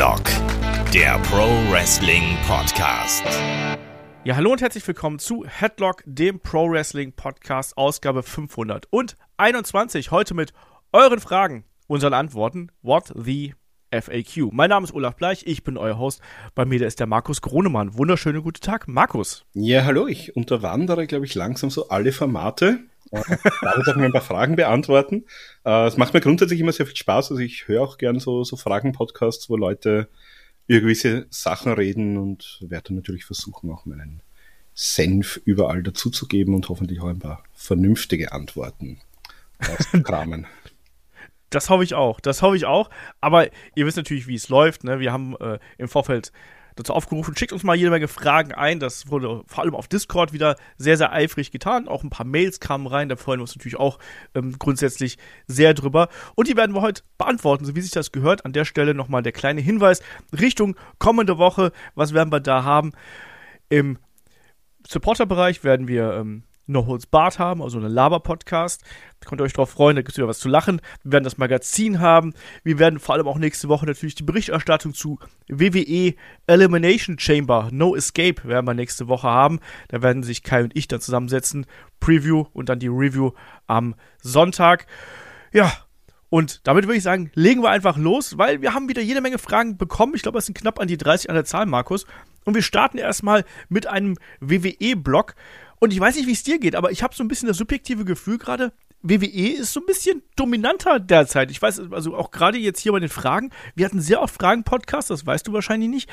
Headlock, der Pro Wrestling Podcast. Ja, hallo und herzlich willkommen zu Headlock, dem Pro Wrestling Podcast, Ausgabe 521. Heute mit euren Fragen, unseren Antworten. What the FAQ. Mein Name ist Olaf Bleich, ich bin euer Host. Bei mir ist der Markus Gronemann. Wunderschönen guten Tag, Markus. Ja, hallo, ich unterwandere, glaube ich, langsam so alle Formate. Äh, darf ich auch mal ein paar Fragen beantworten. Äh, es macht mir grundsätzlich immer sehr viel Spaß. Also ich höre auch gern so, so Fragen-Podcasts, wo Leute über gewisse Sachen reden und werde natürlich versuchen, auch meinen Senf überall dazuzugeben und hoffentlich auch ein paar vernünftige Antworten rauszukramen. Das hoffe ich auch. Das hoffe ich auch. Aber ihr wisst natürlich, wie es läuft. Ne? Wir haben äh, im Vorfeld dazu aufgerufen, schickt uns mal jede Menge Fragen ein. Das wurde vor allem auf Discord wieder sehr, sehr eifrig getan. Auch ein paar Mails kamen rein. Da freuen wir uns natürlich auch ähm, grundsätzlich sehr drüber. Und die werden wir heute beantworten, so wie sich das gehört. An der Stelle nochmal der kleine Hinweis Richtung kommende Woche. Was werden wir da haben? Im Supporter-Bereich werden wir ähm, No Holds Bart haben, also einen Laber-Podcast. Könnt ihr euch darauf freuen, da gibt es wieder was zu lachen. Wir werden das Magazin haben. Wir werden vor allem auch nächste Woche natürlich die Berichterstattung zu WWE Elimination Chamber No Escape werden wir nächste Woche haben. Da werden sich Kai und ich dann zusammensetzen. Preview und dann die Review am Sonntag. Ja, und damit würde ich sagen, legen wir einfach los, weil wir haben wieder jede Menge Fragen bekommen. Ich glaube, es sind knapp an die 30 an der Zahl, Markus. Und wir starten erstmal mit einem WWE-Blog. Und ich weiß nicht, wie es dir geht, aber ich habe so ein bisschen das subjektive Gefühl gerade, WWE ist so ein bisschen dominanter derzeit. Ich weiß, also auch gerade jetzt hier bei den Fragen, wir hatten sehr oft Fragen-Podcasts, das weißt du wahrscheinlich nicht,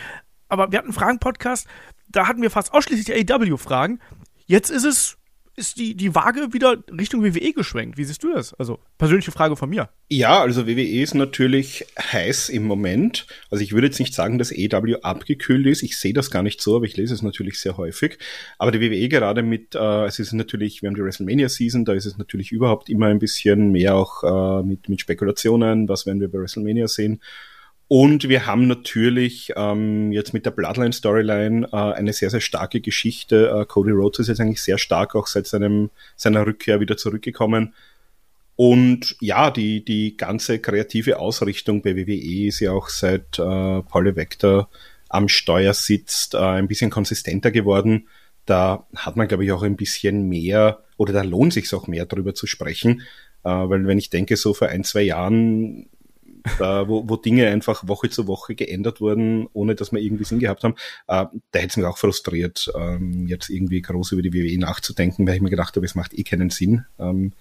aber wir hatten Fragen-Podcast, da hatten wir fast ausschließlich AEW-Fragen. Jetzt ist es ist die, die Waage wieder Richtung WWE geschwenkt. Wie siehst du das? Also, persönliche Frage von mir. Ja, also WWE ist natürlich heiß im Moment. Also ich würde jetzt nicht sagen, dass EW abgekühlt ist. Ich sehe das gar nicht so, aber ich lese es natürlich sehr häufig. Aber die WWE gerade mit, äh, es ist natürlich, wir haben die WrestleMania Season, da ist es natürlich überhaupt immer ein bisschen mehr auch äh, mit, mit Spekulationen, was werden wir bei WrestleMania sehen. Und wir haben natürlich ähm, jetzt mit der Bloodline-Storyline äh, eine sehr, sehr starke Geschichte. Äh, Cody Rhodes ist jetzt eigentlich sehr stark auch seit seinem, seiner Rückkehr wieder zurückgekommen. Und ja, die, die ganze kreative Ausrichtung bei WWE ist ja auch seit äh, Paul Vector am Steuer sitzt, äh, ein bisschen konsistenter geworden. Da hat man, glaube ich, auch ein bisschen mehr, oder da lohnt sich auch mehr darüber zu sprechen. Äh, weil wenn ich denke, so vor ein, zwei Jahren da, wo, wo Dinge einfach Woche zu Woche geändert wurden, ohne dass wir irgendwie Sinn gehabt haben, äh, da hätte es mich auch frustriert, ähm, jetzt irgendwie groß über die WWE nachzudenken, weil ich mir gedacht habe, es macht eh keinen Sinn. Ähm,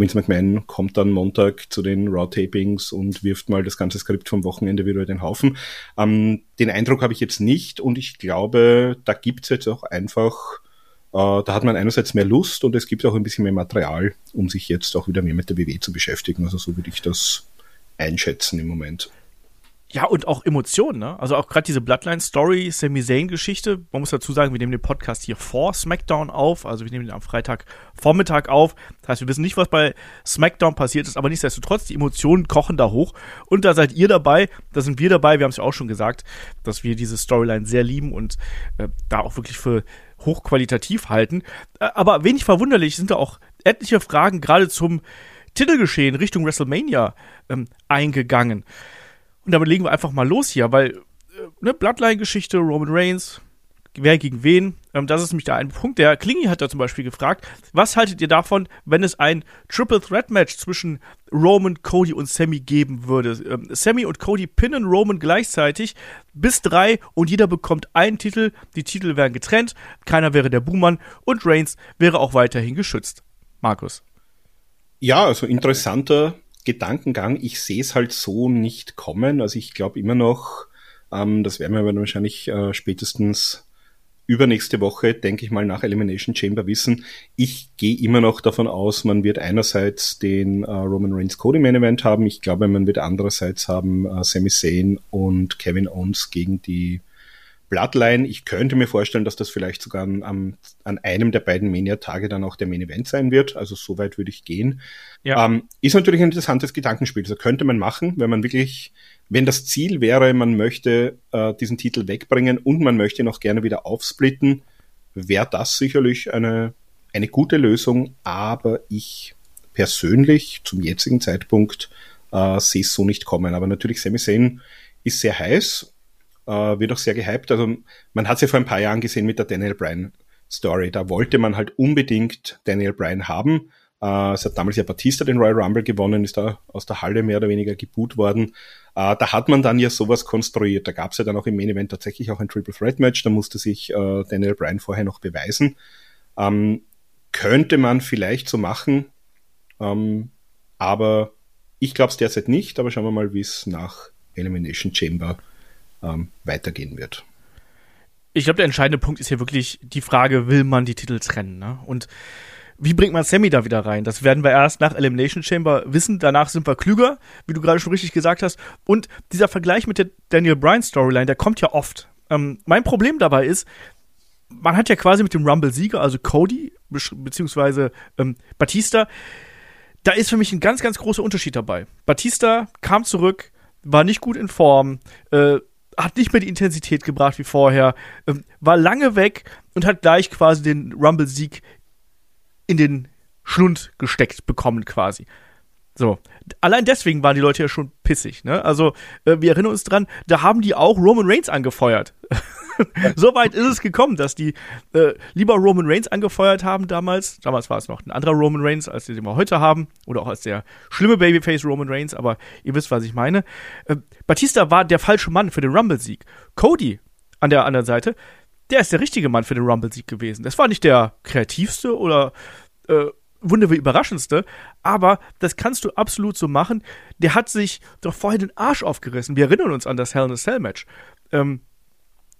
Vince McMahon kommt dann Montag zu den Raw-Tapings und wirft mal das ganze Skript vom Wochenende wieder über den Haufen. Ähm, den Eindruck habe ich jetzt nicht und ich glaube, da gibt es jetzt auch einfach, äh, da hat man einerseits mehr Lust und es gibt auch ein bisschen mehr Material, um sich jetzt auch wieder mehr mit der WWE zu beschäftigen. Also so würde ich das einschätzen im Moment. Ja, und auch Emotionen, ne? Also auch gerade diese Bloodline-Story, Sami Zayn-Geschichte. Man muss dazu sagen, wir nehmen den Podcast hier vor SmackDown auf. Also wir nehmen den am Freitag Vormittag auf. Das heißt, wir wissen nicht, was bei SmackDown passiert ist, aber nichtsdestotrotz, die Emotionen kochen da hoch. Und da seid ihr dabei, da sind wir dabei. Wir haben es ja auch schon gesagt, dass wir diese Storyline sehr lieben und äh, da auch wirklich für hochqualitativ halten. Äh, aber wenig verwunderlich sind da auch etliche Fragen gerade zum Titelgeschehen Richtung WrestleMania ähm, eingegangen. Und damit legen wir einfach mal los hier, weil äh, ne, Bloodline-Geschichte, Roman Reigns, wer gegen wen, ähm, das ist nämlich da ein Punkt. Der Klingi hat da zum Beispiel gefragt, was haltet ihr davon, wenn es ein Triple Threat Match zwischen Roman, Cody und Sammy geben würde? Ähm, Sammy und Cody pinnen Roman gleichzeitig bis drei und jeder bekommt einen Titel. Die Titel wären getrennt, keiner wäre der Buhmann und Reigns wäre auch weiterhin geschützt. Markus. Ja, also interessanter Gedankengang. Ich sehe es halt so nicht kommen. Also ich glaube immer noch, ähm, das werden wir aber wahrscheinlich äh, spätestens übernächste Woche, denke ich mal, nach Elimination Chamber wissen. Ich gehe immer noch davon aus, man wird einerseits den äh, Roman Reigns Cody Main Event haben. Ich glaube, man wird andererseits haben äh, Sami Zayn und Kevin Owens gegen die Bloodline. Ich könnte mir vorstellen, dass das vielleicht sogar an, an einem der beiden Mania-Tage dann auch der Main Event sein wird. Also so weit würde ich gehen. Ja. Ähm, ist natürlich ein interessantes Gedankenspiel. Das könnte man machen, wenn man wirklich, wenn das Ziel wäre, man möchte äh, diesen Titel wegbringen und man möchte noch gerne wieder aufsplitten, wäre das sicherlich eine, eine gute Lösung. Aber ich persönlich zum jetzigen Zeitpunkt äh, sehe es so nicht kommen. Aber natürlich Sami Zayn ist sehr heiß wird auch sehr gehypt. Also man hat es ja vor ein paar Jahren gesehen mit der Daniel Bryan Story. Da wollte man halt unbedingt Daniel Bryan haben. Äh, es hat damals ja Batista den Royal Rumble gewonnen, ist da aus der Halle mehr oder weniger geboot worden. Äh, da hat man dann ja sowas konstruiert. Da gab es ja dann auch im Main Event tatsächlich auch ein Triple Threat Match. Da musste sich äh, Daniel Bryan vorher noch beweisen. Ähm, könnte man vielleicht so machen, ähm, aber ich glaube es derzeit nicht. Aber schauen wir mal, wie es nach Elimination Chamber ähm, weitergehen wird. Ich glaube, der entscheidende Punkt ist hier wirklich die Frage, will man die Titel trennen? Ne? Und wie bringt man Sammy da wieder rein? Das werden wir erst nach Elimination Chamber wissen. Danach sind wir klüger, wie du gerade schon richtig gesagt hast. Und dieser Vergleich mit der Daniel Bryan Storyline, der kommt ja oft. Ähm, mein Problem dabei ist, man hat ja quasi mit dem Rumble-Sieger, also Cody, beziehungsweise ähm, Batista, da ist für mich ein ganz, ganz großer Unterschied dabei. Batista kam zurück, war nicht gut in Form, äh, hat nicht mehr die Intensität gebracht wie vorher, äh, war lange weg und hat gleich quasi den Rumble-Sieg in den Schlund gesteckt bekommen quasi. So. Allein deswegen waren die Leute ja schon pissig, ne? Also, äh, wir erinnern uns dran, da haben die auch Roman Reigns angefeuert. so weit ist es gekommen, dass die äh, lieber Roman Reigns angefeuert haben damals. Damals war es noch ein anderer Roman Reigns, als den wir heute haben. Oder auch als der schlimme Babyface Roman Reigns, aber ihr wisst, was ich meine. Äh, Batista war der falsche Mann für den Rumble-Sieg. Cody an der anderen Seite der ist der richtige Mann für den Rumble-Sieg gewesen. Das war nicht der kreativste oder äh, wunderbar überraschendste, aber das kannst du absolut so machen. Der hat sich doch vorher den Arsch aufgerissen. Wir erinnern uns an das Hell in a Cell Match. Ähm,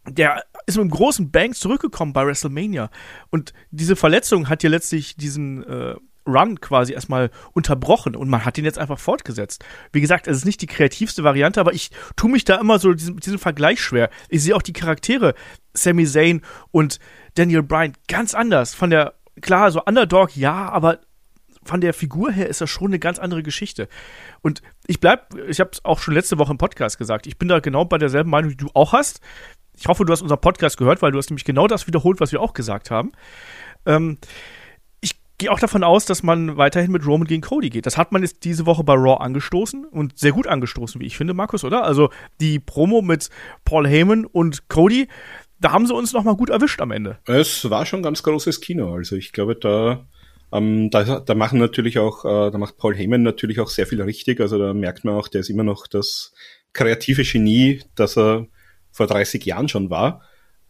der ist mit einem großen Bang zurückgekommen bei WrestleMania. Und diese Verletzung hat ja letztlich diesen äh, Run quasi erstmal unterbrochen und man hat ihn jetzt einfach fortgesetzt. Wie gesagt, es ist nicht die kreativste Variante, aber ich tue mich da immer so diesen, diesen Vergleich schwer. Ich sehe auch die Charaktere Sami Zayn und Daniel Bryan ganz anders. Von der, klar, so Underdog, ja, aber von der Figur her ist das schon eine ganz andere Geschichte. Und ich bleib, ich habe es auch schon letzte Woche im Podcast gesagt, ich bin da genau bei derselben Meinung, die du auch hast. Ich hoffe, du hast unseren Podcast gehört, weil du hast nämlich genau das wiederholt, was wir auch gesagt haben. Ähm, gehe auch davon aus, dass man weiterhin mit Roman gegen Cody geht. Das hat man jetzt diese Woche bei Raw angestoßen und sehr gut angestoßen, wie ich finde, Markus, oder? Also die Promo mit Paul Heyman und Cody, da haben sie uns nochmal gut erwischt am Ende. Es war schon ganz großes Kino. Also ich glaube, da, ähm, da, da machen natürlich auch, äh, da macht Paul Heyman natürlich auch sehr viel richtig. Also da merkt man auch, der ist immer noch das kreative Genie, das er vor 30 Jahren schon war.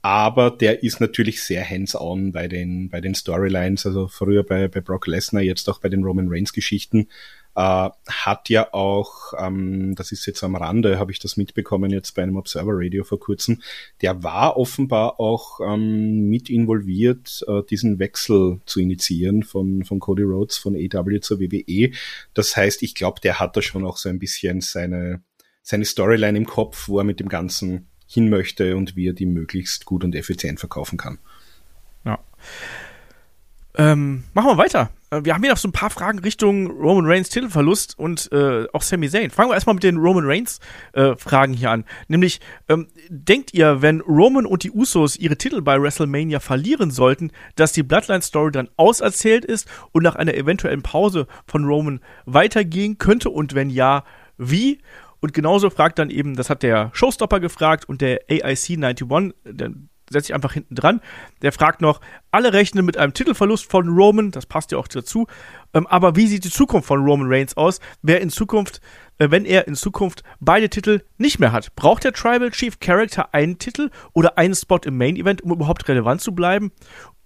Aber der ist natürlich sehr hands-on bei den, bei den Storylines, also früher bei, bei Brock Lesnar, jetzt auch bei den Roman Reigns Geschichten, äh, hat ja auch, ähm, das ist jetzt am Rande, habe ich das mitbekommen jetzt bei einem Observer Radio vor kurzem, der war offenbar auch ähm, mit involviert, äh, diesen Wechsel zu initiieren von, von Cody Rhodes von AW zur WWE. Das heißt, ich glaube, der hat da schon auch so ein bisschen seine, seine Storyline im Kopf, wo er mit dem ganzen hin möchte und wie er die möglichst gut und effizient verkaufen kann. Ja. Ähm, machen wir weiter. Äh, wir haben hier noch so ein paar Fragen Richtung Roman Reigns Titelverlust und äh, auch Sami Zayn. Fangen wir erstmal mit den Roman Reigns äh, Fragen hier an. Nämlich, ähm, denkt ihr, wenn Roman und die Usos ihre Titel bei WrestleMania verlieren sollten, dass die Bloodline Story dann auserzählt ist und nach einer eventuellen Pause von Roman weitergehen könnte und wenn ja, wie? Und genauso fragt dann eben, das hat der Showstopper gefragt und der AIC 91, der setzt sich einfach hinten dran, der fragt noch, alle rechnen mit einem Titelverlust von Roman, das passt ja auch dazu, ähm, aber wie sieht die Zukunft von Roman Reigns aus, wer in Zukunft, äh, wenn er in Zukunft beide Titel nicht mehr hat? Braucht der Tribal Chief Character einen Titel oder einen Spot im Main Event, um überhaupt relevant zu bleiben?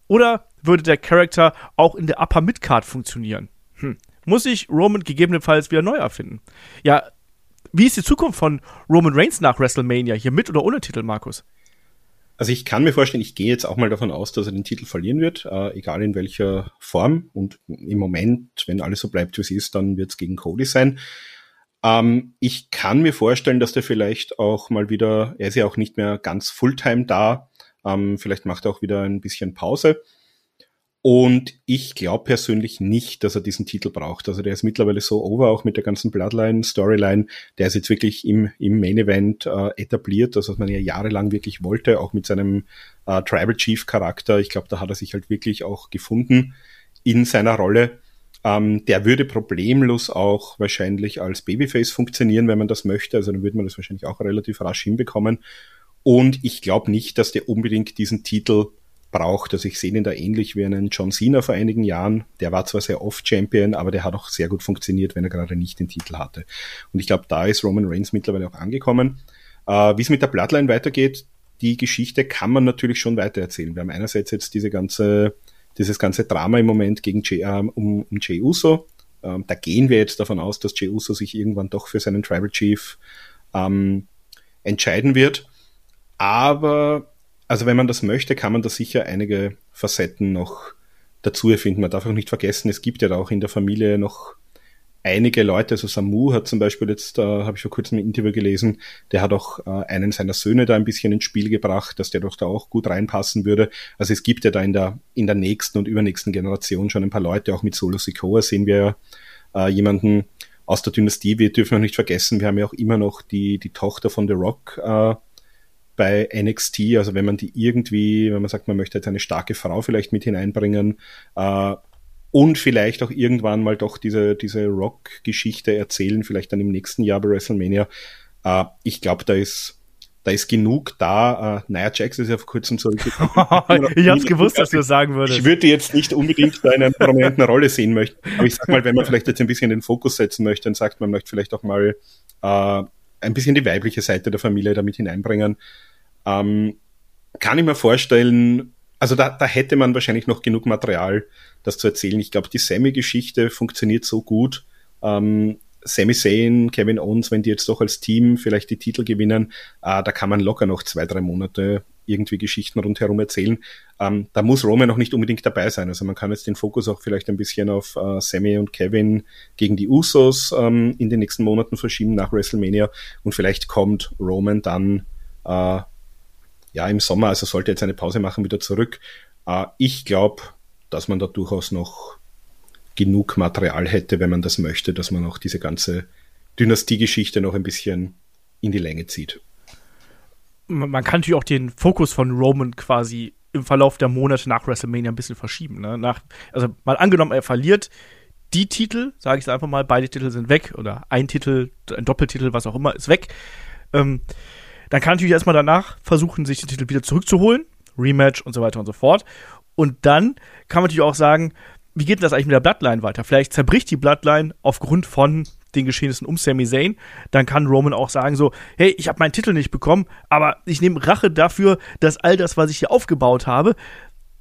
Oder würde der Charakter auch in der Upper Midcard funktionieren? Hm. Muss sich Roman gegebenenfalls wieder neu erfinden? Ja, wie ist die Zukunft von Roman Reigns nach WrestleMania? Hier mit oder ohne Titel, Markus? Also ich kann mir vorstellen, ich gehe jetzt auch mal davon aus, dass er den Titel verlieren wird, äh, egal in welcher Form. Und im Moment, wenn alles so bleibt, wie es ist, dann wird es gegen Cody sein. Ähm, ich kann mir vorstellen, dass der vielleicht auch mal wieder, er ist ja auch nicht mehr ganz Fulltime da, ähm, vielleicht macht er auch wieder ein bisschen Pause. Und ich glaube persönlich nicht, dass er diesen Titel braucht. Also der ist mittlerweile so over, auch mit der ganzen Bloodline-Storyline. Der ist jetzt wirklich im, im Main-Event äh, etabliert, das was man ja jahrelang wirklich wollte, auch mit seinem äh, Tribal Chief-Charakter. Ich glaube, da hat er sich halt wirklich auch gefunden in seiner Rolle. Ähm, der würde problemlos auch wahrscheinlich als Babyface funktionieren, wenn man das möchte. Also dann würde man das wahrscheinlich auch relativ rasch hinbekommen. Und ich glaube nicht, dass der unbedingt diesen Titel braucht. Also ich sehe ihn da ähnlich wie einen John Cena vor einigen Jahren. Der war zwar sehr oft Champion, aber der hat auch sehr gut funktioniert, wenn er gerade nicht den Titel hatte. Und ich glaube, da ist Roman Reigns mittlerweile auch angekommen. Äh, wie es mit der Bloodline weitergeht, die Geschichte kann man natürlich schon weitererzählen. Wir haben einerseits jetzt diese ganze, dieses ganze Drama im Moment gegen Jay, äh, um, um Jay Uso. Ähm, da gehen wir jetzt davon aus, dass Jay Uso sich irgendwann doch für seinen Tribal Chief ähm, entscheiden wird. Aber, also wenn man das möchte, kann man da sicher einige Facetten noch dazu erfinden. Man darf auch nicht vergessen, es gibt ja da auch in der Familie noch einige Leute, also Samu hat zum Beispiel jetzt, äh, habe ich vor kurzem ein Interview gelesen, der hat auch äh, einen seiner Söhne da ein bisschen ins Spiel gebracht, dass der doch da auch gut reinpassen würde. Also es gibt ja da in der, in der nächsten und übernächsten Generation schon ein paar Leute, auch mit Solo Sikoa sehen wir ja äh, jemanden aus der Dynastie. Wir dürfen noch nicht vergessen, wir haben ja auch immer noch die, die Tochter von The Rock äh, bei NXT, also wenn man die irgendwie, wenn man sagt, man möchte jetzt eine starke Frau vielleicht mit hineinbringen, äh, und vielleicht auch irgendwann mal doch diese, diese Rock-Geschichte erzählen, vielleicht dann im nächsten Jahr bei WrestleMania. Äh, ich glaube, da ist, da ist genug da. Äh, Nia Jax ist ja vor kurzem zurückgekommen. ich hab's gewusst, dass du das sagen würdest. Ich würde jetzt nicht unbedingt da in einer prominenten Rolle sehen möchten. Aber ich sag mal, wenn man vielleicht jetzt ein bisschen den Fokus setzen möchte und sagt, man möchte vielleicht auch mal äh, ein bisschen die weibliche Seite der Familie damit hineinbringen, ähm, kann ich mir vorstellen, also da, da hätte man wahrscheinlich noch genug Material, das zu erzählen. Ich glaube, die Sammy-Geschichte funktioniert so gut. Ähm, Sami Zayn, Kevin Owens, wenn die jetzt doch als Team vielleicht die Titel gewinnen, äh, da kann man locker noch zwei, drei Monate irgendwie Geschichten rundherum erzählen. Ähm, da muss Roman noch nicht unbedingt dabei sein. Also man kann jetzt den Fokus auch vielleicht ein bisschen auf äh, Sammy und Kevin gegen die Usos ähm, in den nächsten Monaten verschieben nach WrestleMania und vielleicht kommt Roman dann äh, ja im Sommer, also sollte jetzt eine Pause machen, wieder zurück. Äh, ich glaube, dass man da durchaus noch genug Material hätte, wenn man das möchte, dass man auch diese ganze Dynastiegeschichte noch ein bisschen in die Länge zieht. Man kann natürlich auch den Fokus von Roman quasi im Verlauf der Monate nach WrestleMania ein bisschen verschieben. Ne? Nach, also mal angenommen, er verliert die Titel, sage ich es einfach mal, beide Titel sind weg oder ein Titel, ein Doppeltitel, was auch immer, ist weg. Ähm, dann kann natürlich erstmal danach versuchen, sich den Titel wieder zurückzuholen. Rematch und so weiter und so fort. Und dann kann man natürlich auch sagen, wie geht das eigentlich mit der Bloodline weiter? Vielleicht zerbricht die Bloodline aufgrund von den Geschehnissen um Sami Zayn. Dann kann Roman auch sagen so, hey, ich habe meinen Titel nicht bekommen, aber ich nehme Rache dafür, dass all das, was ich hier aufgebaut habe,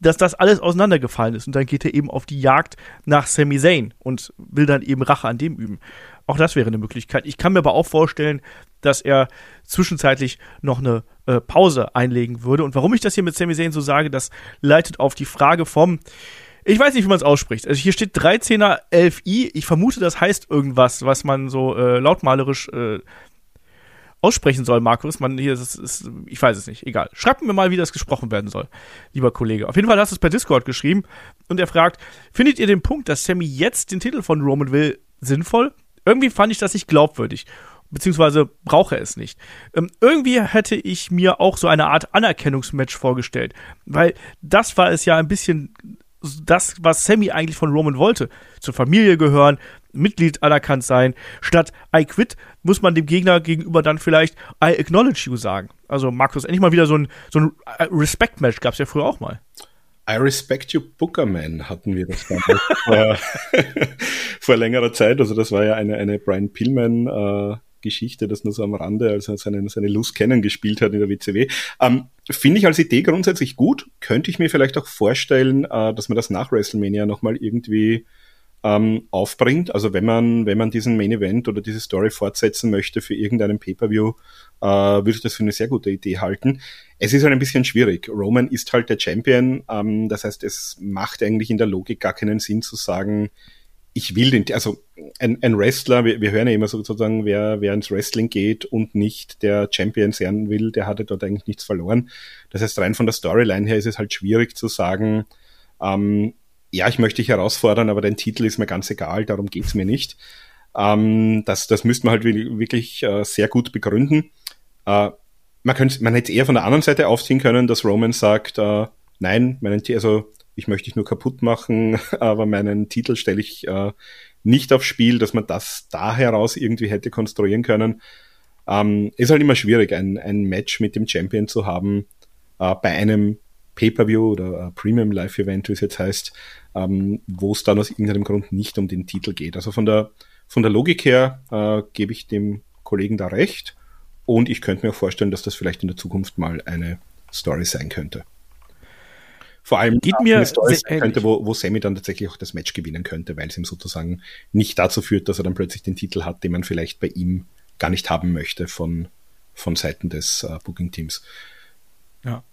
dass das alles auseinandergefallen ist. Und dann geht er eben auf die Jagd nach Sami Zayn und will dann eben Rache an dem üben. Auch das wäre eine Möglichkeit. Ich kann mir aber auch vorstellen, dass er zwischenzeitlich noch eine äh, Pause einlegen würde. Und warum ich das hier mit Sami Zayn so sage, das leitet auf die Frage vom ich weiß nicht, wie man es ausspricht. Also hier steht 13er 11i. Ich vermute, das heißt irgendwas, was man so äh, lautmalerisch äh, aussprechen soll, Markus. Man hier, das ist, ich weiß es nicht. Egal. Schreibt mir mal, wie das gesprochen werden soll, lieber Kollege. Auf jeden Fall hast du es per Discord geschrieben und er fragt: Findet ihr den Punkt, dass Sammy jetzt den Titel von Roman will, sinnvoll? Irgendwie fand ich das nicht glaubwürdig beziehungsweise brauche es nicht. Ähm, irgendwie hätte ich mir auch so eine Art Anerkennungsmatch vorgestellt, weil das war es ja ein bisschen das, was Sammy eigentlich von Roman wollte. Zur Familie gehören, Mitglied anerkannt sein. Statt I quit muss man dem Gegner gegenüber dann vielleicht I acknowledge you sagen. Also Markus, endlich mal wieder so ein, so ein äh, Respect-Match gab es ja früher auch mal. I Respect You Bookerman hatten wir das vor, vor längerer Zeit. Also das war ja eine, eine Brian Pillman äh, Geschichte, das nur so am Rande, als er seine, seine Lust kennen gespielt hat in der WCW. Ähm, Finde ich als Idee grundsätzlich gut. Könnte ich mir vielleicht auch vorstellen, äh, dass man das nach WrestleMania nochmal irgendwie ähm, aufbringt. Also wenn man, wenn man diesen Main Event oder diese Story fortsetzen möchte für irgendeinen Pay-Per-View, äh, würde ich das für eine sehr gute Idee halten. Es ist halt ein bisschen schwierig. Roman ist halt der Champion. Ähm, das heißt, es macht eigentlich in der Logik gar keinen Sinn zu sagen, ich will den, also ein, ein Wrestler, wir, wir hören ja immer sozusagen, wer, wer ins Wrestling geht und nicht der Champion sein will, der hatte dort eigentlich nichts verloren. Das heißt, rein von der Storyline her ist es halt schwierig zu sagen, ähm, ja, ich möchte dich herausfordern, aber dein Titel ist mir ganz egal, darum geht's mir nicht. Ähm, das, das müsste man halt wirklich äh, sehr gut begründen. Äh, man könnte, man hätte eher von der anderen Seite aufziehen können, dass Roman sagt, äh, nein, meinen, also ich möchte dich nur kaputt machen, aber meinen Titel stelle ich äh, nicht aufs Spiel, dass man das da heraus irgendwie hätte konstruieren können. Ähm, ist halt immer schwierig, ein, ein Match mit dem Champion zu haben äh, bei einem Pay-per-View oder Premium Live Event, wie es jetzt heißt, ähm, wo es dann aus irgendeinem Grund nicht um den Titel geht. Also von der von der Logik her äh, gebe ich dem Kollegen da recht und ich könnte mir auch vorstellen, dass das vielleicht in der Zukunft mal eine Story sein könnte. Vor allem Geht mir könnte, wo, wo Sammy dann tatsächlich auch das Match gewinnen könnte, weil es ihm sozusagen nicht dazu führt, dass er dann plötzlich den Titel hat, den man vielleicht bei ihm gar nicht haben möchte von, von Seiten des äh, Booking-Teams. Ja.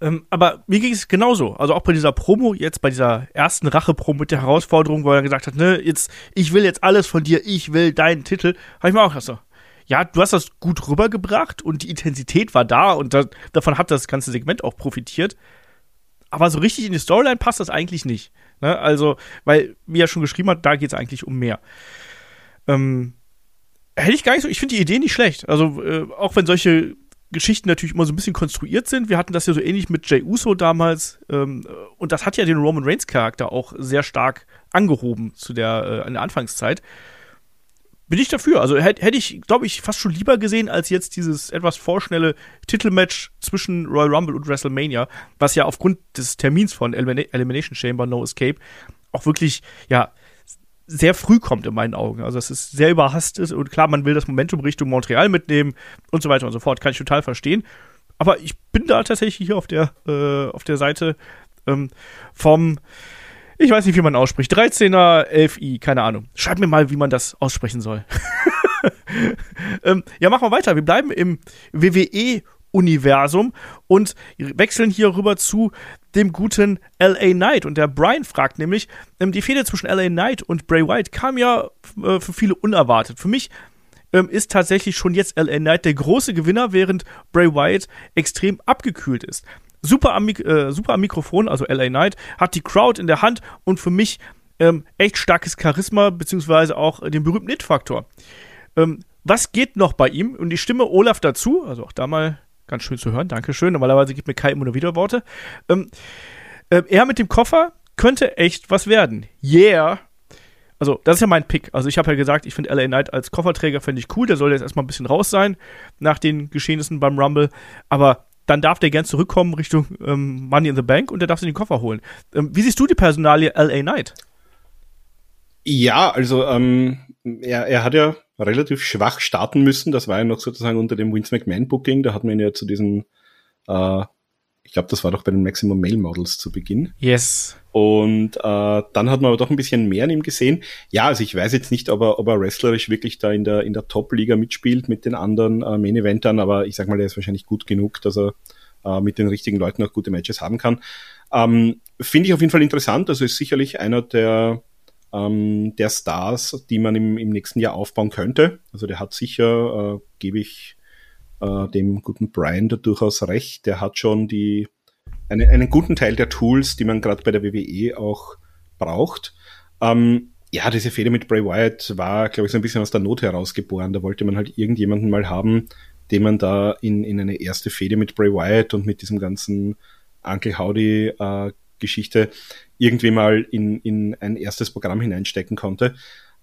Ähm, aber mir ging es genauso. Also auch bei dieser Promo, jetzt bei dieser ersten Rache-Promo mit der Herausforderung, wo er gesagt hat, ne, jetzt, ich will jetzt alles von dir, ich will deinen Titel, habe ich mir auch gedacht, so, ja, du hast das gut rübergebracht und die Intensität war da und da, davon hat das ganze Segment auch profitiert. Aber so richtig in die Storyline passt das eigentlich nicht. Ne? Also, weil, wie er schon geschrieben hat, da geht es eigentlich um mehr. Ähm, hätte ich gar nicht so, ich finde die Idee nicht schlecht. Also, äh, auch wenn solche Geschichten natürlich immer so ein bisschen konstruiert sind. Wir hatten das ja so ähnlich mit Jay Uso damals. Ähm, und das hat ja den Roman Reigns Charakter auch sehr stark angehoben zu der, äh, in der Anfangszeit bin ich dafür. Also hätte hätt ich, glaube ich, fast schon lieber gesehen als jetzt dieses etwas vorschnelle Titelmatch zwischen Royal Rumble und WrestleMania, was ja aufgrund des Termins von Elimina Elimination Chamber No Escape auch wirklich, ja, sehr früh kommt in meinen Augen. Also es ist sehr überhastet und klar, man will das Momentum Richtung Montreal mitnehmen und so weiter und so fort. Kann ich total verstehen. Aber ich bin da tatsächlich hier auf der, äh, auf der Seite ähm, vom ich weiß nicht, wie man ausspricht. 13er 11i, keine Ahnung. Schreib mir mal, wie man das aussprechen soll. ähm, ja, machen wir weiter. Wir bleiben im WWE-Universum und wechseln hier rüber zu dem guten LA Knight. Und der Brian fragt nämlich, ähm, die Fehde zwischen LA Knight und Bray Wyatt kam ja äh, für viele unerwartet. Für mich ähm, ist tatsächlich schon jetzt LA Knight der große Gewinner, während Bray Wyatt extrem abgekühlt ist super am, äh, super am Mikrofon, also LA Knight, hat die Crowd in der Hand und für mich ähm, echt starkes Charisma, beziehungsweise auch den berühmten Hit-Faktor. Ähm, was geht noch bei ihm? Und die Stimme Olaf dazu, also auch da mal ganz schön zu hören, Dankeschön. Normalerweise gibt mir Kai immer nur Widerworte. Ähm, äh, er mit dem Koffer könnte echt was werden. Yeah! Also, das ist ja mein Pick. Also, ich habe ja gesagt, ich finde LA Knight als Kofferträger fände ich cool. Der soll jetzt erstmal ein bisschen raus sein nach den Geschehnissen beim Rumble. Aber dann darf der gern zurückkommen Richtung ähm, Money in the Bank und der darf sich den Koffer holen. Ähm, wie siehst du die Personalie LA Knight? Ja, also ähm, er, er hat ja relativ schwach starten müssen. Das war ja noch sozusagen unter dem Vince McMahon Booking. Da hat man ihn ja zu diesen, äh, ich glaube, das war doch bei den Maximum Male Models zu Beginn. Yes. Und äh, dann hat man aber doch ein bisschen mehr an ihm gesehen. Ja, also ich weiß jetzt nicht, ob er, ob er wrestlerisch wirklich da in der, in der Top-Liga mitspielt mit den anderen äh, Main-Eventern, aber ich sag mal, er ist wahrscheinlich gut genug, dass er äh, mit den richtigen Leuten auch gute Matches haben kann. Ähm, Finde ich auf jeden Fall interessant. Also ist sicherlich einer der, ähm, der Stars, die man im, im nächsten Jahr aufbauen könnte. Also der hat sicher, äh, gebe ich äh, dem guten Brian da durchaus recht, der hat schon die einen, einen guten Teil der Tools, die man gerade bei der WWE auch braucht. Ähm, ja, diese Fehde mit Bray Wyatt war, glaube ich, so ein bisschen aus der Not herausgeboren. Da wollte man halt irgendjemanden mal haben, den man da in, in eine erste Fehde mit Bray Wyatt und mit diesem ganzen Uncle Howdy äh, Geschichte irgendwie mal in, in ein erstes Programm hineinstecken konnte.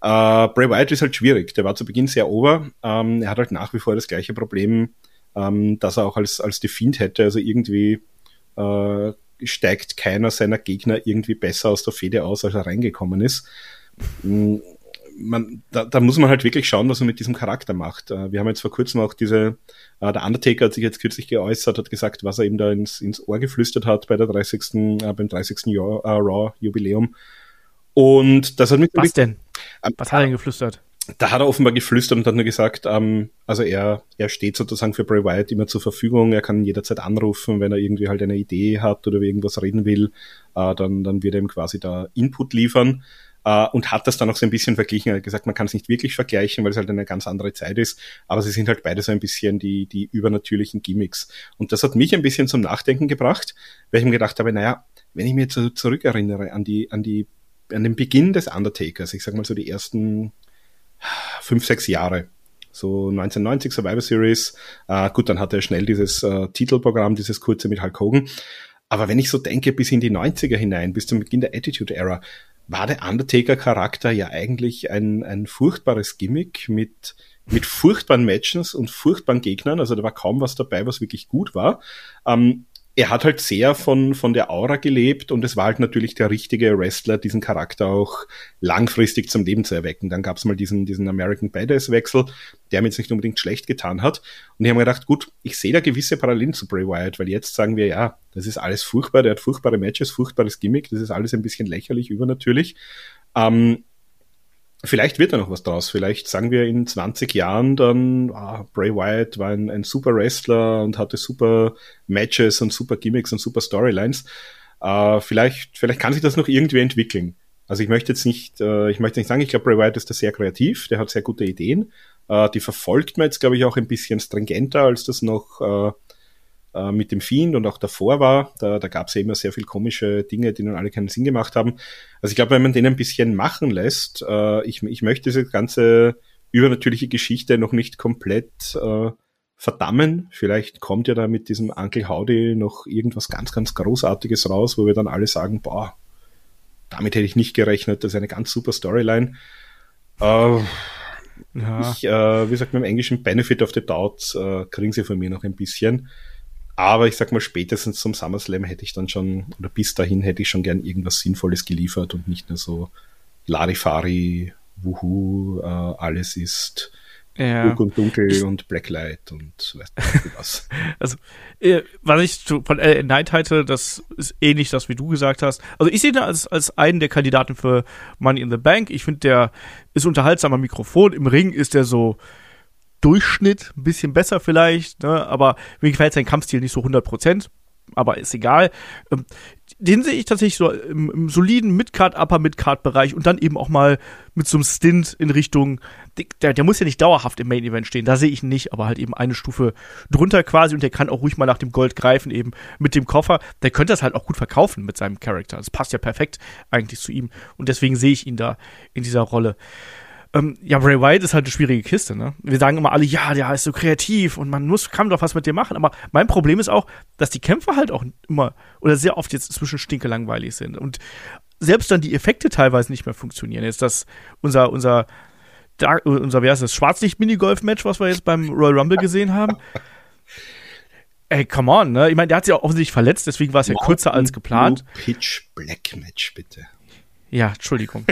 Äh, Bray Wyatt ist halt schwierig. Der war zu Beginn sehr over. Ähm, er hat halt nach wie vor das gleiche Problem, ähm, dass er auch als, als Defiant hätte. Also irgendwie äh, steigt keiner seiner Gegner irgendwie besser aus der Fede aus, als er reingekommen ist. Mm, man, da, da muss man halt wirklich schauen, was man mit diesem Charakter macht. Äh, wir haben jetzt vor kurzem auch diese, äh, der Undertaker hat sich jetzt kürzlich geäußert, hat gesagt, was er ihm da ins, ins Ohr geflüstert hat bei der 30. Äh, beim 30. Jahr, äh, Raw Jubiläum. Und das hat mich. Was denn? Ähm, was hat er denn geflüstert? da hat er offenbar geflüstert und hat nur gesagt, ähm, also er, er steht sozusagen für Bray Wyatt immer zur Verfügung, er kann jederzeit anrufen, wenn er irgendwie halt eine Idee hat oder irgendwas reden will, äh, dann, dann wird er ihm quasi da Input liefern äh, und hat das dann auch so ein bisschen verglichen. Er hat gesagt, man kann es nicht wirklich vergleichen, weil es halt eine ganz andere Zeit ist, aber sie sind halt beide so ein bisschen die, die übernatürlichen Gimmicks. Und das hat mich ein bisschen zum Nachdenken gebracht, weil ich mir gedacht habe, naja, wenn ich mir jetzt zurückerinnere an die, an die, an den Beginn des Undertakers, ich sag mal so die ersten fünf, sechs Jahre. So 1990 Survivor Series. Äh, gut, dann hatte er schnell dieses äh, Titelprogramm, dieses kurze mit Hulk Hogan. Aber wenn ich so denke, bis in die 90er hinein, bis zum Beginn der Attitude Era, war der Undertaker-Charakter ja eigentlich ein, ein furchtbares Gimmick mit mit furchtbaren Matches und furchtbaren Gegnern. Also da war kaum was dabei, was wirklich gut war. Ähm, er hat halt sehr von, von der Aura gelebt und es war halt natürlich der richtige Wrestler, diesen Charakter auch langfristig zum Leben zu erwecken. Dann gab es mal diesen, diesen American Badass-Wechsel, der mir jetzt nicht unbedingt schlecht getan hat. Und ich habe mir gedacht, gut, ich sehe da gewisse Parallelen zu Bray Wyatt, weil jetzt sagen wir, ja, das ist alles furchtbar, der hat furchtbare Matches, furchtbares Gimmick, das ist alles ein bisschen lächerlich, übernatürlich. Ähm, Vielleicht wird da noch was draus. Vielleicht sagen wir in 20 Jahren dann, ah, Bray Wyatt war ein, ein super Wrestler und hatte super Matches und super Gimmicks und super Storylines. Äh, vielleicht, vielleicht kann sich das noch irgendwie entwickeln. Also ich möchte jetzt nicht, äh, ich möchte nicht sagen, ich glaube, Bray Wyatt ist da sehr kreativ, der hat sehr gute Ideen. Äh, die verfolgt man jetzt, glaube ich, auch ein bisschen stringenter, als das noch äh, mit dem Fiend und auch davor war. Da, da gab es ja immer sehr viel komische Dinge, die nun alle keinen Sinn gemacht haben. Also ich glaube, wenn man den ein bisschen machen lässt, äh, ich, ich möchte diese ganze übernatürliche Geschichte noch nicht komplett äh, verdammen. Vielleicht kommt ja da mit diesem Uncle Howdy noch irgendwas ganz, ganz Großartiges raus, wo wir dann alle sagen, boah, damit hätte ich nicht gerechnet, das ist eine ganz super Storyline. Äh, ja. Ich, äh, wie sagt man im Englischen, Benefit of the Doubt äh, kriegen sie von mir noch ein bisschen. Aber ich sag mal, spätestens zum SummerSlam hätte ich dann schon, oder bis dahin hätte ich schon gern irgendwas Sinnvolles geliefert und nicht nur so Larifari, Wuhu, äh, alles ist ja. Duck und Dunkel ich, und Blacklight und weißt du was. Also, äh, was ich von LA Knight halte, das ist ähnlich das, wie du gesagt hast. Also ich sehe ihn als, als einen der Kandidaten für Money in the Bank. Ich finde, der ist unterhaltsamer Mikrofon. Im Ring ist der so, Durchschnitt, ein bisschen besser vielleicht, ne? aber mir gefällt sein Kampfstil nicht so 100 Prozent, aber ist egal. Ähm, den sehe ich tatsächlich so im, im soliden Midcard, Upper Midcard Bereich und dann eben auch mal mit so einem Stint in Richtung, der, der muss ja nicht dauerhaft im Main Event stehen, da sehe ich ihn nicht, aber halt eben eine Stufe drunter quasi und der kann auch ruhig mal nach dem Gold greifen, eben mit dem Koffer. Der könnte das halt auch gut verkaufen mit seinem Charakter. Das passt ja perfekt eigentlich zu ihm und deswegen sehe ich ihn da in dieser Rolle. Ähm, ja, Bray Wyatt ist halt eine schwierige Kiste, ne? Wir sagen immer alle, ja, der ist so kreativ und man muss, kann doch was mit dir machen. Aber mein Problem ist auch, dass die Kämpfe halt auch immer oder sehr oft jetzt zwischen stinke langweilig sind. Und selbst dann die Effekte teilweise nicht mehr funktionieren. Jetzt das, unser, unser, da, unser, wie heißt das, Schwarzlicht-Minigolf-Match, was wir jetzt beim Royal Rumble gesehen haben. Ey, come on, ne? Ich meine, der hat sich auch offensichtlich verletzt, deswegen war es ja kürzer als geplant. Pitch Black Match, bitte. Ja, Entschuldigung.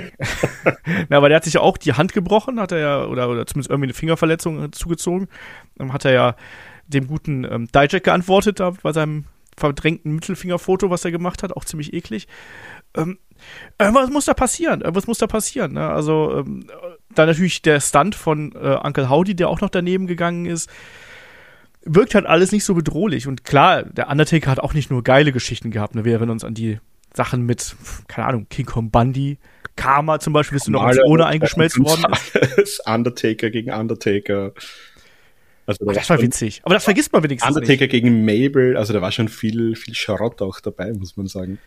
Na, aber der hat sich ja auch die Hand gebrochen, hat er ja, oder, oder zumindest irgendwie eine Fingerverletzung äh, zugezogen. Dann hat er ja dem guten ähm, Dijak geantwortet, da bei seinem verdrängten Mittelfingerfoto, was er gemacht hat, auch ziemlich eklig. Ähm, äh, was muss da passieren? Äh, was muss da passieren? Ne? Also, ähm, dann natürlich der Stunt von äh, Uncle Howdy, der auch noch daneben gegangen ist. Wirkt halt alles nicht so bedrohlich. Und klar, der Undertaker hat auch nicht nur geile Geschichten gehabt. Ne? Wir erinnern uns an die Sachen mit, keine Ahnung, King Kong Bundy, Karma zum Beispiel, bist du noch als ohne eingeschmelzt worden ist. Undertaker gegen Undertaker. Also da das war witzig. Aber das vergisst man wenigstens Undertaker nicht. gegen Mabel, also da war schon viel, viel Schrott auch dabei, muss man sagen.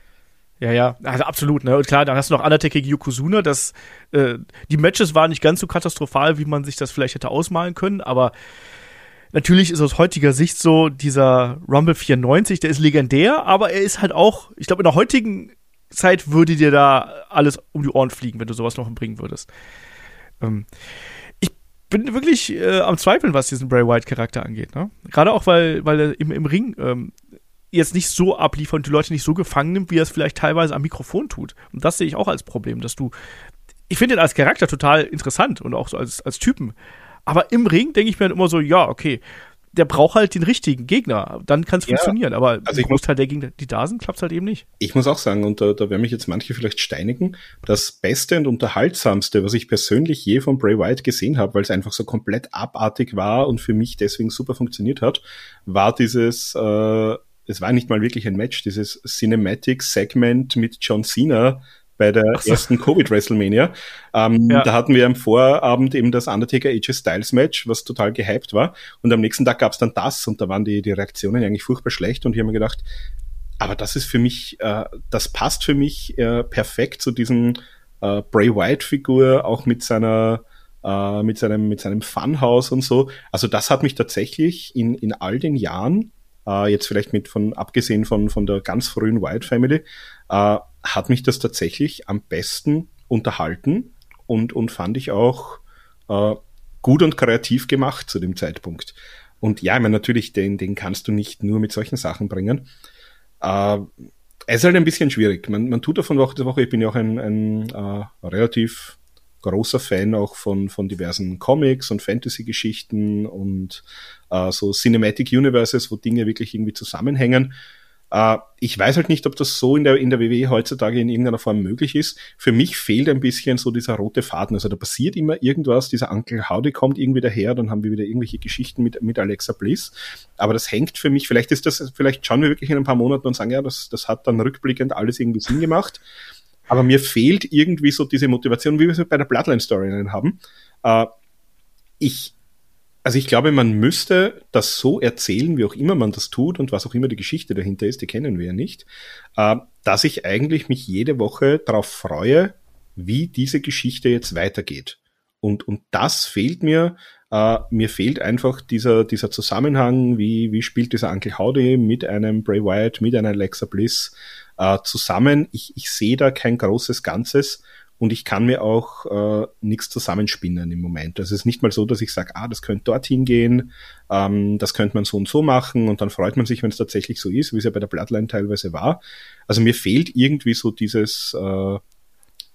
Ja, ja, also absolut, ne? Und klar, dann hast du noch Undertaker gegen Yokozuna, das, äh, die Matches waren nicht ganz so katastrophal, wie man sich das vielleicht hätte ausmalen können, aber Natürlich ist aus heutiger Sicht so, dieser Rumble 94, der ist legendär, aber er ist halt auch, ich glaube, in der heutigen Zeit würde dir da alles um die Ohren fliegen, wenn du sowas noch bringen würdest. Ähm, ich bin wirklich äh, am Zweifeln, was diesen Bray Wyatt-Charakter angeht. Ne? Gerade auch, weil, weil er im, im Ring ähm, jetzt nicht so abliefert und die Leute nicht so gefangen nimmt, wie er es vielleicht teilweise am Mikrofon tut. Und das sehe ich auch als Problem, dass du. Ich finde ihn als Charakter total interessant und auch so als, als Typen. Aber im Ring denke ich mir dann immer so, ja, okay, der braucht halt den richtigen Gegner. Dann kann es ja, funktionieren. Aber also ich Großteil der Gegner, die da sind, klappt halt eben nicht. Ich muss auch sagen, und da, da werden mich jetzt manche vielleicht steinigen, das Beste und Unterhaltsamste, was ich persönlich je von Bray Wyatt gesehen habe, weil es einfach so komplett abartig war und für mich deswegen super funktioniert hat, war dieses, äh, es war nicht mal wirklich ein Match, dieses Cinematic-Segment mit John Cena, bei der so. ersten Covid WrestleMania. Ähm, ja. Da hatten wir am Vorabend eben das Undertaker AJ Styles Match, was total gehypt war. Und am nächsten Tag gab's dann das und da waren die, die Reaktionen eigentlich furchtbar schlecht und ich habe mir gedacht, aber das ist für mich, äh, das passt für mich äh, perfekt zu diesem äh, Bray Wyatt Figur, auch mit seiner äh, mit seinem mit seinem Funhouse und so. Also das hat mich tatsächlich in in all den Jahren äh, jetzt vielleicht mit von abgesehen von von der ganz frühen Wyatt Family äh, hat mich das tatsächlich am besten unterhalten und, und fand ich auch äh, gut und kreativ gemacht zu dem Zeitpunkt. Und ja, ich meine, natürlich, den, den kannst du nicht nur mit solchen Sachen bringen. Äh, es ist halt ein bisschen schwierig. Man, man tut davon Woche zu Woche. Ich bin ja auch ein, ein äh, relativ großer Fan auch von, von diversen Comics und Fantasy-Geschichten und äh, so Cinematic Universes, wo Dinge wirklich irgendwie zusammenhängen. Äh, ich weiß halt nicht, ob das so in der, in der WWE heutzutage in irgendeiner Form möglich ist. Für mich fehlt ein bisschen so dieser rote Faden. Also da passiert immer irgendwas, dieser Uncle Howdy kommt irgendwie daher, dann haben wir wieder irgendwelche Geschichten mit, mit Alexa Bliss. Aber das hängt für mich, vielleicht ist das, vielleicht schauen wir wirklich in ein paar Monaten und sagen, ja, das, das hat dann rückblickend alles irgendwie Sinn gemacht. Aber mir fehlt irgendwie so diese Motivation, wie wir es bei der Bloodline-Storyline haben. Äh, ich, also ich glaube, man müsste das so erzählen, wie auch immer man das tut und was auch immer die Geschichte dahinter ist, die kennen wir ja nicht, äh, dass ich eigentlich mich jede Woche darauf freue, wie diese Geschichte jetzt weitergeht. Und, und das fehlt mir. Uh, mir fehlt einfach dieser, dieser Zusammenhang, wie, wie spielt dieser Uncle Howdy mit einem Bray Wyatt, mit einer Alexa Bliss uh, zusammen. Ich, ich sehe da kein großes Ganzes und ich kann mir auch äh, nichts zusammenspinnen im Moment. Also es ist nicht mal so, dass ich sage, ah, das könnte dorthin gehen, ähm, das könnte man so und so machen und dann freut man sich, wenn es tatsächlich so ist, wie es ja bei der Bloodline teilweise war. Also mir fehlt irgendwie so dieses, äh,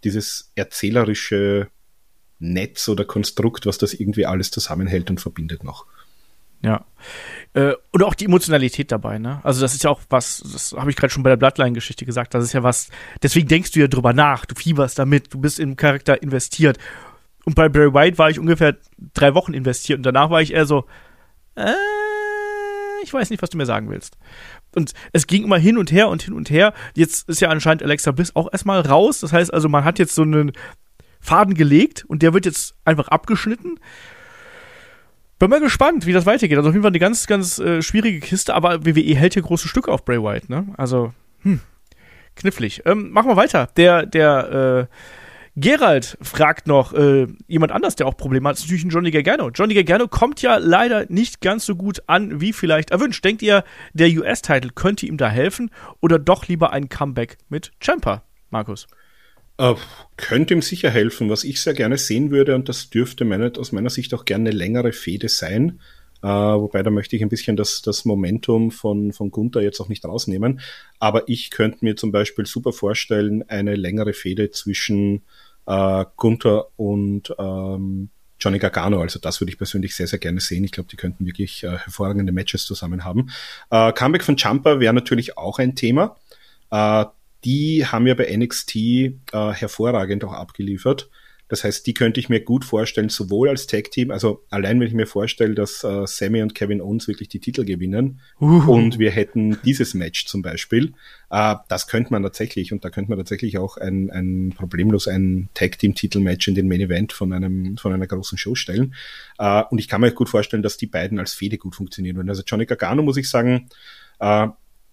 dieses erzählerische Netz oder Konstrukt, was das irgendwie alles zusammenhält und verbindet noch. Ja. Äh, und auch die Emotionalität dabei, ne? Also das ist ja auch was, das habe ich gerade schon bei der Bloodline-Geschichte gesagt, das ist ja was, deswegen denkst du ja drüber nach, du fieberst damit, du bist im Charakter investiert. Und bei Barry White war ich ungefähr drei Wochen investiert und danach war ich eher so, äh, ich weiß nicht, was du mir sagen willst. Und es ging immer hin und her und hin und her. Jetzt ist ja anscheinend Alexa Bliss auch erstmal raus. Das heißt also, man hat jetzt so einen Faden gelegt und der wird jetzt einfach abgeschnitten. Bin mal gespannt, wie das weitergeht. Also auf jeden Fall eine ganz, ganz äh, schwierige Kiste, aber WWE hält hier große Stücke auf Bray Wyatt, ne? Also, hm, knifflig. Ähm, machen wir weiter. Der, der, äh, Gerald fragt noch äh, jemand anders, der auch Probleme hat, ist natürlich ein Johnny Gargano. Johnny Gargano kommt ja leider nicht ganz so gut an, wie vielleicht erwünscht. Denkt ihr, der US-Titel könnte ihm da helfen oder doch lieber ein Comeback mit Champa, Markus? Äh, könnte ihm sicher helfen. Was ich sehr gerne sehen würde, und das dürfte meine, aus meiner Sicht auch gerne eine längere Fehde sein, äh, wobei da möchte ich ein bisschen das, das Momentum von, von Gunther jetzt auch nicht rausnehmen. Aber ich könnte mir zum Beispiel super vorstellen, eine längere Fehde zwischen äh, Gunther und ähm, Johnny Gargano. Also das würde ich persönlich sehr, sehr gerne sehen. Ich glaube, die könnten wirklich äh, hervorragende Matches zusammen haben. Äh, Comeback von Jumper wäre natürlich auch ein Thema. Äh, die haben ja bei NXT äh, hervorragend auch abgeliefert. Das heißt, die könnte ich mir gut vorstellen, sowohl als Tag-Team, also allein wenn ich mir vorstelle, dass äh, Sammy und Kevin Owens wirklich die Titel gewinnen Uhu. und wir hätten dieses Match zum Beispiel, äh, das könnte man tatsächlich und da könnte man tatsächlich auch ein, ein problemlos ein Tag-Team-Titel-Match in den Main Event von einem von einer großen Show stellen. Äh, und ich kann mir gut vorstellen, dass die beiden als Fehde gut funktionieren würden. Also Johnny Gargano muss ich sagen, äh,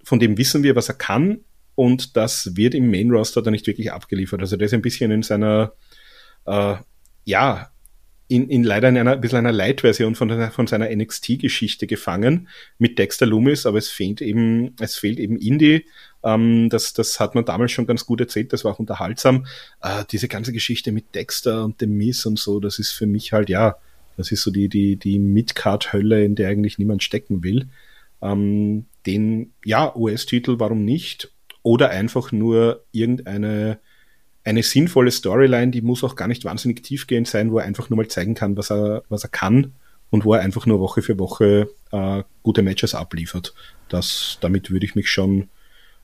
von dem wissen wir, was er kann und das wird im Main Roster dann nicht wirklich abgeliefert. Also der ist ein bisschen in seiner, äh, ja, in, in leider in einer ein bisschen einer Light-Version von, von seiner NXT-Geschichte gefangen mit Dexter Loomis, aber es fehlt eben, es fehlt eben Indie. Ähm, das, das hat man damals schon ganz gut erzählt, das war auch unterhaltsam. Äh, diese ganze Geschichte mit Dexter und dem Miss und so, das ist für mich halt, ja, das ist so die, die, die Midcard-Hölle, in der eigentlich niemand stecken will. Ähm, den, ja, US-Titel, warum nicht? Oder einfach nur irgendeine eine sinnvolle Storyline, die muss auch gar nicht wahnsinnig tiefgehend sein, wo er einfach nur mal zeigen kann, was er, was er kann und wo er einfach nur Woche für Woche äh, gute Matches abliefert. Das, damit würde ich mich schon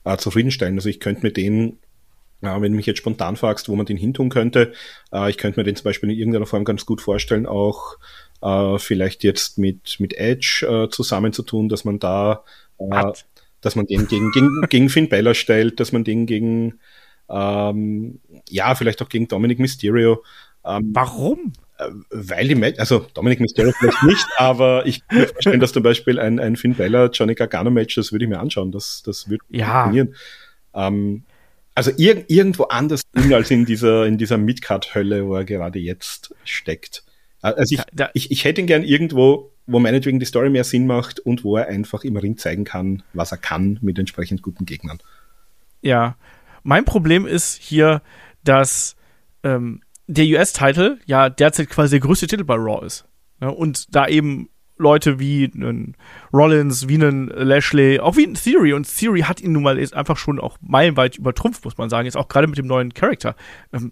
äh, zufriedenstellen. Also ich könnte mir den, äh, wenn du mich jetzt spontan fragst, wo man den hintun könnte, äh, ich könnte mir den zum Beispiel in irgendeiner Form ganz gut vorstellen, auch äh, vielleicht jetzt mit, mit Edge äh, zusammenzutun, dass man da äh, dass man den gegen, gegen, gegen Finn Balor stellt, dass man den gegen, ähm, ja, vielleicht auch gegen Dominic Mysterio. Ähm, Warum? Äh, weil die Match, also Dominic Mysterio vielleicht nicht, aber ich kann mir vorstellen, dass zum Beispiel ein, ein Finn Balor Johnny Gargano Match, das würde ich mir anschauen, das, das würde ja. funktionieren. Ähm, also ir irgendwo anders als in dieser, in dieser Midcard-Hölle, wo er gerade jetzt steckt. Äh, also ich, da, ich, ich hätte ihn gern irgendwo wo meinetwegen die Story mehr Sinn macht und wo er einfach im Ring zeigen kann, was er kann mit entsprechend guten Gegnern. Ja, mein Problem ist hier, dass ähm, der US-Title ja derzeit quasi der größte Titel bei Raw ist. Ne? Und da eben Leute wie einen Rollins, wie einen Lashley, auch wie ein Theory. Und Theory hat ihn nun mal jetzt einfach schon auch meilenweit übertrumpft, muss man sagen. Jetzt auch gerade mit dem neuen Charakter. Ähm,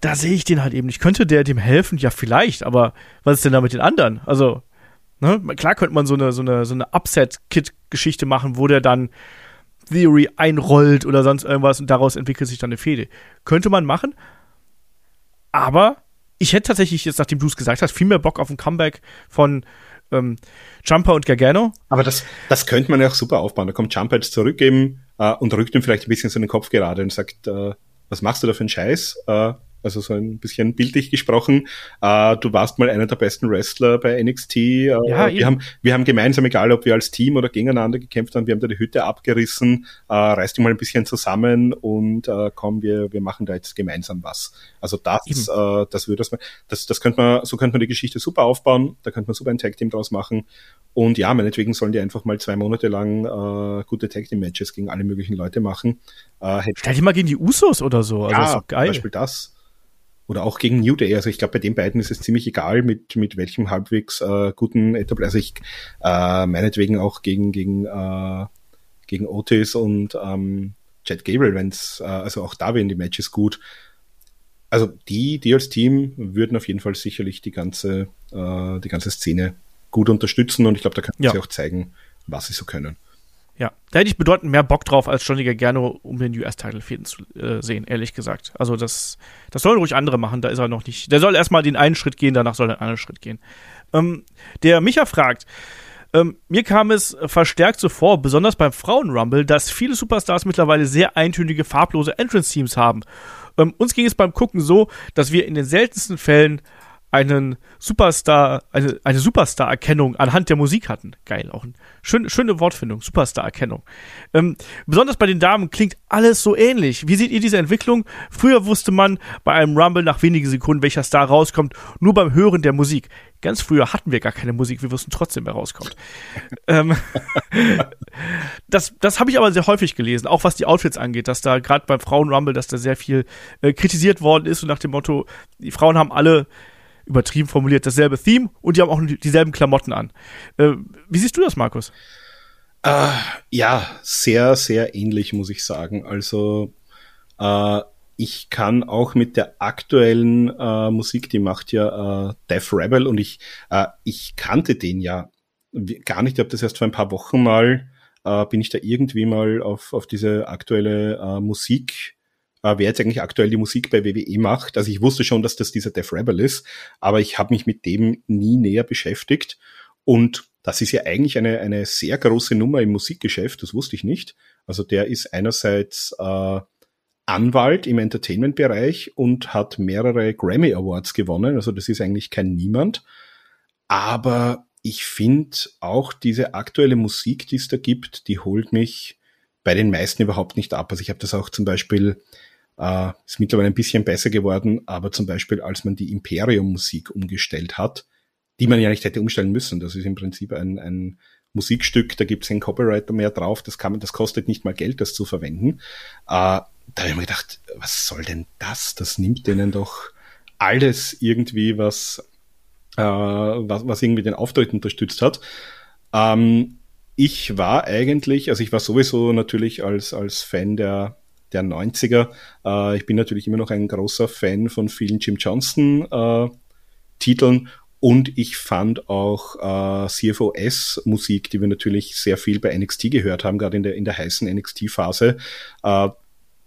da sehe ich den halt eben nicht. Könnte der dem helfen? Ja, vielleicht, aber was ist denn da mit den anderen? Also, ne, klar könnte man so eine, so eine, so eine Upset-Kit-Geschichte machen, wo der dann Theory einrollt oder sonst irgendwas und daraus entwickelt sich dann eine Fehde. Könnte man machen, aber ich hätte tatsächlich jetzt, nachdem du es gesagt hast, viel mehr Bock auf ein Comeback von ähm, Jumper und Gargano. Aber das, das könnte man ja auch super aufbauen. Da kommt Jumper jetzt zurück eben äh, und rückt ihm vielleicht ein bisschen so den Kopf gerade und sagt, äh, was machst du da für einen Scheiß? Äh, also so ein bisschen bildlich gesprochen. Äh, du warst mal einer der besten Wrestler bei NXT. Äh, ja, wir, haben, wir haben gemeinsam, egal ob wir als Team oder gegeneinander gekämpft haben, wir haben da die Hütte abgerissen. Äh, reiß dich mal ein bisschen zusammen und äh, komm, wir, wir machen da jetzt gemeinsam was. Also das, äh, das würde das, das, das könnte man, so könnte man die Geschichte super aufbauen. Da könnte man super ein Tag Team draus machen. Und ja, meinetwegen sollen die einfach mal zwei Monate lang äh, gute Tag Team Matches gegen alle möglichen Leute machen. Äh, Stell dich mal gegen die Usos oder so. Also ja, geil. Zum Beispiel das. Oder auch gegen New Day. Also ich glaube, bei den beiden ist es ziemlich egal, mit, mit welchem halbwegs äh, guten Etablier. Also ich äh, meinetwegen auch gegen, gegen, äh, gegen Otis und ähm, Chad Gable, wenn's, äh, also auch da wären die Matches gut. Also die, die als Team würden auf jeden Fall sicherlich die ganze, äh, die ganze Szene gut unterstützen und ich glaube, da können ja. sie auch zeigen, was sie so können. Ja, da hätte ich bedeutend mehr Bock drauf, als Johnny Gargano um den US-Title fäden zu äh, sehen, ehrlich gesagt. Also das, das sollen ruhig andere machen, da ist er noch nicht. Der soll erstmal den einen Schritt gehen, danach soll er einen anderen Schritt gehen. Ähm, der Micha fragt, ähm, mir kam es verstärkt so vor, besonders beim Frauen-Rumble, dass viele Superstars mittlerweile sehr eintönige, farblose Entrance-Teams haben. Ähm, uns ging es beim Gucken so, dass wir in den seltensten Fällen einen Superstar, eine, eine Superstar-Erkennung anhand der Musik hatten. Geil, auch eine schön, schöne Wortfindung, Superstar-Erkennung. Ähm, besonders bei den Damen klingt alles so ähnlich. Wie seht ihr diese Entwicklung? Früher wusste man bei einem Rumble nach wenigen Sekunden, welcher Star rauskommt, nur beim Hören der Musik. Ganz früher hatten wir gar keine Musik, wir wussten trotzdem, wer rauskommt. ähm, das das habe ich aber sehr häufig gelesen, auch was die Outfits angeht, dass da gerade beim Frauen-Rumble, dass da sehr viel äh, kritisiert worden ist und nach dem Motto, die Frauen haben alle übertrieben formuliert, dasselbe Theme und die haben auch dieselben Klamotten an. Äh, wie siehst du das, Markus? Uh, ja, sehr, sehr ähnlich, muss ich sagen. Also uh, ich kann auch mit der aktuellen uh, Musik, die macht ja Death Rebel und ich, ich kannte den ja gar nicht. Ich habe das erst vor ein paar Wochen mal, bin ich da irgendwie mal auf, auf diese aktuelle Musik äh, wer jetzt eigentlich aktuell die Musik bei WWE macht. Also ich wusste schon, dass das dieser Def Rebel ist, aber ich habe mich mit dem nie näher beschäftigt. Und das ist ja eigentlich eine, eine sehr große Nummer im Musikgeschäft, das wusste ich nicht. Also der ist einerseits äh, Anwalt im Entertainment-Bereich und hat mehrere Grammy Awards gewonnen. Also das ist eigentlich kein Niemand. Aber ich finde auch diese aktuelle Musik, die es da gibt, die holt mich bei den meisten überhaupt nicht ab. Also ich habe das auch zum Beispiel äh, ist mittlerweile ein bisschen besser geworden, aber zum Beispiel, als man die Imperium-Musik umgestellt hat, die man ja nicht hätte umstellen müssen. Das ist im Prinzip ein, ein Musikstück, da gibt es ein Copyright mehr drauf, das kann man, das kostet nicht mal Geld, das zu verwenden. Äh, da habe ich mir gedacht, was soll denn das? Das nimmt denen doch alles irgendwie, was, äh, was, was irgendwie den Auftritt unterstützt hat. Ähm, ich war eigentlich, also ich war sowieso natürlich als, als Fan der, der 90er. Äh, ich bin natürlich immer noch ein großer Fan von vielen Jim Johnston äh, Titeln und ich fand auch äh, CFOS Musik, die wir natürlich sehr viel bei NXT gehört haben, gerade in der, in der heißen NXT-Phase. Äh,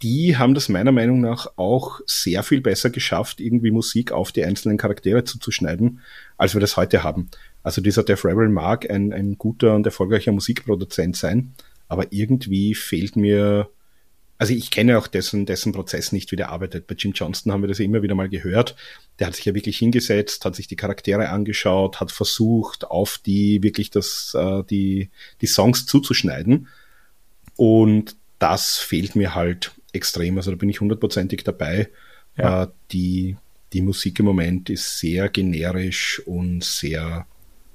die haben das meiner Meinung nach auch sehr viel besser geschafft, irgendwie Musik auf die einzelnen Charaktere zuzuschneiden, als wir das heute haben. Also dieser Def Rebel mag ein, ein guter und erfolgreicher Musikproduzent sein, aber irgendwie fehlt mir also ich kenne auch dessen, dessen Prozess nicht, wie der arbeitet. Bei Jim Johnston haben wir das ja immer wieder mal gehört. Der hat sich ja wirklich hingesetzt, hat sich die Charaktere angeschaut, hat versucht, auf die wirklich das, äh, die, die Songs zuzuschneiden. Und das fehlt mir halt extrem. Also da bin ich hundertprozentig dabei. Ja. Äh, die, die Musik im Moment ist sehr generisch und sehr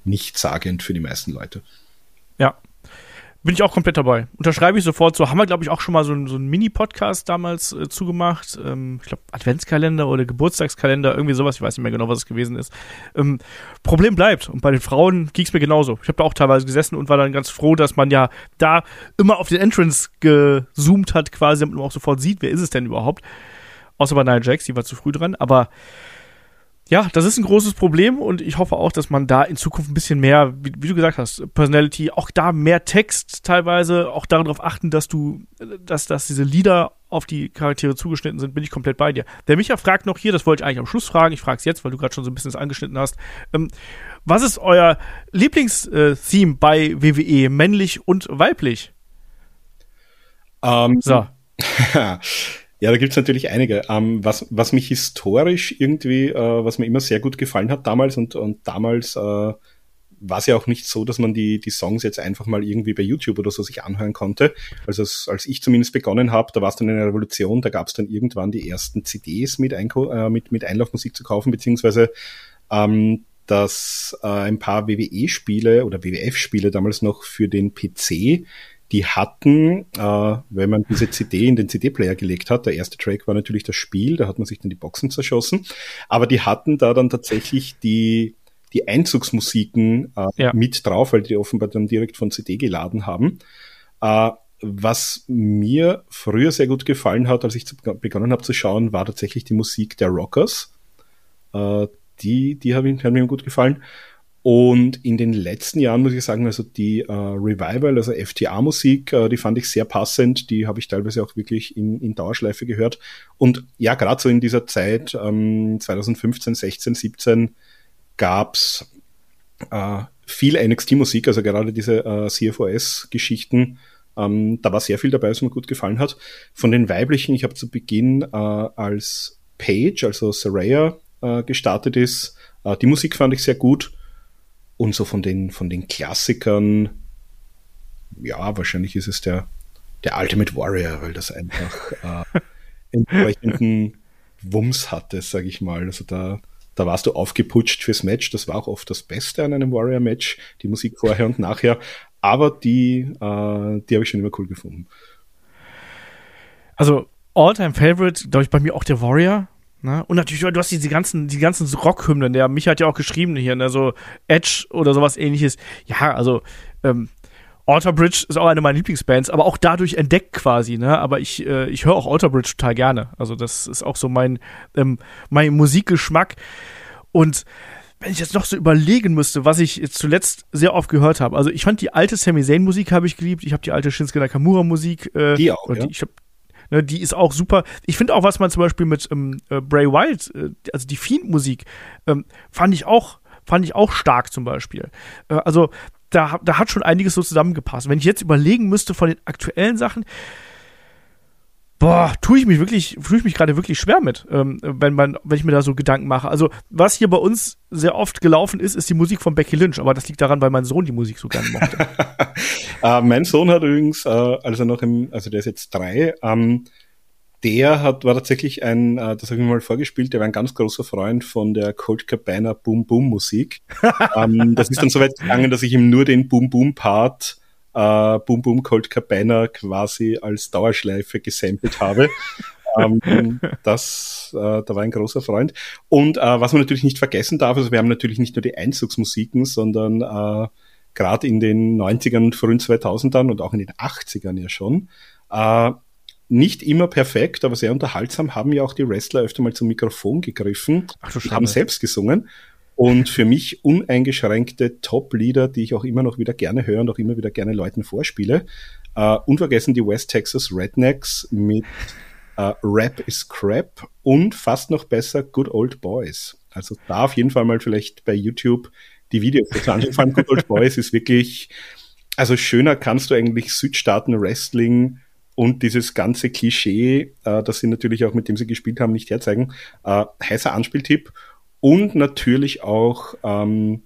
nichtssagend für die meisten Leute. Ja, Bin ich auch komplett dabei. Unterschreibe ich sofort so. Haben wir, glaube ich, auch schon mal so, so einen Mini-Podcast damals äh, zugemacht. Ähm, ich glaube, Adventskalender oder Geburtstagskalender, irgendwie sowas. Ich weiß nicht mehr genau, was es gewesen ist. Ähm, Problem bleibt. Und bei den Frauen ging es mir genauso. Ich habe da auch teilweise gesessen und war dann ganz froh, dass man ja da immer auf den Entrance gezoomt hat, quasi, damit man auch sofort sieht, wer ist es denn überhaupt. Außer bei Nia Jax, die war zu früh dran. Aber ja, das ist ein großes Problem und ich hoffe auch, dass man da in Zukunft ein bisschen mehr, wie, wie, du gesagt hast, Personality, auch da mehr Text teilweise, auch darauf achten, dass du, dass, dass diese Lieder auf die Charaktere zugeschnitten sind, bin ich komplett bei dir. Der Micha fragt noch hier, das wollte ich eigentlich am Schluss fragen, ich frage es jetzt, weil du gerade schon so ein bisschen das angeschnitten hast. Ähm, was ist euer Lieblingstheme bei WWE, männlich und weiblich? Um, ähm, so. Ja, da gibt's natürlich einige. Ähm, was, was mich historisch irgendwie, äh, was mir immer sehr gut gefallen hat damals und, und damals äh, war es ja auch nicht so, dass man die, die Songs jetzt einfach mal irgendwie bei YouTube oder so sich anhören konnte. Also als, als ich zumindest begonnen habe, da war es dann eine Revolution, da gab's dann irgendwann die ersten CDs mit, Einko äh, mit, mit Einlaufmusik zu kaufen, beziehungsweise ähm, dass äh, ein paar WWE-Spiele oder WWF-Spiele damals noch für den PC die hatten, äh, wenn man diese CD in den CD-Player gelegt hat, der erste Track war natürlich das Spiel, da hat man sich dann die Boxen zerschossen, aber die hatten da dann tatsächlich die, die Einzugsmusiken äh, ja. mit drauf, weil die offenbar dann direkt von CD geladen haben. Äh, was mir früher sehr gut gefallen hat, als ich zu, begonnen habe zu schauen, war tatsächlich die Musik der Rockers. Äh, die, die haben, haben mir gut gefallen. Und in den letzten Jahren muss ich sagen, also die äh, Revival, also FTA-Musik, äh, die fand ich sehr passend. Die habe ich teilweise auch wirklich in, in Dauerschleife gehört. Und ja, gerade so in dieser Zeit, ähm, 2015, 16, 17, gab's äh, viel NXT-Musik, also gerade diese äh, CFOS-Geschichten. Ähm, da war sehr viel dabei, was mir gut gefallen hat. Von den weiblichen, ich habe zu Beginn äh, als Page, also Saraya, äh, gestartet ist. Äh, die Musik fand ich sehr gut. Und so von den, von den Klassikern, ja, wahrscheinlich ist es der, der Ultimate Warrior, weil das einfach äh, entsprechenden Wumms hatte, sag ich mal. Also da, da warst du aufgeputscht fürs Match. Das war auch oft das Beste an einem Warrior-Match, die Musik vorher und nachher. Aber die, äh, die habe ich schon immer cool gefunden. Also, All-Time Favorite, glaube ich, bei mir auch der Warrior. Ne? Und natürlich, du hast diese ganzen, die ganzen Rockhymnen, der mich hat ja auch geschrieben hier, ne? so Edge oder sowas ähnliches. Ja, also, ähm, Alter Bridge ist auch eine meiner Lieblingsbands, aber auch dadurch entdeckt quasi, ne? Aber ich, äh, ich höre auch Alter Bridge total gerne. Also, das ist auch so mein, ähm, mein Musikgeschmack. Und wenn ich jetzt noch so überlegen müsste, was ich jetzt zuletzt sehr oft gehört habe. Also, ich fand die alte Sami Zayn Musik habe ich geliebt. Ich habe die alte Shinsuke Nakamura Musik. Äh, die auch, ja. Die, ich habe Ne, die ist auch super. Ich finde auch, was man zum Beispiel mit ähm, äh, Bray Wyatt, äh, also die Fiend-Musik, ähm, fand ich auch, fand ich auch stark zum Beispiel. Äh, also da, da hat schon einiges so zusammengepasst. Wenn ich jetzt überlegen müsste von den aktuellen Sachen, boah, tue ich mich wirklich, tue ich mich gerade wirklich schwer mit, ähm, wenn man, wenn ich mir da so Gedanken mache. Also, was hier bei uns sehr oft gelaufen ist, ist die Musik von Becky Lynch, aber das liegt daran, weil mein Sohn die Musik so gerne mochte. äh, mein Sohn hat übrigens, äh, also noch im, also der ist jetzt drei, ähm, der hat, war tatsächlich ein, äh, das habe ich mir mal vorgespielt, der war ein ganz großer Freund von der Colt Cabana Boom Boom Musik. ähm, das ist dann so weit gegangen, dass ich ihm nur den Boom Boom Part äh, Boom Boom Colt Cabana quasi als Dauerschleife gesampelt habe. ähm, das, äh, da war ein großer Freund. Und äh, was man natürlich nicht vergessen darf, also wir haben natürlich nicht nur die Einzugsmusiken, sondern äh, gerade in den 90ern, frühen 2000ern und auch in den 80ern ja schon, äh, nicht immer perfekt, aber sehr unterhaltsam, haben ja auch die Wrestler öfter mal zum Mikrofon gegriffen Ach, und haben selbst gesungen. Und für mich uneingeschränkte Top-Lieder, die ich auch immer noch wieder gerne höre und auch immer wieder gerne Leuten vorspiele. Uh, unvergessen die West Texas Rednecks mit uh, Rap is Crap und fast noch besser Good Old Boys. Also da auf jeden Fall mal vielleicht bei YouTube die Videos dazu anschauen. Vor allem Good Old Boys ist wirklich, also schöner kannst du eigentlich Südstaaten Wrestling und dieses ganze Klischee, äh, das sie natürlich auch mit dem sie gespielt haben, nicht herzeigen. Äh, heißer Anspieltipp. Und natürlich auch, ähm,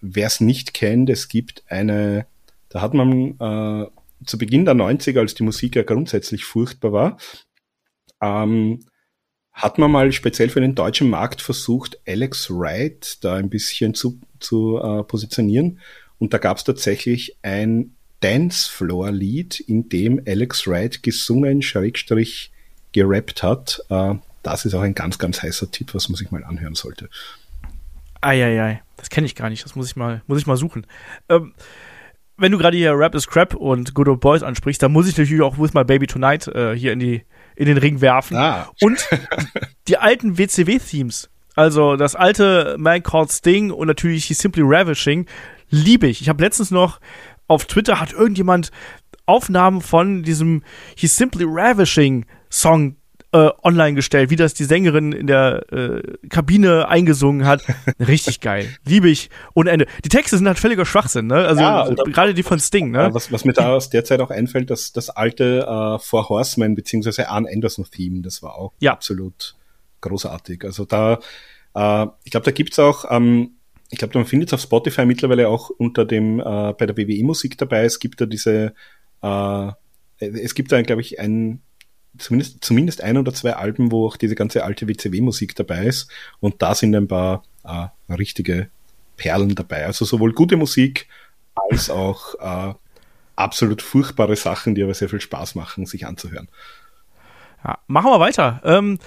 wer es nicht kennt, es gibt eine, da hat man äh, zu Beginn der 90er, als die Musik ja grundsätzlich furchtbar war, ähm, hat man mal speziell für den deutschen Markt versucht, Alex Wright da ein bisschen zu, zu äh, positionieren. Und da gab es tatsächlich ein Dancefloor-Lied, in dem Alex Wright gesungen, Schrägstrich gerappt hat. Äh, das ist auch ein ganz, ganz heißer Tipp, was man sich mal anhören sollte. Eieiei, das kenne ich gar nicht. Das muss ich mal, muss ich mal suchen. Ähm, wenn du gerade hier Rap is Crap und Good Old Boys ansprichst, dann muss ich natürlich auch With My Baby Tonight äh, hier in, die, in den Ring werfen. Ah. Und die alten WCW-Themes. Also das alte Man Called Sting und natürlich die Simply Ravishing liebe ich. Ich habe letztens noch auf Twitter hat irgendjemand Aufnahmen von diesem He's Simply Ravishing Song äh, online gestellt, wie das die Sängerin in der äh, Kabine eingesungen hat. Richtig geil. Liebe ich ohne Ende. Die Texte sind halt völliger Schwachsinn, ne? Also ja, gerade die von Sting, ne? Was, was mir da aus der Zeit auch einfällt, dass das alte äh, Four Horsemen beziehungsweise Arn Anderson Theme, das war auch ja. absolut großartig. Also da, äh, ich glaube, da gibt's auch ähm, ich glaube, man findet es auf Spotify mittlerweile auch unter dem, äh, bei der WWE Musik dabei. Es gibt da diese, äh, es gibt da, glaube ich, ein, zumindest, zumindest ein oder zwei Alben, wo auch diese ganze alte WCW-Musik dabei ist. Und da sind ein paar äh, richtige Perlen dabei. Also sowohl gute Musik als auch äh, absolut furchtbare Sachen, die aber sehr viel Spaß machen, sich anzuhören. Ja, machen wir weiter. Ähm,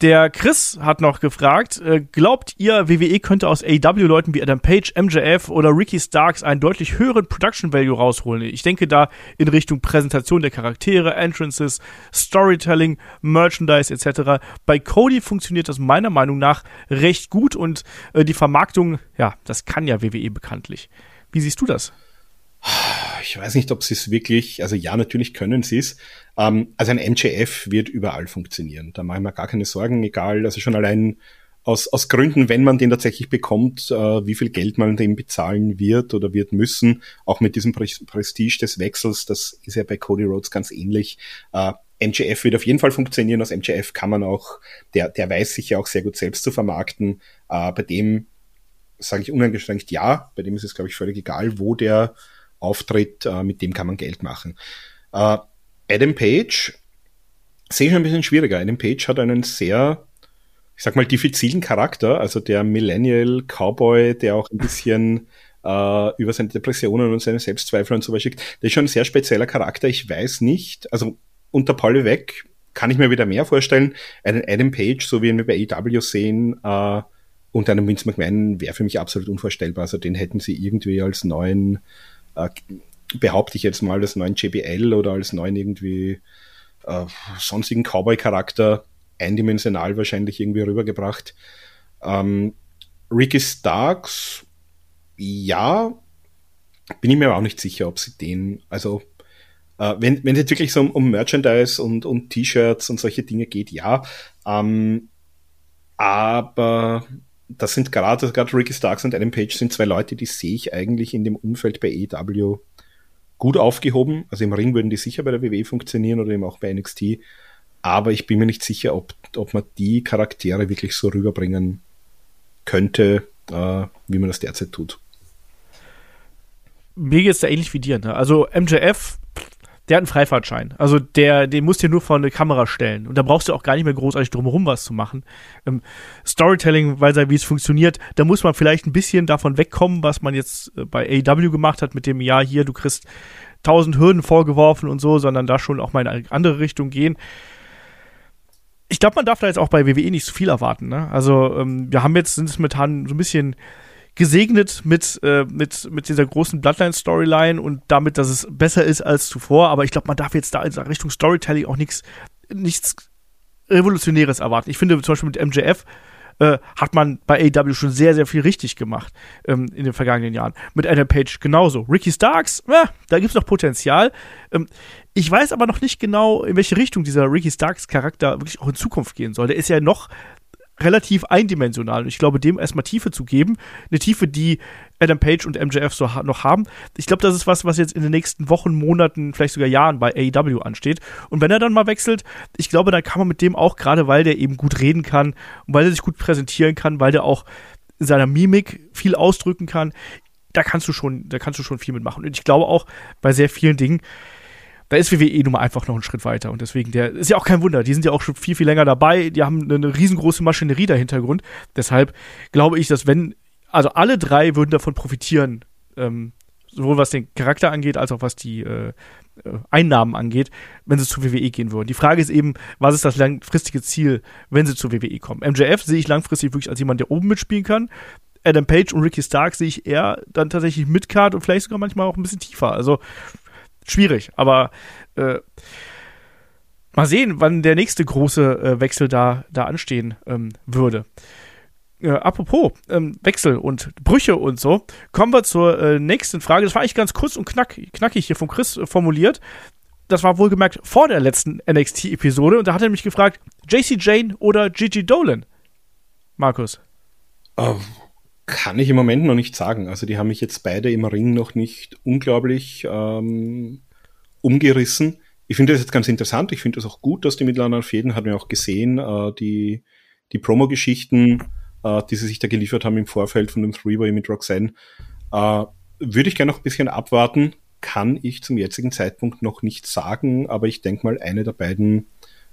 der Chris hat noch gefragt, äh, glaubt ihr, WWE könnte aus AEW-Leuten wie Adam Page, MJF oder Ricky Starks einen deutlich höheren Production Value rausholen? Ich denke da in Richtung Präsentation der Charaktere, Entrances, Storytelling, Merchandise etc. Bei Cody funktioniert das meiner Meinung nach recht gut und äh, die Vermarktung, ja, das kann ja WWE bekanntlich. Wie siehst du das? Ich weiß nicht, ob sie es wirklich, also ja, natürlich können sie es. Ähm, also ein MJF wird überall funktionieren. Da mache ich mir gar keine Sorgen, egal, also schon allein aus, aus Gründen, wenn man den tatsächlich bekommt, äh, wie viel Geld man dem bezahlen wird oder wird müssen, auch mit diesem Prestige des Wechsels, das ist ja bei Cody Rhodes ganz ähnlich. Äh, MJF wird auf jeden Fall funktionieren. Aus MJF kann man auch, der, der weiß sich ja auch sehr gut selbst zu vermarkten. Äh, bei dem sage ich uneingeschränkt ja. Bei dem ist es, glaube ich, völlig egal, wo der auftritt, äh, mit dem kann man Geld machen. Äh, Adam Page sehe ich ein bisschen schwieriger. Adam Page hat einen sehr, ich sag mal, diffizilen Charakter, also der Millennial Cowboy, der auch ein bisschen äh, über seine Depressionen und seine Selbstzweifel und so was schickt. Das ist schon ein sehr spezieller Charakter. Ich weiß nicht, also unter Pauli weg kann ich mir wieder mehr vorstellen. Einen Adam Page, so wie wir bei AEW sehen, äh, und einen Vince McMahon wäre für mich absolut unvorstellbar. Also den hätten sie irgendwie als neuen äh, behaupte ich jetzt mal, als neuen JBL oder als neuen irgendwie äh, sonstigen Cowboy-Charakter eindimensional wahrscheinlich irgendwie rübergebracht. Ähm, Ricky Starks, ja, bin ich mir aber auch nicht sicher, ob sie den, also äh, wenn wenn es jetzt wirklich so um, um Merchandise und, und T-Shirts und solche Dinge geht, ja. Ähm, aber das sind gerade, gerade Ricky Starks und Adam Page sind zwei Leute, die sehe ich eigentlich in dem Umfeld bei EW gut aufgehoben. Also im Ring würden die sicher bei der WWE funktionieren oder eben auch bei NXT. Aber ich bin mir nicht sicher, ob, ob man die Charaktere wirklich so rüberbringen könnte, äh, wie man das derzeit tut. Mir geht es da ähnlich wie dir. Ne? Also MJF der hat einen Freifahrtschein. Also der, den musst du dir nur vor eine Kamera stellen. Und da brauchst du auch gar nicht mehr großartig drumherum was zu machen. Ähm, Storytelling, weil er, wie es funktioniert, da muss man vielleicht ein bisschen davon wegkommen, was man jetzt äh, bei AEW gemacht hat mit dem, ja, hier, du kriegst tausend Hürden vorgeworfen und so, sondern da schon auch mal in eine andere Richtung gehen. Ich glaube, man darf da jetzt auch bei WWE nicht so viel erwarten. Ne? Also ähm, wir haben jetzt, sind es momentan so ein bisschen gesegnet mit, äh, mit, mit dieser großen Bloodline-Storyline und damit, dass es besser ist als zuvor. Aber ich glaube, man darf jetzt da in Richtung Storytelling auch nichts Revolutionäres erwarten. Ich finde zum Beispiel mit MJF äh, hat man bei AEW schon sehr, sehr viel richtig gemacht ähm, in den vergangenen Jahren. Mit Adam Page genauso. Ricky Starks, äh, da gibt es noch Potenzial. Ähm, ich weiß aber noch nicht genau, in welche Richtung dieser Ricky Starks Charakter wirklich auch in Zukunft gehen soll. Der ist ja noch relativ eindimensional. Und ich glaube, dem erstmal Tiefe zu geben, eine Tiefe, die Adam Page und MJF so ha noch haben. Ich glaube, das ist was, was jetzt in den nächsten Wochen, Monaten, vielleicht sogar Jahren bei AEW ansteht. Und wenn er dann mal wechselt, ich glaube, dann kann man mit dem auch, gerade weil der eben gut reden kann und weil er sich gut präsentieren kann, weil der auch in seiner Mimik viel ausdrücken kann, da kannst du schon, da kannst du schon viel mitmachen. Und ich glaube auch bei sehr vielen Dingen, da ist WWE nun mal einfach noch einen Schritt weiter. Und deswegen, der ist ja auch kein Wunder. Die sind ja auch schon viel, viel länger dabei. Die haben eine riesengroße Maschinerie dahinter Grund. Deshalb glaube ich, dass wenn, also alle drei würden davon profitieren, ähm, sowohl was den Charakter angeht, als auch was die äh, äh Einnahmen angeht, wenn sie zu WWE gehen würden. Die Frage ist eben, was ist das langfristige Ziel, wenn sie zu WWE kommen? MJF sehe ich langfristig wirklich als jemand, der oben mitspielen kann. Adam Page und Ricky Stark sehe ich eher dann tatsächlich Midcard und vielleicht sogar manchmal auch ein bisschen tiefer. Also schwierig, aber äh, mal sehen, wann der nächste große äh, Wechsel da, da anstehen ähm, würde. Äh, apropos ähm, Wechsel und Brüche und so, kommen wir zur äh, nächsten Frage. Das war eigentlich ganz kurz und knack, knackig hier von Chris äh, formuliert. Das war wohlgemerkt vor der letzten NXT-Episode und da hat er mich gefragt, JC Jane oder Gigi Dolan? Markus. Oh, kann ich im Moment noch nicht sagen. Also die haben mich jetzt beide im Ring noch nicht unglaublich ähm, umgerissen. Ich finde das jetzt ganz interessant. Ich finde das auch gut, dass die miteinander fäden. Hat man auch gesehen, äh, die, die Promo-Geschichten äh, die sie sich da geliefert haben im Vorfeld von dem Three-Way mit Roxanne. Äh, würde ich gerne noch ein bisschen abwarten. Kann ich zum jetzigen Zeitpunkt noch nicht sagen, aber ich denke mal, eine der beiden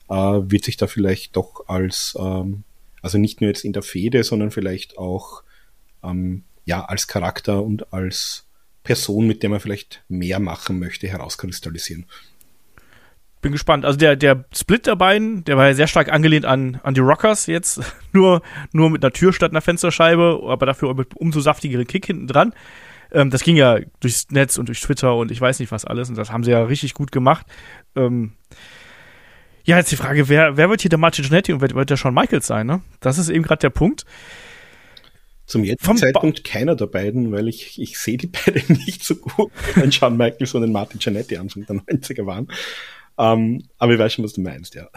äh, wird sich da vielleicht doch als, ähm, also nicht nur jetzt in der Fehde, sondern vielleicht auch ähm, ja als Charakter und als Person, mit der man vielleicht mehr machen möchte, herauskristallisieren bin gespannt. Also der, der Split der beiden, der war ja sehr stark angelehnt an, an die Rockers jetzt. nur, nur mit einer Tür statt einer Fensterscheibe, aber dafür mit umso saftigeren Kick hinten dran. Ähm, das ging ja durchs Netz und durch Twitter und ich weiß nicht was alles. Und das haben sie ja richtig gut gemacht. Ähm, ja, jetzt die Frage, wer, wer wird hier der Martin Giannetti und wer wird der Shawn Michaels sein, ne? Das ist eben gerade der Punkt. Zum jetzigen Zeitpunkt ba keiner der beiden, weil ich, ich sehe die beiden nicht so gut, wenn Shawn Michaels und den Martin Giannetti Anfang der 90er waren. Ähm, aber ich weiß schon, was du meinst, ja.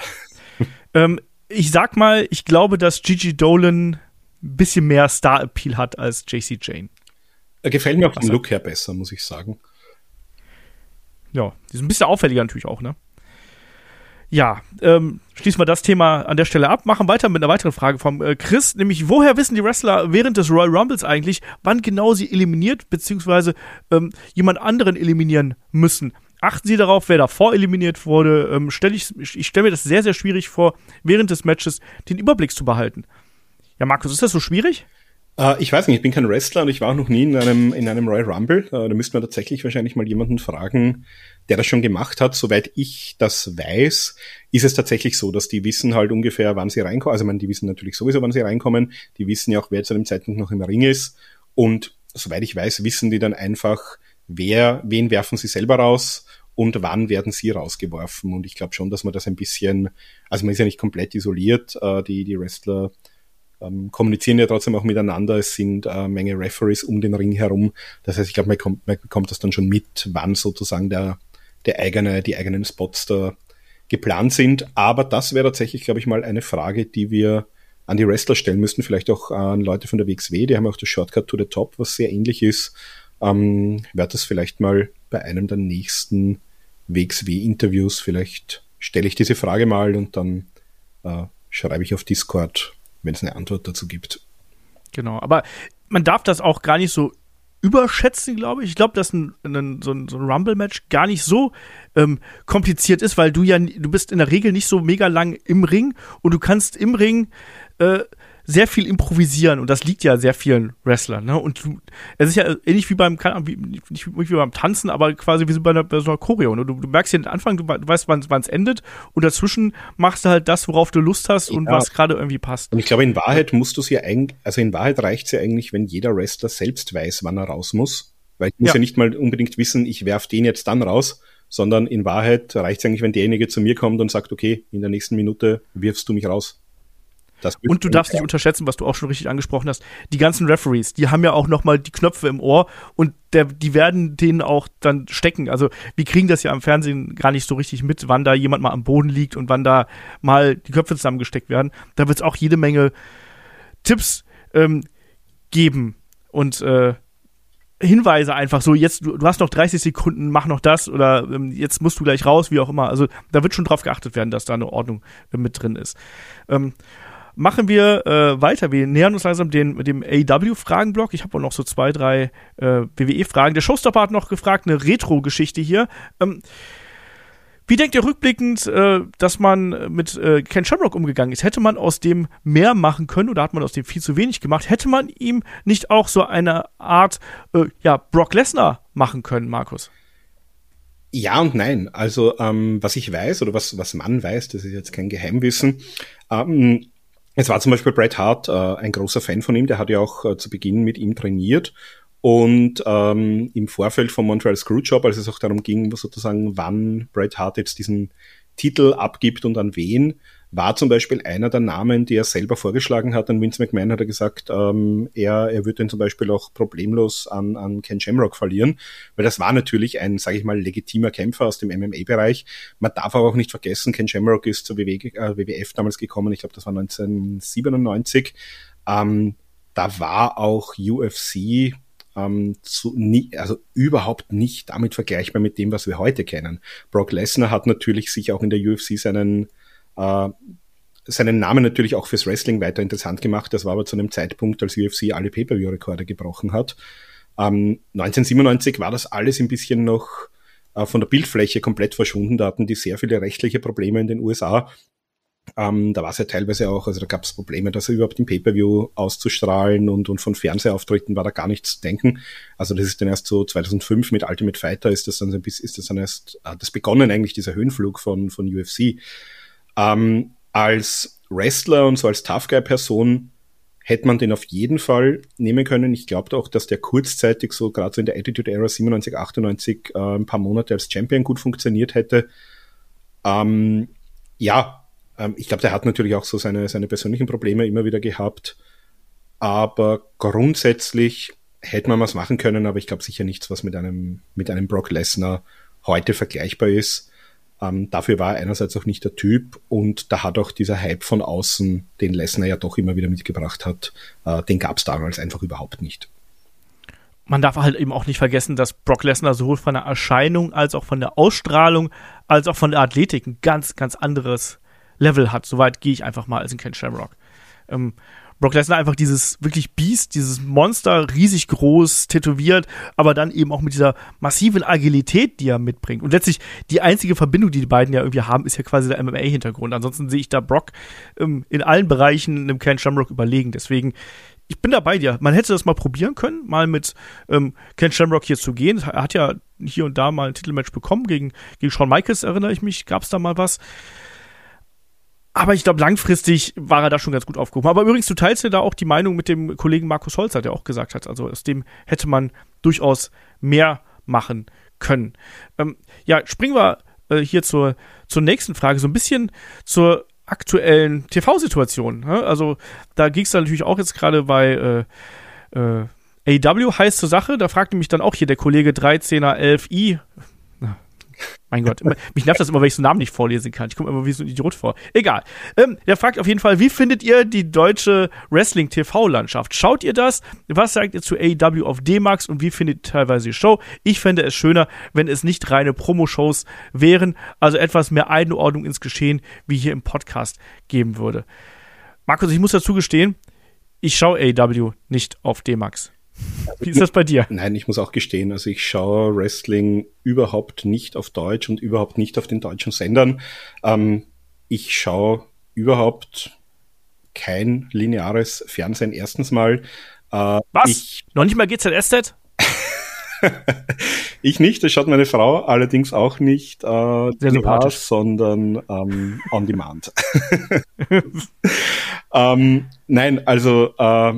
Ähm, ich sag mal, ich glaube, dass Gigi Dolan ein bisschen mehr Star-Appeal hat als JC Jane. Er gefällt mir auch vom Look her besser, muss ich sagen. Ja, die ist ein bisschen auffälliger natürlich auch, ne? Ja, ähm, schließen wir das Thema an der Stelle ab, machen weiter mit einer weiteren Frage vom äh, Chris, nämlich woher wissen die Wrestler während des Royal Rumbles eigentlich, wann genau sie eliminiert bzw. Ähm, jemand anderen eliminieren müssen? achten Sie darauf, wer davor eliminiert wurde. Ähm, stell ich ich stelle mir das sehr, sehr schwierig vor, während des Matches den Überblick zu behalten. Ja, Markus, ist das so schwierig? Äh, ich weiß nicht, ich bin kein Wrestler und ich war auch noch nie in einem, in einem Royal Rumble. Äh, da müsste man tatsächlich wahrscheinlich mal jemanden fragen, der das schon gemacht hat. Soweit ich das weiß, ist es tatsächlich so, dass die wissen halt ungefähr, wann sie reinkommen. Also, man, die wissen natürlich sowieso, wann sie reinkommen. Die wissen ja auch, wer zu dem Zeitpunkt noch im Ring ist. Und soweit ich weiß, wissen die dann einfach, wer, wen werfen sie selber raus und wann werden sie rausgeworfen. Und ich glaube schon, dass man das ein bisschen, also man ist ja nicht komplett isoliert, äh, die, die Wrestler ähm, kommunizieren ja trotzdem auch miteinander. Es sind äh, Menge Referees um den Ring herum. Das heißt, ich glaube, man, kommt, man bekommt das dann schon mit, wann sozusagen der, der eigene, die eigenen Spots da geplant sind. Aber das wäre tatsächlich, glaube ich, mal eine Frage, die wir an die Wrestler stellen müssten, vielleicht auch an Leute von der WXW, die haben auch das Shortcut to the Top, was sehr ähnlich ist ähm, werde das vielleicht mal bei einem der nächsten WXW-Interviews, vielleicht stelle ich diese Frage mal und dann äh, schreibe ich auf Discord, wenn es eine Antwort dazu gibt. Genau, aber man darf das auch gar nicht so überschätzen, glaube ich. Ich glaube, dass ein, ein, so ein, so ein Rumble-Match gar nicht so ähm, kompliziert ist, weil du ja, du bist in der Regel nicht so mega lang im Ring und du kannst im Ring äh, sehr viel improvisieren und das liegt ja sehr vielen Wrestlern. Ne? Und du, es ist ja ähnlich wie beim, wie, nicht wie beim Tanzen, aber quasi wie so bei, einer, bei so einer Choreo. Ne? Du, du merkst ja den Anfang, du, du weißt, wann es endet und dazwischen machst du halt das, worauf du Lust hast und ja. was gerade irgendwie passt. Und ich glaube, in Wahrheit musst du es ja eigentlich, also in Wahrheit reicht es ja eigentlich, wenn jeder Wrestler selbst weiß, wann er raus muss. Weil ich muss ja, ja nicht mal unbedingt wissen, ich werf den jetzt dann raus, sondern in Wahrheit reicht es eigentlich, wenn derjenige zu mir kommt und sagt, okay, in der nächsten Minute wirfst du mich raus und du darfst nicht unterschätzen, was du auch schon richtig angesprochen hast. Die ganzen Referees, die haben ja auch noch mal die Knöpfe im Ohr und der, die werden denen auch dann stecken. Also wir kriegen das ja am Fernsehen gar nicht so richtig mit, wann da jemand mal am Boden liegt und wann da mal die Köpfe zusammengesteckt werden. Da wird es auch jede Menge Tipps ähm, geben und äh, Hinweise einfach so, jetzt, du, du, hast noch 30 Sekunden, mach noch das oder ähm, jetzt musst du gleich raus, wie auch immer. Also da wird schon drauf geachtet werden, dass da eine Ordnung äh, mit drin ist. Ähm, machen wir äh, weiter. Wir nähern uns langsam den, dem AW-Fragenblock. Ich habe auch noch so zwei, drei äh, WWE-Fragen. Der Showstopper hat noch gefragt, eine Retro-Geschichte hier. Ähm, Wie denkt ihr rückblickend, äh, dass man mit äh, Ken Shamrock umgegangen ist? Hätte man aus dem mehr machen können oder hat man aus dem viel zu wenig gemacht? Hätte man ihm nicht auch so eine Art, äh, ja, Brock Lesnar machen können, Markus? Ja und nein. Also ähm, was ich weiß oder was, was man weiß, das ist jetzt kein Geheimwissen. Ähm, es war zum Beispiel Bret Hart äh, ein großer Fan von ihm, der hat ja auch äh, zu Beginn mit ihm trainiert und ähm, im Vorfeld vom Montreal Screwjob, als es auch darum ging, sozusagen, wann Bret Hart jetzt diesen Titel abgibt und an wen, war zum Beispiel einer der Namen, die er selber vorgeschlagen hat. An Vince McMahon hat er gesagt, ähm, er, er würde den zum Beispiel auch problemlos an, an Ken Shamrock verlieren, weil das war natürlich ein, sage ich mal, legitimer Kämpfer aus dem MMA-Bereich. Man darf aber auch nicht vergessen, Ken Shamrock ist zur WW, äh, WWF damals gekommen, ich glaube, das war 1997. Ähm, da war auch UFC ähm, zu, nie, also überhaupt nicht damit vergleichbar mit dem, was wir heute kennen. Brock Lesnar hat natürlich sich auch in der UFC seinen äh, seinen Namen natürlich auch fürs Wrestling weiter interessant gemacht. Das war aber zu einem Zeitpunkt, als UFC alle Pay-Per-View-Rekorde gebrochen hat. Ähm, 1997 war das alles ein bisschen noch äh, von der Bildfläche komplett verschwunden. Da hatten die sehr viele rechtliche Probleme in den USA. Ähm, da war es ja teilweise auch, also da gab es Probleme, das überhaupt im Pay-Per-View auszustrahlen und, und von Fernsehauftritten war da gar nichts zu denken. Also das ist dann erst so 2005 mit Ultimate Fighter ist das dann so ein bisschen, ist das dann erst, hat das begonnen eigentlich, dieser Höhenflug von, von UFC. Ähm, als Wrestler und so als Tough Guy-Person hätte man den auf jeden Fall nehmen können. Ich glaube auch, dass der kurzzeitig so gerade so in der Attitude Era 97, 98 äh, ein paar Monate als Champion gut funktioniert hätte. Ähm, ja, ähm, ich glaube, der hat natürlich auch so seine, seine persönlichen Probleme immer wieder gehabt. Aber grundsätzlich hätte man was machen können, aber ich glaube sicher nichts, was mit einem, mit einem Brock Lesnar heute vergleichbar ist. Ähm, dafür war er einerseits auch nicht der Typ und da hat auch dieser Hype von außen, den Lesnar ja doch immer wieder mitgebracht hat, äh, den gab es damals einfach überhaupt nicht. Man darf halt eben auch nicht vergessen, dass Brock Lesnar sowohl von der Erscheinung als auch von der Ausstrahlung als auch von der Athletik ein ganz, ganz anderes Level hat. Soweit gehe ich einfach mal als ein Ken Shamrock. Ähm, Brock Lesnar einfach dieses wirklich Biest, dieses Monster, riesig groß, tätowiert, aber dann eben auch mit dieser massiven Agilität, die er mitbringt. Und letztlich die einzige Verbindung, die die beiden ja irgendwie haben, ist ja quasi der MMA-Hintergrund. Ansonsten sehe ich da Brock ähm, in allen Bereichen einem Ken Shamrock überlegen. Deswegen, ich bin da bei dir. Man hätte das mal probieren können, mal mit ähm, Ken Shamrock hier zu gehen. Er hat ja hier und da mal ein Titelmatch bekommen gegen, gegen Shawn Michaels, erinnere ich mich. Gab es da mal was? Aber ich glaube, langfristig war er da schon ganz gut aufgehoben. Aber übrigens, du teilst ja da auch die Meinung mit dem Kollegen Markus Holzer, der auch gesagt hat, also aus dem hätte man durchaus mehr machen können. Ähm, ja, springen wir äh, hier zur, zur nächsten Frage, so ein bisschen zur aktuellen TV-Situation. Ne? Also da ging es natürlich auch jetzt gerade bei äh, äh, AW heißt zur Sache. Da fragte mich dann auch hier der Kollege 13er 11i, mein Gott, mich nervt das immer, wenn ich so Namen nicht vorlesen kann. Ich komme immer wie so ein Idiot vor. Egal. Ähm, der fragt auf jeden Fall, wie findet ihr die deutsche Wrestling-TV-Landschaft? Schaut ihr das? Was sagt ihr zu AEW auf D-Max und wie findet ihr teilweise die Show? Ich fände es schöner, wenn es nicht reine Promo-Shows wären, also etwas mehr Einordnung ins Geschehen, wie hier im Podcast geben würde. Markus, ich muss dazu gestehen, ich schaue AEW nicht auf D-Max. Wie ist das bei dir? Nein, ich muss auch gestehen, also ich schaue Wrestling überhaupt nicht auf Deutsch und überhaupt nicht auf den deutschen Sendern. Ähm, ich schaue überhaupt kein lineares Fernsehen. Erstens mal. Äh, Was? Ich, Noch nicht mal GZSZ? ich nicht, das schaut meine Frau allerdings auch nicht äh, Sehr linear, sondern ähm, on demand. ähm, nein, also äh,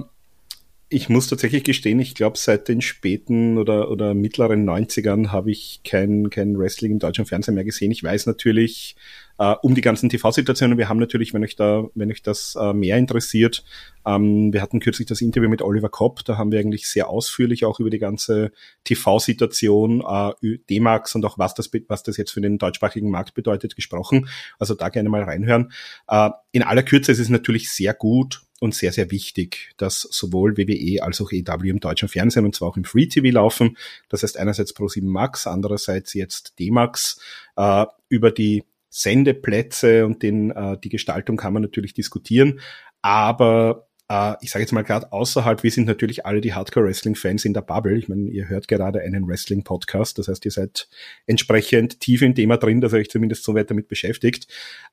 ich muss tatsächlich gestehen, ich glaube, seit den späten oder, oder mittleren 90ern habe ich kein, kein Wrestling im deutschen Fernsehen mehr gesehen. Ich weiß natürlich äh, um die ganzen TV-Situationen. Wir haben natürlich, wenn euch da, wenn euch das äh, mehr interessiert, ähm, wir hatten kürzlich das Interview mit Oliver Kopp, da haben wir eigentlich sehr ausführlich auch über die ganze TV-Situation, äh, D-Max und auch was das, was das jetzt für den deutschsprachigen Markt bedeutet, gesprochen. Also da gerne mal reinhören. Äh, in aller Kürze ist es natürlich sehr gut, und sehr, sehr wichtig, dass sowohl WWE als auch EW im deutschen Fernsehen und zwar auch im Free TV laufen. Das heißt einerseits Pro7 Max, andererseits jetzt D-Max. Äh, über die Sendeplätze und den, äh, die Gestaltung kann man natürlich diskutieren, aber äh, ich sage jetzt mal gerade außerhalb, wir sind natürlich alle die Hardcore-Wrestling-Fans in der Bubble. Ich meine, ihr hört gerade einen Wrestling-Podcast, das heißt, ihr seid entsprechend tief im Thema drin, dass ihr euch zumindest so weit damit beschäftigt.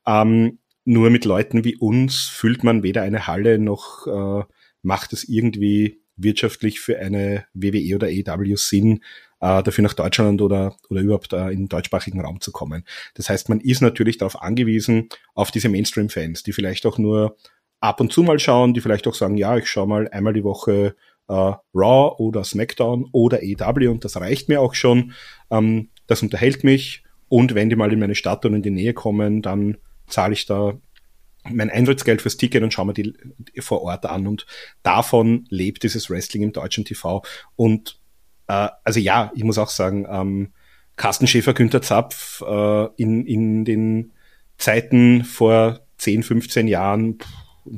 Ähm, nur mit Leuten wie uns füllt man weder eine Halle noch äh, macht es irgendwie wirtschaftlich für eine WWE oder AEW Sinn, äh, dafür nach Deutschland oder, oder überhaupt äh, in den deutschsprachigen Raum zu kommen. Das heißt, man ist natürlich darauf angewiesen, auf diese Mainstream-Fans, die vielleicht auch nur ab und zu mal schauen, die vielleicht auch sagen, ja, ich schaue mal einmal die Woche äh, Raw oder SmackDown oder AEW und das reicht mir auch schon. Ähm, das unterhält mich und wenn die mal in meine Stadt und in die Nähe kommen, dann zahle ich da mein Eintrittsgeld fürs Ticket und schaue mir die vor Ort an. Und davon lebt dieses Wrestling im deutschen TV und äh, also ja, ich muss auch sagen, ähm, Carsten Schäfer, Günther Zapf äh, in, in den Zeiten vor 10, 15 Jahren, pff,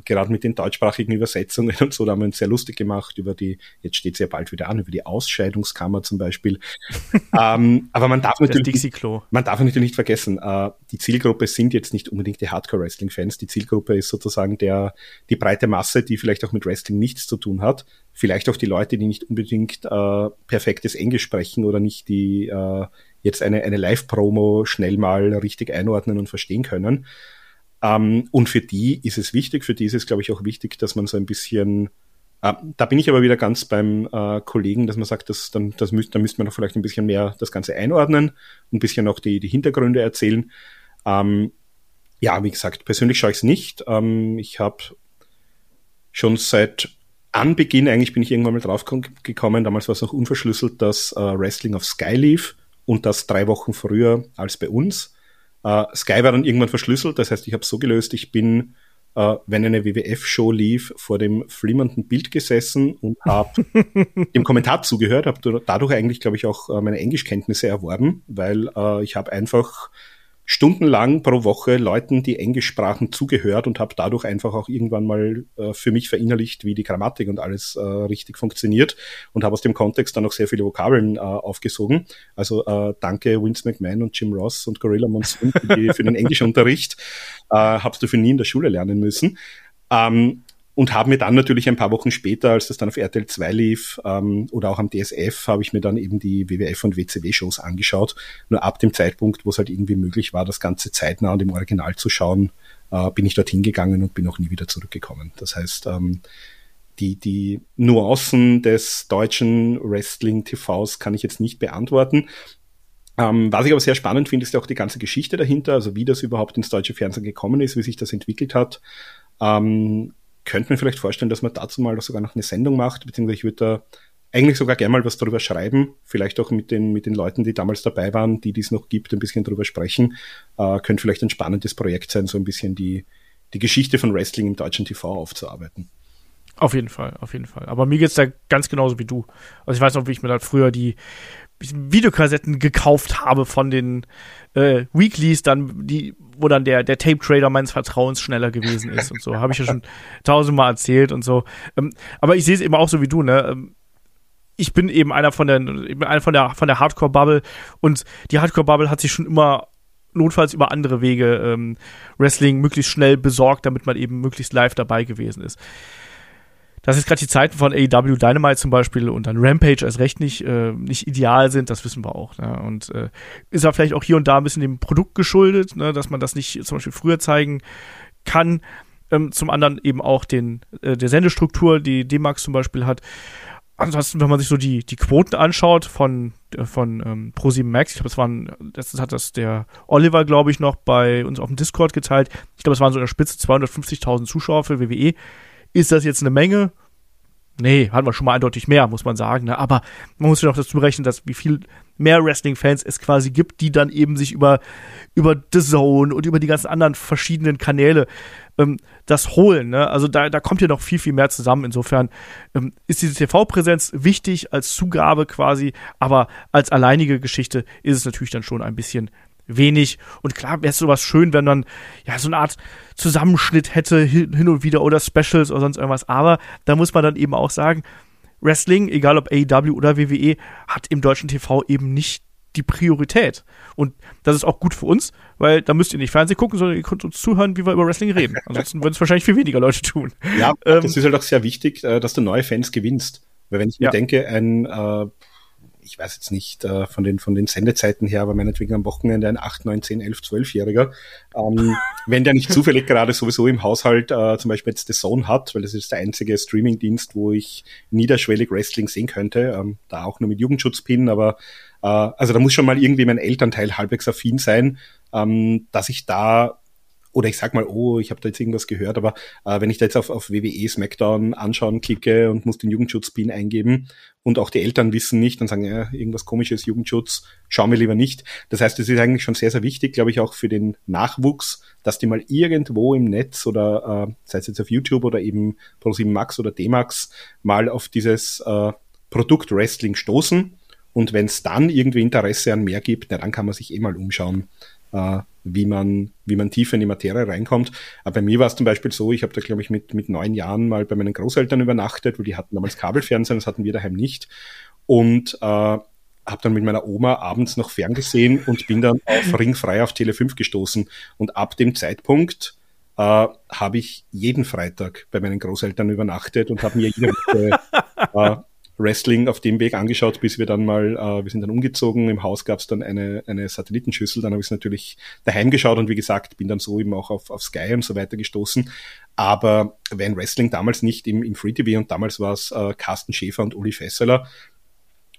gerade mit den deutschsprachigen Übersetzungen und so, da haben wir uns sehr lustig gemacht über die, jetzt steht es ja bald wieder an, über die Ausscheidungskammer zum Beispiel. ähm, aber man darf natürlich, man darf natürlich nicht vergessen, äh, die Zielgruppe sind jetzt nicht unbedingt die Hardcore-Wrestling-Fans. Die Zielgruppe ist sozusagen der, die breite Masse, die vielleicht auch mit Wrestling nichts zu tun hat. Vielleicht auch die Leute, die nicht unbedingt äh, perfektes Englisch sprechen oder nicht die äh, jetzt eine, eine Live-Promo schnell mal richtig einordnen und verstehen können. Ähm, und für die ist es wichtig, für die ist es, glaube ich, auch wichtig, dass man so ein bisschen äh, da bin ich aber wieder ganz beim äh, Kollegen, dass man sagt, dass, dann, das müsst, da müsste man noch vielleicht ein bisschen mehr das Ganze einordnen, ein bisschen auch die, die Hintergründe erzählen. Ähm, ja, wie gesagt, persönlich schaue ich es nicht. Ähm, ich habe schon seit Anbeginn, eigentlich bin ich irgendwann mal drauf gekommen, damals war es noch unverschlüsselt, dass äh, Wrestling auf Sky lief und das drei Wochen früher als bei uns. Äh, Sky war dann irgendwann verschlüsselt, das heißt, ich habe so gelöst, ich bin, äh, wenn eine WWF-Show lief, vor dem flimmernden Bild gesessen und habe dem Kommentar zugehört, habe dadurch eigentlich, glaube ich, auch äh, meine Englischkenntnisse erworben, weil äh, ich habe einfach stundenlang pro Woche Leuten, die Englisch sprachen, zugehört und habe dadurch einfach auch irgendwann mal äh, für mich verinnerlicht, wie die Grammatik und alles äh, richtig funktioniert und habe aus dem Kontext dann auch sehr viele Vokabeln äh, aufgesogen. Also äh, danke Vince McMahon und Jim Ross und Gorilla Monsoon für, den Englischunterricht. Äh, habst du für nie in der Schule lernen müssen. Ähm, und habe mir dann natürlich ein paar Wochen später, als das dann auf RTL 2 lief ähm, oder auch am DSF, habe ich mir dann eben die WWF und WCW-Shows angeschaut. Nur ab dem Zeitpunkt, wo es halt irgendwie möglich war, das Ganze zeitnah und im Original zu schauen, äh, bin ich dorthin gegangen und bin auch nie wieder zurückgekommen. Das heißt, ähm, die, die Nuancen des deutschen Wrestling-TVs kann ich jetzt nicht beantworten. Ähm, was ich aber sehr spannend finde, ist ja auch die ganze Geschichte dahinter, also wie das überhaupt ins deutsche Fernsehen gekommen ist, wie sich das entwickelt hat. Ähm, könnte mir vielleicht vorstellen, dass man dazu mal sogar noch eine Sendung macht, beziehungsweise ich würde da eigentlich sogar gerne mal was darüber schreiben, vielleicht auch mit den, mit den Leuten, die damals dabei waren, die dies noch gibt, ein bisschen darüber sprechen. Äh, könnte vielleicht ein spannendes Projekt sein, so ein bisschen die, die Geschichte von Wrestling im deutschen TV aufzuarbeiten. Auf jeden Fall, auf jeden Fall. Aber mir geht's da ganz genauso wie du. Also ich weiß noch, wie ich mir da früher die Videokassetten gekauft habe von den äh, Weeklies, dann die, wo dann der der Tape Trader meines Vertrauens schneller gewesen ist und so, habe ich ja schon tausendmal erzählt und so. Ähm, aber ich sehe es eben auch so wie du, ne? Ähm, ich bin eben einer von der, ich bin einer von der von der Hardcore Bubble und die Hardcore Bubble hat sich schon immer notfalls über andere Wege ähm, Wrestling möglichst schnell besorgt, damit man eben möglichst live dabei gewesen ist dass jetzt gerade die Zeiten von AEW Dynamite zum Beispiel und dann Rampage als recht nicht, äh, nicht ideal sind, das wissen wir auch. Ne? Und äh, ist ja vielleicht auch hier und da ein bisschen dem Produkt geschuldet, ne? dass man das nicht zum Beispiel früher zeigen kann. Ähm, zum anderen eben auch den, äh, der Sendestruktur, die D-Max zum Beispiel hat. Ansonsten, wenn man sich so die, die Quoten anschaut von, äh, von ähm, Pro7 Max, ich glaube, es waren, das hat das der Oliver, glaube ich, noch bei uns auf dem Discord geteilt. Ich glaube, es waren so in der Spitze 250.000 Zuschauer für WWE ist das jetzt eine Menge? Nee, hatten wir schon mal eindeutig mehr, muss man sagen. Ne? Aber man muss ja noch dazu rechnen, dass wie viel mehr Wrestling-Fans es quasi gibt, die dann eben sich über, über The Zone und über die ganzen anderen verschiedenen Kanäle ähm, das holen. Ne? Also da, da kommt ja noch viel, viel mehr zusammen. Insofern ähm, ist diese TV-Präsenz wichtig als Zugabe quasi, aber als alleinige Geschichte ist es natürlich dann schon ein bisschen wenig. Und klar wäre es sowas schön, wenn man ja so eine Art Zusammenschnitt hätte hin und wieder oder Specials oder sonst irgendwas. Aber da muss man dann eben auch sagen, Wrestling, egal ob AEW oder WWE, hat im deutschen TV eben nicht die Priorität. Und das ist auch gut für uns, weil da müsst ihr nicht Fernsehen gucken, sondern ihr könnt uns zuhören, wie wir über Wrestling reden. Ansonsten würden es wahrscheinlich viel weniger Leute tun. Ja, ähm, das ist halt auch sehr wichtig, äh, dass du neue Fans gewinnst. Weil wenn ich mir ja. denke, ein äh, ich weiß jetzt nicht äh, von, den, von den Sendezeiten her, aber meinetwegen am Wochenende ein 8, 9, 10, 11, 12-Jähriger, ähm, wenn der nicht zufällig gerade sowieso im Haushalt äh, zum Beispiel jetzt The Zone hat, weil das ist der einzige Streamingdienst, wo ich niederschwellig Wrestling sehen könnte, ähm, da auch nur mit Jugendschutzpin, aber äh, also da muss schon mal irgendwie mein Elternteil halbwegs affin sein, ähm, dass ich da oder ich sag mal, oh, ich habe da jetzt irgendwas gehört, aber äh, wenn ich da jetzt auf, auf WWE SmackDown anschauen klicke und muss den Jugendschutz-Pin eingeben und auch die Eltern wissen nicht, dann sagen, ja, irgendwas komisches, Jugendschutz, schauen wir lieber nicht. Das heißt, es ist eigentlich schon sehr, sehr wichtig, glaube ich, auch für den Nachwuchs, dass die mal irgendwo im Netz oder äh, sei es jetzt auf YouTube oder eben Pro7 Max oder D-Max mal auf dieses äh, Produkt Wrestling stoßen. Und wenn es dann irgendwie Interesse an mehr gibt, na, dann kann man sich eh mal umschauen, äh, wie man, wie man tiefer in die Materie reinkommt. Aber bei mir war es zum Beispiel so, ich habe da, glaube ich, mit, mit neun Jahren mal bei meinen Großeltern übernachtet, weil die hatten damals Kabelfernsehen, das hatten wir daheim nicht. Und äh, habe dann mit meiner Oma abends noch ferngesehen und bin dann auf Ringfrei auf Tele 5 gestoßen. Und ab dem Zeitpunkt äh, habe ich jeden Freitag bei meinen Großeltern übernachtet und habe mir jede Woche äh, Wrestling auf dem Weg angeschaut, bis wir dann mal, äh, wir sind dann umgezogen, im Haus gab es dann eine, eine Satellitenschüssel, dann habe ich es natürlich daheim geschaut und wie gesagt, bin dann so eben auch auf, auf Sky und so weiter gestoßen. Aber wenn Wrestling damals nicht im, im Free TV und damals war es äh, Carsten Schäfer und Uli Fesseler,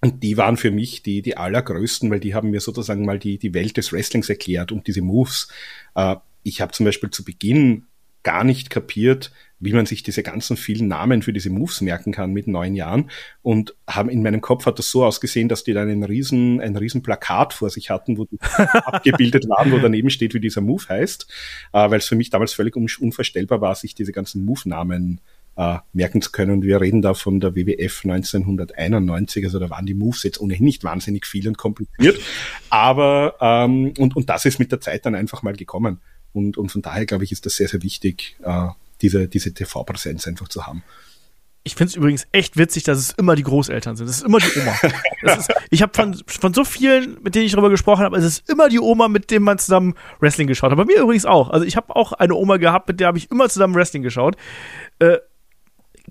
und die waren für mich die, die allergrößten, weil die haben mir sozusagen mal die, die Welt des Wrestlings erklärt und diese Moves. Äh, ich habe zum Beispiel zu Beginn gar nicht kapiert, wie man sich diese ganzen vielen Namen für diese Moves merken kann mit neun Jahren. Und haben in meinem Kopf hat das so ausgesehen, dass die dann ein riesen, ein riesen Plakat vor sich hatten, wo die abgebildet waren, wo daneben steht, wie dieser Move heißt. Äh, weil es für mich damals völlig unvorstellbar war, sich diese ganzen Move-Namen äh, merken zu können. Und wir reden da von der WWF 1991, also da waren die Moves jetzt ohnehin nicht wahnsinnig viel und kompliziert. Aber ähm, und, und das ist mit der Zeit dann einfach mal gekommen. Und, und von daher, glaube ich, ist das sehr, sehr wichtig, äh, diese, diese TV-Präsenz einfach zu haben. Ich finde es übrigens echt witzig, dass es immer die Großeltern sind. Es ist immer die Oma. ist, ich habe von, von so vielen, mit denen ich darüber gesprochen habe, es ist immer die Oma, mit dem man zusammen Wrestling geschaut hat. Bei mir übrigens auch. Also ich habe auch eine Oma gehabt, mit der habe ich immer zusammen Wrestling geschaut. Äh,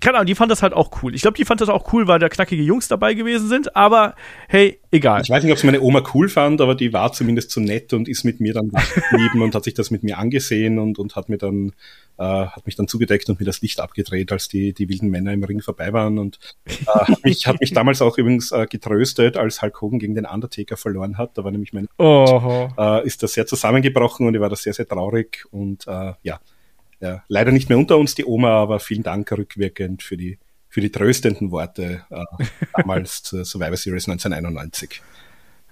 keine Ahnung, die fand das halt auch cool. Ich glaube, die fand das auch cool, weil da knackige Jungs dabei gewesen sind, aber hey, egal. Ich weiß nicht, ob es meine Oma cool fand, aber die war zumindest so nett und ist mit mir dann geblieben und hat sich das mit mir angesehen und, und hat mir dann äh, hat mich dann zugedeckt und mir das Licht abgedreht, als die, die wilden Männer im Ring vorbei waren und äh, hat, mich, hat mich damals auch übrigens äh, getröstet, als Hulk Hogan gegen den Undertaker verloren hat. Da war nämlich mein äh, ist das sehr zusammengebrochen und ich war da sehr, sehr traurig und äh, ja, ja, leider nicht mehr unter uns die Oma, aber vielen Dank rückwirkend für die, für die tröstenden Worte äh, damals zur Survivor Series 1991.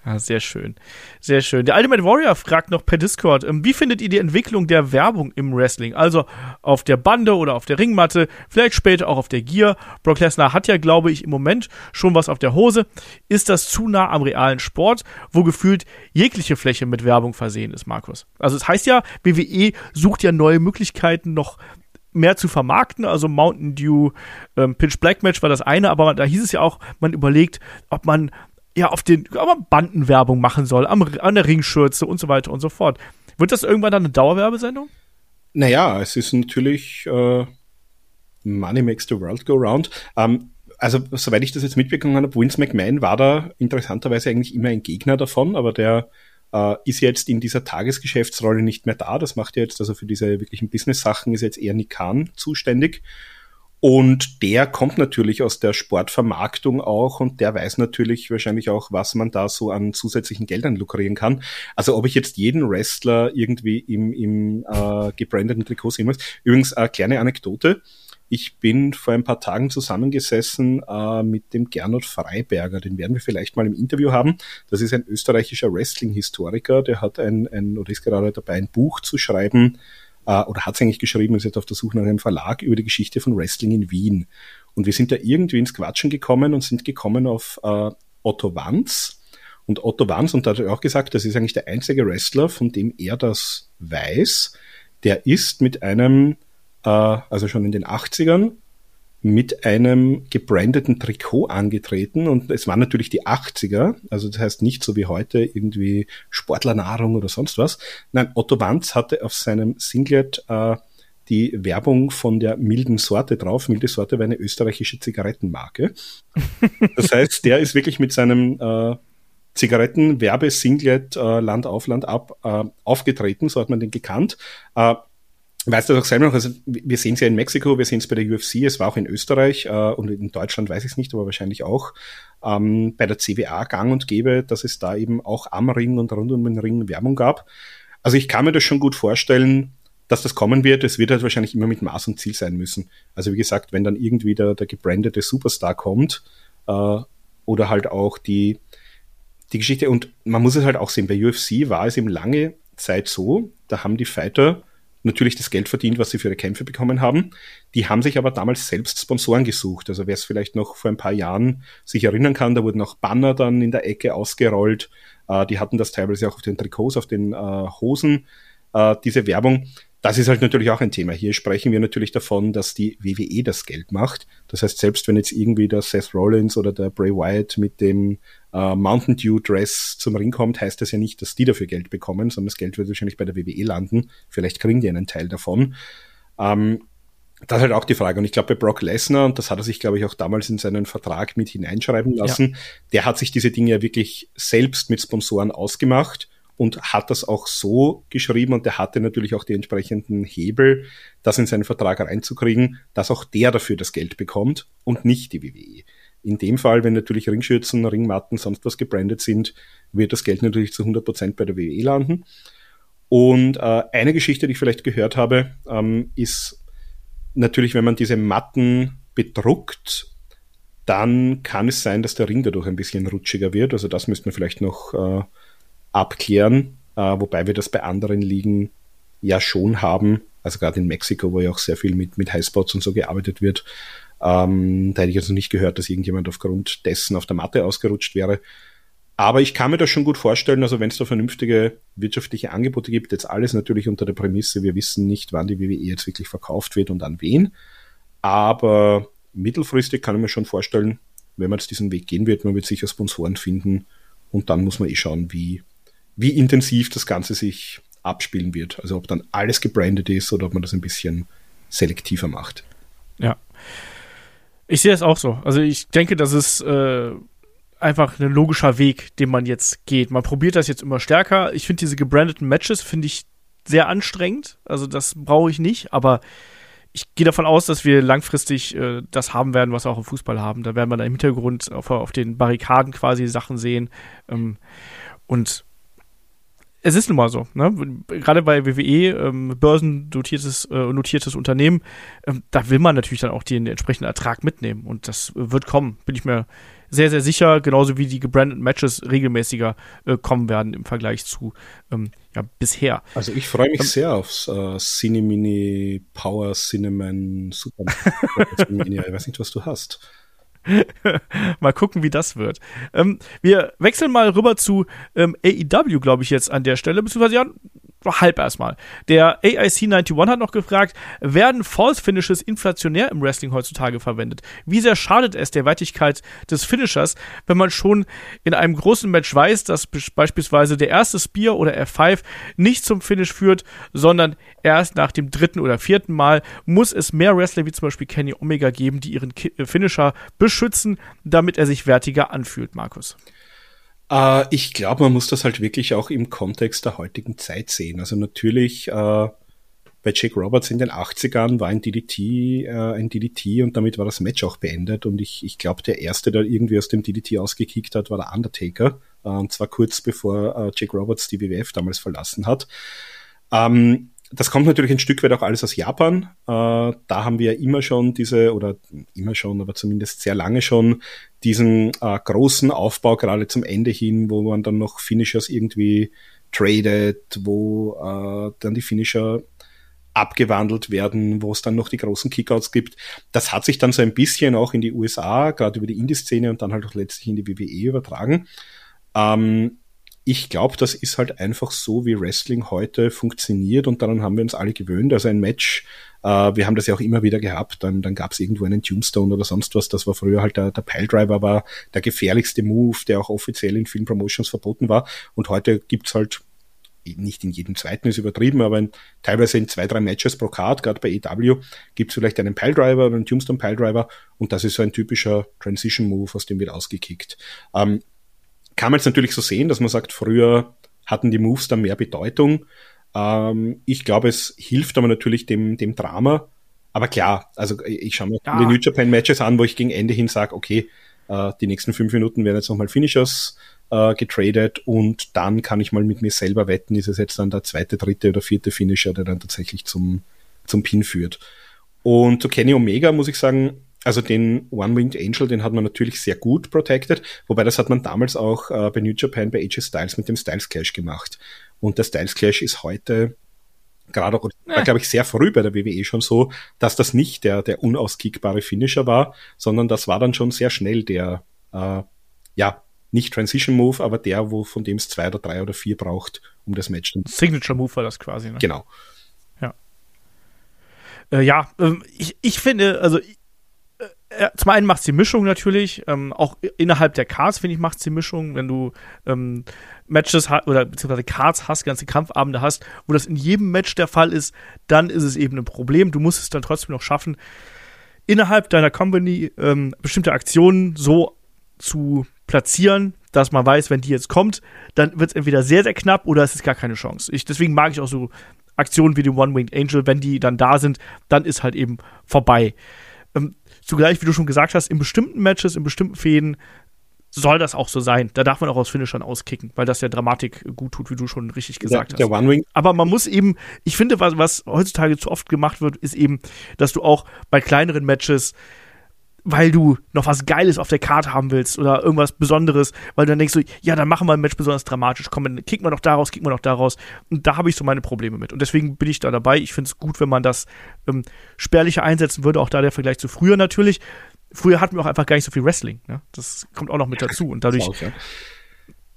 Ah, sehr schön. Sehr schön. Der Ultimate Warrior fragt noch per Discord, ähm, wie findet ihr die Entwicklung der Werbung im Wrestling? Also auf der Bande oder auf der Ringmatte, vielleicht später auch auf der Gear. Brock Lesnar hat ja, glaube ich, im Moment schon was auf der Hose. Ist das zu nah am realen Sport, wo gefühlt jegliche Fläche mit Werbung versehen ist, Markus? Also es heißt ja, WWE sucht ja neue Möglichkeiten, noch mehr zu vermarkten. Also Mountain Dew ähm, Pitch Black Match war das eine, aber da hieß es ja auch, man überlegt, ob man ja, auf den, Bandenwerbung machen soll, am, an der Ringschürze und so weiter und so fort. Wird das irgendwann dann eine Dauerwerbesendung? Naja, es ist natürlich äh, Money makes the world go round. Ähm, also, soweit ich das jetzt mitbekommen habe, Vince McMahon war da interessanterweise eigentlich immer ein Gegner davon, aber der äh, ist jetzt in dieser Tagesgeschäftsrolle nicht mehr da. Das macht er jetzt, also für diese wirklichen Business-Sachen ist jetzt eher Nick Khan zuständig. Und der kommt natürlich aus der Sportvermarktung auch und der weiß natürlich wahrscheinlich auch, was man da so an zusätzlichen Geldern lukrieren kann. Also ob ich jetzt jeden Wrestler irgendwie im, im äh, gebrandeten Trikot sehen muss. Übrigens, äh, kleine Anekdote. Ich bin vor ein paar Tagen zusammengesessen äh, mit dem Gernot Freiberger, den werden wir vielleicht mal im Interview haben. Das ist ein österreichischer Wrestling-Historiker, der hat ein, ein oder ist gerade dabei, ein Buch zu schreiben, äh, oder hat es eigentlich geschrieben, ist jetzt auf der Suche nach einem Verlag über die Geschichte von Wrestling in Wien. Und wir sind da irgendwie ins Quatschen gekommen und sind gekommen auf äh, Otto Wanz. Und Otto Wanz, und da hat er auch gesagt, das ist eigentlich der einzige Wrestler, von dem er das weiß, der ist mit einem, äh, also schon in den 80ern, mit einem gebrandeten Trikot angetreten und es waren natürlich die 80er, also das heißt nicht so wie heute irgendwie Sportlernahrung oder sonst was. Nein, Otto Wanz hatte auf seinem Singlet äh, die Werbung von der milden Sorte drauf. Milde Sorte war eine österreichische Zigarettenmarke. Das heißt, der ist wirklich mit seinem äh, Zigaretten-Werbesinglet äh, Land auf Land ab äh, aufgetreten, so hat man den gekannt. Äh, weißt du auch selber noch, also wir sehen es ja in Mexiko, wir sehen es bei der UFC, es war auch in Österreich äh, und in Deutschland weiß ich es nicht, aber wahrscheinlich auch ähm, bei der CWA gang und gäbe, dass es da eben auch am Ring und rund um den Ring Werbung gab. Also ich kann mir das schon gut vorstellen, dass das kommen wird. Es wird halt wahrscheinlich immer mit Maß und Ziel sein müssen. Also wie gesagt, wenn dann irgendwie der, der gebrandete Superstar kommt äh, oder halt auch die die Geschichte, und man muss es halt auch sehen, bei UFC war es eben lange Zeit so, da haben die Fighter natürlich das Geld verdient, was sie für ihre Kämpfe bekommen haben. Die haben sich aber damals selbst Sponsoren gesucht. Also wer es vielleicht noch vor ein paar Jahren sich erinnern kann, da wurden auch Banner dann in der Ecke ausgerollt. Äh, die hatten das teilweise auch auf den Trikots, auf den äh, Hosen, äh, diese Werbung. Das ist halt natürlich auch ein Thema. Hier sprechen wir natürlich davon, dass die WWE das Geld macht. Das heißt, selbst wenn jetzt irgendwie der Seth Rollins oder der Bray Wyatt mit dem äh, Mountain Dew Dress zum Ring kommt, heißt das ja nicht, dass die dafür Geld bekommen, sondern das Geld wird wahrscheinlich bei der WWE landen. Vielleicht kriegen die einen Teil davon. Ähm, das ist halt auch die Frage. Und ich glaube, bei Brock Lesnar, und das hat er sich, glaube ich, auch damals in seinen Vertrag mit hineinschreiben lassen, ja. der hat sich diese Dinge ja wirklich selbst mit Sponsoren ausgemacht und hat das auch so geschrieben und der hatte natürlich auch die entsprechenden Hebel, das in seinen Vertrag reinzukriegen, dass auch der dafür das Geld bekommt und nicht die WWE. In dem Fall, wenn natürlich Ringschürzen, Ringmatten, sonst was gebrandet sind, wird das Geld natürlich zu 100 Prozent bei der WWE landen. Und äh, eine Geschichte, die ich vielleicht gehört habe, ähm, ist natürlich, wenn man diese Matten bedruckt, dann kann es sein, dass der Ring dadurch ein bisschen rutschiger wird. Also das müsste man vielleicht noch äh, abklären, äh, wobei wir das bei anderen Ligen ja schon haben. Also gerade in Mexiko, wo ja auch sehr viel mit, mit Highspots und so gearbeitet wird. Ähm, da hätte ich noch nicht gehört, dass irgendjemand aufgrund dessen auf der Matte ausgerutscht wäre. Aber ich kann mir das schon gut vorstellen, also wenn es da vernünftige wirtschaftliche Angebote gibt, jetzt alles natürlich unter der Prämisse, wir wissen nicht, wann die WWE jetzt wirklich verkauft wird und an wen. Aber mittelfristig kann ich mir schon vorstellen, wenn man jetzt diesen Weg gehen wird, man wird sicher Sponsoren finden und dann muss man eh schauen, wie, wie intensiv das Ganze sich abspielen wird. Also ob dann alles gebrandet ist oder ob man das ein bisschen selektiver macht. Ja. Ich sehe das auch so. Also ich denke, das ist äh, einfach ein logischer Weg, den man jetzt geht. Man probiert das jetzt immer stärker. Ich finde diese gebrandeten Matches finde ich sehr anstrengend. Also das brauche ich nicht, aber ich gehe davon aus, dass wir langfristig äh, das haben werden, was wir auch im Fußball haben. Da werden wir da im Hintergrund auf, auf den Barrikaden quasi Sachen sehen. Ähm, und es ist nun mal so, ne? Gerade bei WWE, ähm, börsennotiertes äh, notiertes Unternehmen, ähm, da will man natürlich dann auch den entsprechenden Ertrag mitnehmen. Und das wird kommen, bin ich mir sehr, sehr sicher, genauso wie die gebrandeten Matches regelmäßiger äh, kommen werden im Vergleich zu ähm, ja, bisher. Also ich freue mich ähm, sehr aufs äh, Cinemini Power Cinnamon Super. ich weiß nicht, was du hast. Mal gucken, wie das wird. Ähm, wir wechseln mal rüber zu ähm, AEW, glaube ich, jetzt an der Stelle, beziehungsweise ja, halb erstmal. Der AIC 91 hat noch gefragt, werden False Finishes inflationär im Wrestling heutzutage verwendet? Wie sehr schadet es der Wertigkeit des Finishers, wenn man schon in einem großen Match weiß, dass beispielsweise der erste Spear oder F5 nicht zum Finish führt, sondern erst nach dem dritten oder vierten Mal muss es mehr Wrestler wie zum Beispiel Kenny Omega geben, die ihren Finisher beschützen, damit er sich wertiger anfühlt, Markus. Äh, ich glaube, man muss das halt wirklich auch im Kontext der heutigen Zeit sehen. Also natürlich äh, bei Jake Roberts in den 80ern war ein DDT äh, ein DDT und damit war das Match auch beendet. Und ich, ich glaube, der erste, der irgendwie aus dem DDT ausgekickt hat, war der Undertaker. Äh, und zwar kurz bevor äh, Jake Roberts die WWF damals verlassen hat. Ähm, das kommt natürlich ein Stück weit auch alles aus Japan. Äh, da haben wir immer schon diese, oder immer schon, aber zumindest sehr lange schon, diesen äh, großen Aufbau gerade zum Ende hin, wo man dann noch Finishers irgendwie tradet, wo äh, dann die Finisher abgewandelt werden, wo es dann noch die großen Kickouts gibt. Das hat sich dann so ein bisschen auch in die USA, gerade über die Indie-Szene und dann halt auch letztlich in die WWE übertragen. Ähm, ich glaube, das ist halt einfach so, wie Wrestling heute funktioniert und daran haben wir uns alle gewöhnt. Also ein Match, äh, wir haben das ja auch immer wieder gehabt, dann, dann gab es irgendwo einen Tombstone oder sonst was, das war früher halt der, der Piledriver, war der gefährlichste Move, der auch offiziell in vielen Promotions verboten war und heute gibt's halt nicht in jedem zweiten ist übertrieben, aber in, teilweise in zwei, drei Matches pro Card, gerade bei EW, gibt es vielleicht einen Piledriver oder einen Tombstone Piledriver und das ist so ein typischer Transition Move, aus dem wird ausgekickt. Ähm, kann man jetzt natürlich so sehen, dass man sagt, früher hatten die Moves dann mehr Bedeutung. Ähm, ich glaube, es hilft aber natürlich dem, dem Drama. Aber klar, also ich schaue mir ja. die New Japan Matches an, wo ich gegen Ende hin sage, okay, äh, die nächsten fünf Minuten werden jetzt nochmal Finishers äh, getradet und dann kann ich mal mit mir selber wetten, ist es jetzt dann der zweite, dritte oder vierte Finisher, der dann tatsächlich zum, zum Pin führt. Und zu Kenny Omega muss ich sagen, also den One-Winged Angel, den hat man natürlich sehr gut protected, wobei das hat man damals auch äh, bei New Japan bei AJ Styles mit dem Styles Clash gemacht. Und der Styles Clash ist heute gerade auch, ja. glaube ich, sehr früh bei der WWE schon so, dass das nicht der, der unauskickbare Finisher war, sondern das war dann schon sehr schnell der, äh, ja, nicht Transition Move, aber der, wo von dem es zwei oder drei oder vier braucht, um das Match zu. Signature Move war das quasi, ne? Genau. Ja. Äh, ja, ähm, ich, ich finde, also zum einen macht die Mischung natürlich, ähm, auch innerhalb der Cards, finde ich, macht die Mischung, wenn du ähm, Matches oder beziehungsweise Cards hast, ganze Kampfabende hast, wo das in jedem Match der Fall ist, dann ist es eben ein Problem. Du musst es dann trotzdem noch schaffen, innerhalb deiner Company ähm, bestimmte Aktionen so zu platzieren, dass man weiß, wenn die jetzt kommt, dann wird es entweder sehr, sehr knapp oder es ist gar keine Chance. Ich, deswegen mag ich auch so Aktionen wie den One-Winged Angel, wenn die dann da sind, dann ist halt eben vorbei. Zugleich, wie du schon gesagt hast, in bestimmten Matches, in bestimmten Fäden soll das auch so sein. Da darf man auch aus Finishern auskicken, weil das der Dramatik gut tut, wie du schon richtig gesagt der, hast. Der. Aber man muss eben, ich finde, was, was heutzutage zu oft gemacht wird, ist eben, dass du auch bei kleineren Matches weil du noch was Geiles auf der Karte haben willst oder irgendwas Besonderes, weil du dann denkst du, ja, dann machen wir ein Match besonders dramatisch. Komm, dann kicken wir doch daraus, kicken wir doch daraus. Und da habe ich so meine Probleme mit. Und deswegen bin ich da dabei. Ich finde es gut, wenn man das ähm, spärlicher einsetzen würde. Auch da der Vergleich zu früher natürlich. Früher hatten wir auch einfach gar nicht so viel Wrestling. Ne? Das kommt auch noch mit dazu. Und dadurch. Auch, ja.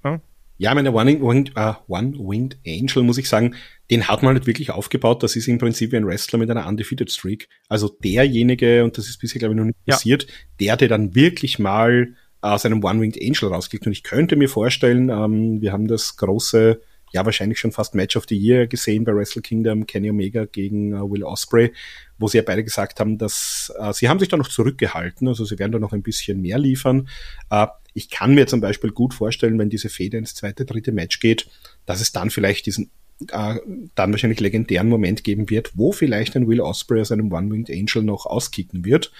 Ja? Ja, meine One-Winged uh, One Angel, muss ich sagen, den hat man halt wirklich aufgebaut. Das ist im Prinzip wie ein Wrestler mit einer Undefeated Streak. Also derjenige, und das ist bisher, glaube ich, noch nicht ja. passiert, der, der dann wirklich mal aus einem One-Winged Angel rauskriegt. Und ich könnte mir vorstellen, ähm, wir haben das große, ja, wahrscheinlich schon fast Match of the Year gesehen bei Wrestle Kingdom, Kenny Omega gegen uh, Will Osprey, wo sie ja beide gesagt haben, dass uh, sie haben sich da noch zurückgehalten, also sie werden da noch ein bisschen mehr liefern. Uh, ich kann mir zum Beispiel gut vorstellen, wenn diese Feder ins zweite, dritte Match geht, dass es dann vielleicht diesen äh, dann wahrscheinlich legendären Moment geben wird, wo vielleicht ein Will Osprey aus einem One-Winged Angel noch auskicken wird.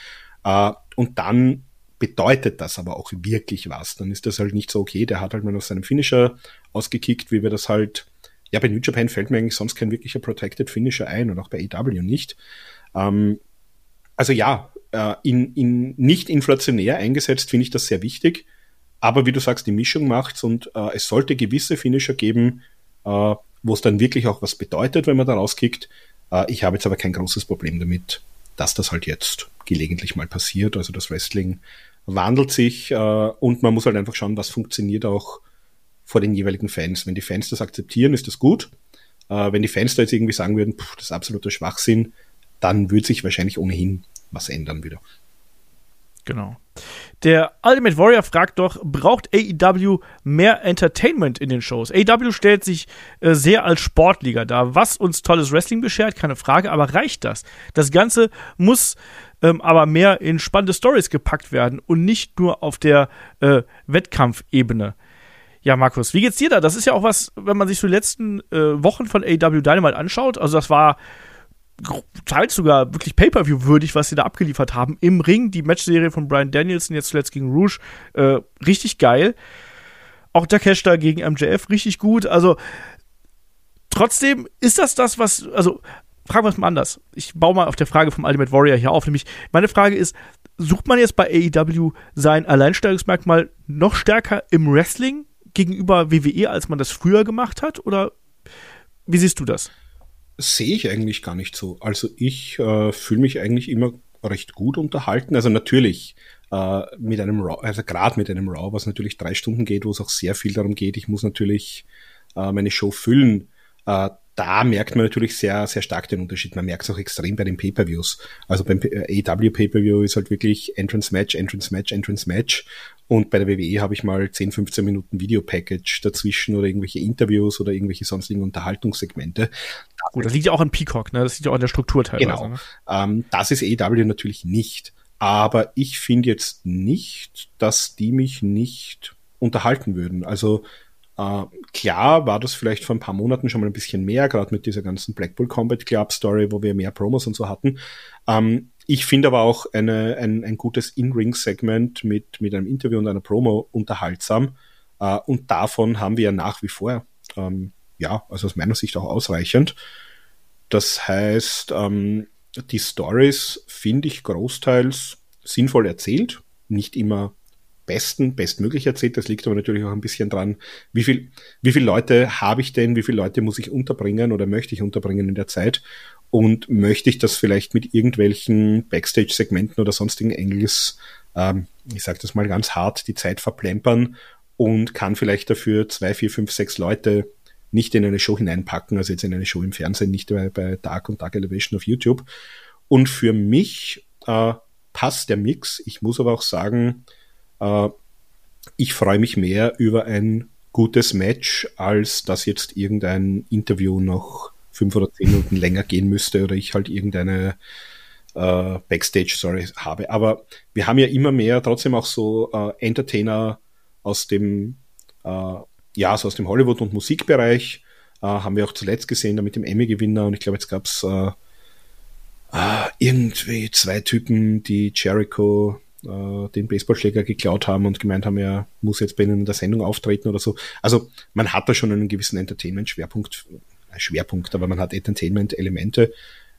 Äh, und dann bedeutet das aber auch wirklich was. Dann ist das halt nicht so, okay, der hat halt mal aus seinem Finisher ausgekickt, wie wir das halt, ja, bei New Japan fällt mir eigentlich sonst kein wirklicher Protected Finisher ein und auch bei AW nicht. Ähm, also ja, äh, in, in nicht inflationär eingesetzt finde ich das sehr wichtig. Aber wie du sagst, die Mischung macht's und äh, es sollte gewisse Finisher geben, äh, wo es dann wirklich auch was bedeutet, wenn man da rauskickt. Äh, ich habe jetzt aber kein großes Problem damit, dass das halt jetzt gelegentlich mal passiert. Also das Wrestling wandelt sich äh, und man muss halt einfach schauen, was funktioniert auch vor den jeweiligen Fans. Wenn die Fans das akzeptieren, ist das gut. Äh, wenn die Fans da jetzt irgendwie sagen würden, pff, das ist absoluter Schwachsinn, dann würde sich wahrscheinlich ohnehin was ändern wieder. Genau. Der Ultimate Warrior fragt doch, braucht AEW mehr Entertainment in den Shows? AEW stellt sich äh, sehr als Sportliga dar, was uns tolles Wrestling beschert, keine Frage, aber reicht das? Das Ganze muss ähm, aber mehr in spannende Stories gepackt werden und nicht nur auf der äh, Wettkampfebene. Ja, Markus, wie geht's dir da? Das ist ja auch was, wenn man sich so die letzten äh, Wochen von AEW Dynamite anschaut. Also das war teils sogar wirklich Pay-Per-View würdig, was sie da abgeliefert haben. Im Ring, die Matchserie von Brian Danielson, jetzt zuletzt gegen Rouge, äh, richtig geil. Auch der Cash da gegen MJF, richtig gut. Also, trotzdem ist das das, was, also, fragen wir es mal anders. Ich baue mal auf der Frage vom Ultimate Warrior hier auf. Nämlich, meine Frage ist, sucht man jetzt bei AEW sein Alleinstellungsmerkmal noch stärker im Wrestling gegenüber WWE, als man das früher gemacht hat? Oder wie siehst du das? Sehe ich eigentlich gar nicht so. Also ich äh, fühle mich eigentlich immer recht gut unterhalten. Also natürlich äh, mit einem Raw, also gerade mit einem Raw, was natürlich drei Stunden geht, wo es auch sehr viel darum geht, ich muss natürlich äh, meine Show füllen. Äh, da merkt man natürlich sehr, sehr stark den Unterschied. Man merkt es auch extrem bei den Pay-Per-Views. Also beim AW Pay-Per-View ist halt wirklich Entrance Match, Entrance Match, Entrance Match. Und bei der WWE habe ich mal 10, 15 Minuten Video-Package dazwischen oder irgendwelche Interviews oder irgendwelche sonstigen Unterhaltungssegmente. Gut, das liegt ja auch an Peacock, ne? Das liegt ja auch an der Struktur teilweise. Genau. Ne? Ähm, das ist AW natürlich nicht. Aber ich finde jetzt nicht, dass die mich nicht unterhalten würden. Also äh, klar war das vielleicht vor ein paar Monaten schon mal ein bisschen mehr, gerade mit dieser ganzen Blackpool Combat Club Story, wo wir mehr Promos und so hatten. Ähm, ich finde aber auch eine, ein, ein gutes In-Ring-Segment mit, mit einem Interview und einer Promo unterhaltsam. Äh, und davon haben wir ja nach wie vor, ähm, ja, also aus meiner Sicht auch ausreichend. Das heißt, ähm, die Stories finde ich großteils sinnvoll erzählt, nicht immer besten, bestmöglich erzählt. Das liegt aber natürlich auch ein bisschen dran, wie viel, wie viele Leute habe ich denn, wie viele Leute muss ich unterbringen oder möchte ich unterbringen in der Zeit und möchte ich das vielleicht mit irgendwelchen Backstage-Segmenten oder sonstigen Engels, ähm, ich sage das mal ganz hart, die Zeit verplempern und kann vielleicht dafür zwei, vier, fünf, sechs Leute nicht in eine Show hineinpacken, also jetzt in eine Show im Fernsehen, nicht bei, bei Dark und Dark Elevation auf YouTube. Und für mich äh, passt der Mix. Ich muss aber auch sagen, äh, ich freue mich mehr über ein gutes Match, als dass jetzt irgendein Interview noch fünf oder zehn Minuten länger gehen müsste oder ich halt irgendeine äh, Backstage-Story habe. Aber wir haben ja immer mehr trotzdem auch so äh, Entertainer aus dem äh, ja, so aus dem Hollywood- und Musikbereich. Äh, haben wir auch zuletzt gesehen, da mit dem Emmy-Gewinner. Und ich glaube, jetzt gab's äh, äh, irgendwie zwei Typen, die Jericho äh, den Baseballschläger geklaut haben und gemeint haben, er muss jetzt bei ihnen in der Sendung auftreten oder so. Also man hat da schon einen gewissen Entertainment-Schwerpunkt, äh, Schwerpunkt, aber man hat Entertainment-Elemente.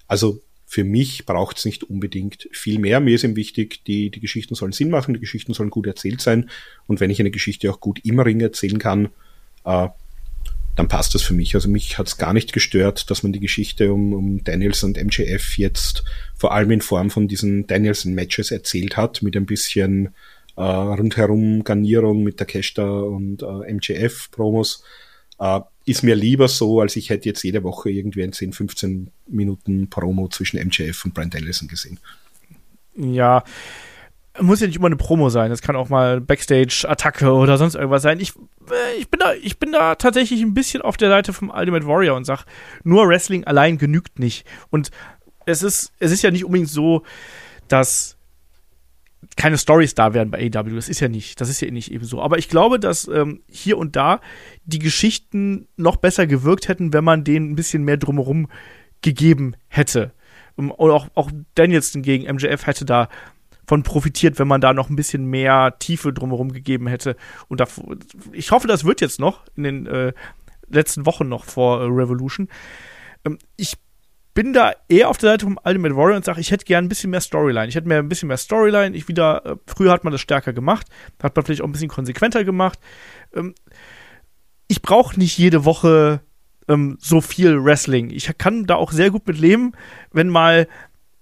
Also für mich braucht es nicht unbedingt viel mehr. Mir ist eben wichtig, die, die Geschichten sollen Sinn machen, die Geschichten sollen gut erzählt sein. Und wenn ich eine Geschichte auch gut im Ring erzählen kann, äh, dann passt das für mich. Also mich hat es gar nicht gestört, dass man die Geschichte um, um Daniels und MJF jetzt vor allem in Form von diesen Danielson-Matches erzählt hat, mit ein bisschen äh, rundherum Garnierung mit der Keshta und äh, MJF-Promos. Äh, ist mir lieber so, als ich hätte jetzt jede Woche irgendwie ein 10, 15 Minuten Promo zwischen MJF und Brian Danielson gesehen. Ja, muss ja nicht immer eine Promo sein. Das kann auch mal Backstage-Attacke oder sonst irgendwas sein. Ich, äh, ich, bin da, ich bin da tatsächlich ein bisschen auf der Seite vom Ultimate Warrior und sag, nur Wrestling allein genügt nicht. Und es ist, es ist ja nicht unbedingt so, dass keine Stories da wären bei AW. Das ist ja nicht, das ist ja nicht eben so. Aber ich glaube, dass ähm, hier und da die Geschichten noch besser gewirkt hätten, wenn man denen ein bisschen mehr drumherum gegeben hätte. Und auch, auch Danielson gegen MJF hätte da von profitiert, wenn man da noch ein bisschen mehr Tiefe drumherum gegeben hätte. Und da, ich hoffe, das wird jetzt noch in den äh, letzten Wochen noch vor äh, Revolution. Ähm, ich bin da eher auf der Seite vom Ultimate Warrior und sage, ich hätte gern ein bisschen mehr Storyline. Ich hätte mir ein bisschen mehr Storyline. Ich wieder, äh, früher hat man das stärker gemacht, hat man vielleicht auch ein bisschen konsequenter gemacht. Ähm, ich brauche nicht jede Woche ähm, so viel Wrestling. Ich kann da auch sehr gut mit leben, wenn mal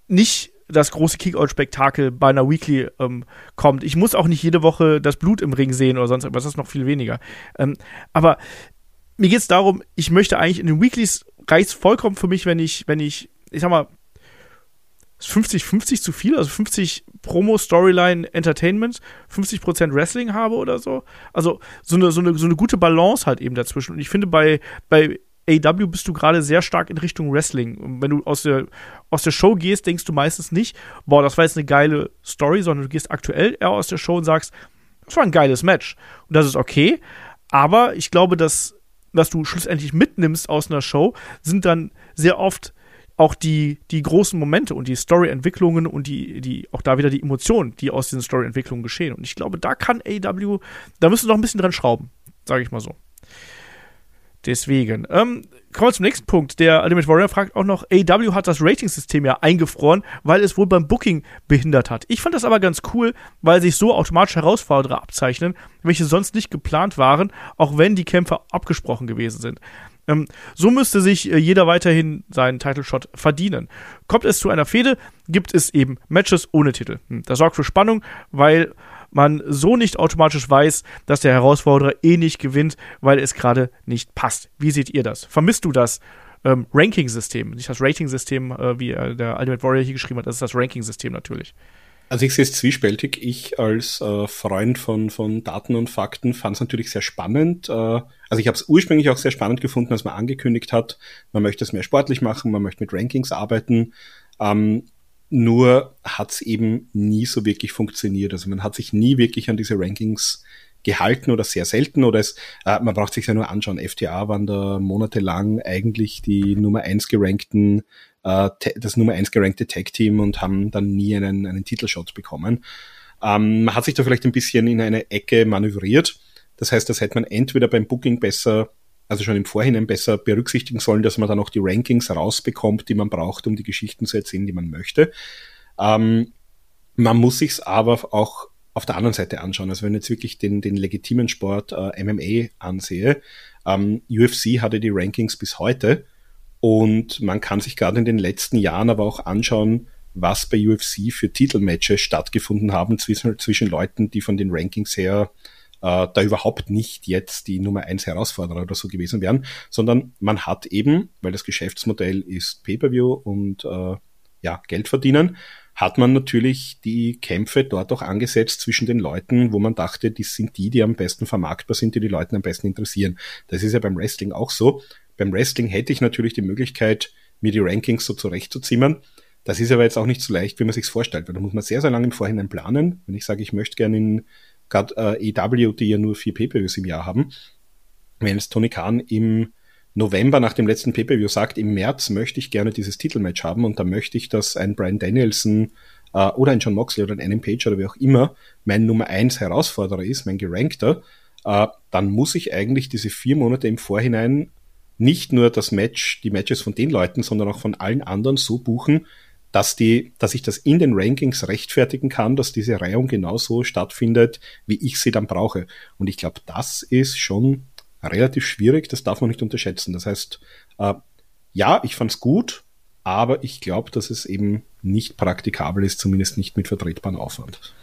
nicht das große Kick-Out-Spektakel bei einer Weekly ähm, kommt. Ich muss auch nicht jede Woche das Blut im Ring sehen oder sonst irgendwas, das ist noch viel weniger. Ähm, aber mir geht es darum, ich möchte eigentlich in den Weeklies reicht vollkommen für mich, wenn ich, wenn ich, ich sag mal, 50-50 zu viel, also 50 Promo, Storyline, Entertainment, 50% Wrestling habe oder so. Also so eine, so, eine, so eine gute Balance halt eben dazwischen. Und ich finde, bei, bei AW bist du gerade sehr stark in Richtung Wrestling. Und wenn du aus der, aus der Show gehst, denkst du meistens nicht, boah, das war jetzt eine geile Story, sondern du gehst aktuell eher aus der Show und sagst, das war ein geiles Match. Und das ist okay. Aber ich glaube, dass was du schlussendlich mitnimmst aus einer Show, sind dann sehr oft auch die, die großen Momente und die Story-Entwicklungen und die, die, auch da wieder die Emotionen, die aus diesen Story-Entwicklungen geschehen. Und ich glaube, da kann AW, da müssen wir noch ein bisschen dran schrauben, sage ich mal so. Deswegen. Ähm, kommen wir zum nächsten Punkt. Der Ultimate Warrior fragt auch noch, AW hat das Ratingsystem ja eingefroren, weil es wohl beim Booking behindert hat. Ich fand das aber ganz cool, weil sich so automatisch Herausforderer abzeichnen, welche sonst nicht geplant waren, auch wenn die Kämpfe abgesprochen gewesen sind. Ähm, so müsste sich äh, jeder weiterhin seinen Title Shot verdienen. Kommt es zu einer Fehde, gibt es eben Matches ohne Titel. Hm, das sorgt für Spannung, weil man so nicht automatisch weiß, dass der Herausforderer eh nicht gewinnt, weil es gerade nicht passt. Wie seht ihr das? Vermisst du das ähm, Ranking-System? Nicht das Rating-System, äh, wie äh, der Ultimate Warrior hier geschrieben hat, das ist das Ranking-System natürlich. Also ich sehe es zwiespältig. Ich als äh, Freund von, von Daten und Fakten fand es natürlich sehr spannend. Äh, also ich habe es ursprünglich auch sehr spannend gefunden, als man angekündigt hat, man möchte es mehr sportlich machen, man möchte mit Rankings arbeiten. Ähm, nur hat es eben nie so wirklich funktioniert. Also man hat sich nie wirklich an diese Rankings gehalten oder sehr selten oder es, äh, man braucht sich ja nur anschauen. FTA waren da monatelang eigentlich die Nummer eins gerankten, äh, das Nummer eins gerankte Tag-Team und haben dann nie einen, einen Titelshot bekommen. Ähm, man hat sich da vielleicht ein bisschen in eine Ecke manövriert. Das heißt, das hätte man entweder beim Booking besser also schon im Vorhinein besser berücksichtigen sollen, dass man dann auch die Rankings rausbekommt, die man braucht, um die Geschichten zu erzählen, die man möchte. Ähm, man muss sich's aber auch auf der anderen Seite anschauen. Also wenn ich jetzt wirklich den, den legitimen Sport äh, MMA ansehe, ähm, UFC hatte die Rankings bis heute und man kann sich gerade in den letzten Jahren aber auch anschauen, was bei UFC für Titelmatches stattgefunden haben zwischen, zwischen Leuten, die von den Rankings her äh, da überhaupt nicht jetzt die Nummer eins Herausforderer oder so gewesen wären, sondern man hat eben, weil das Geschäftsmodell ist Pay-per-View und äh, ja, Geld verdienen, hat man natürlich die Kämpfe dort auch angesetzt zwischen den Leuten, wo man dachte, die sind die, die am besten vermarktbar sind, die die Leute am besten interessieren. Das ist ja beim Wrestling auch so. Beim Wrestling hätte ich natürlich die Möglichkeit, mir die Rankings so zurechtzuzimmern. Das ist aber jetzt auch nicht so leicht, wie man sich vorstellt, weil da muss man sehr, sehr lange im Vorhinein planen. Wenn ich sage, ich möchte gerne in gerade äh, EW, die ja nur vier Pay-Per-Views im Jahr haben, wenn es Tony Khan im November nach dem letzten Pay-Per-View sagt, im März möchte ich gerne dieses Titelmatch haben und da möchte ich, dass ein Brian Danielson äh, oder ein John Moxley oder ein Adam Page oder wie auch immer mein Nummer eins Herausforderer ist, mein Gerankter, äh, dann muss ich eigentlich diese vier Monate im Vorhinein nicht nur das Match, die Matches von den Leuten, sondern auch von allen anderen so buchen, dass die, dass ich das in den Rankings rechtfertigen kann, dass diese Reihung genauso stattfindet, wie ich sie dann brauche. Und ich glaube, das ist schon relativ schwierig, das darf man nicht unterschätzen. Das heißt, äh, ja, ich fand's gut, aber ich glaube, dass es eben nicht praktikabel ist, zumindest nicht mit vertretbarem Aufwand.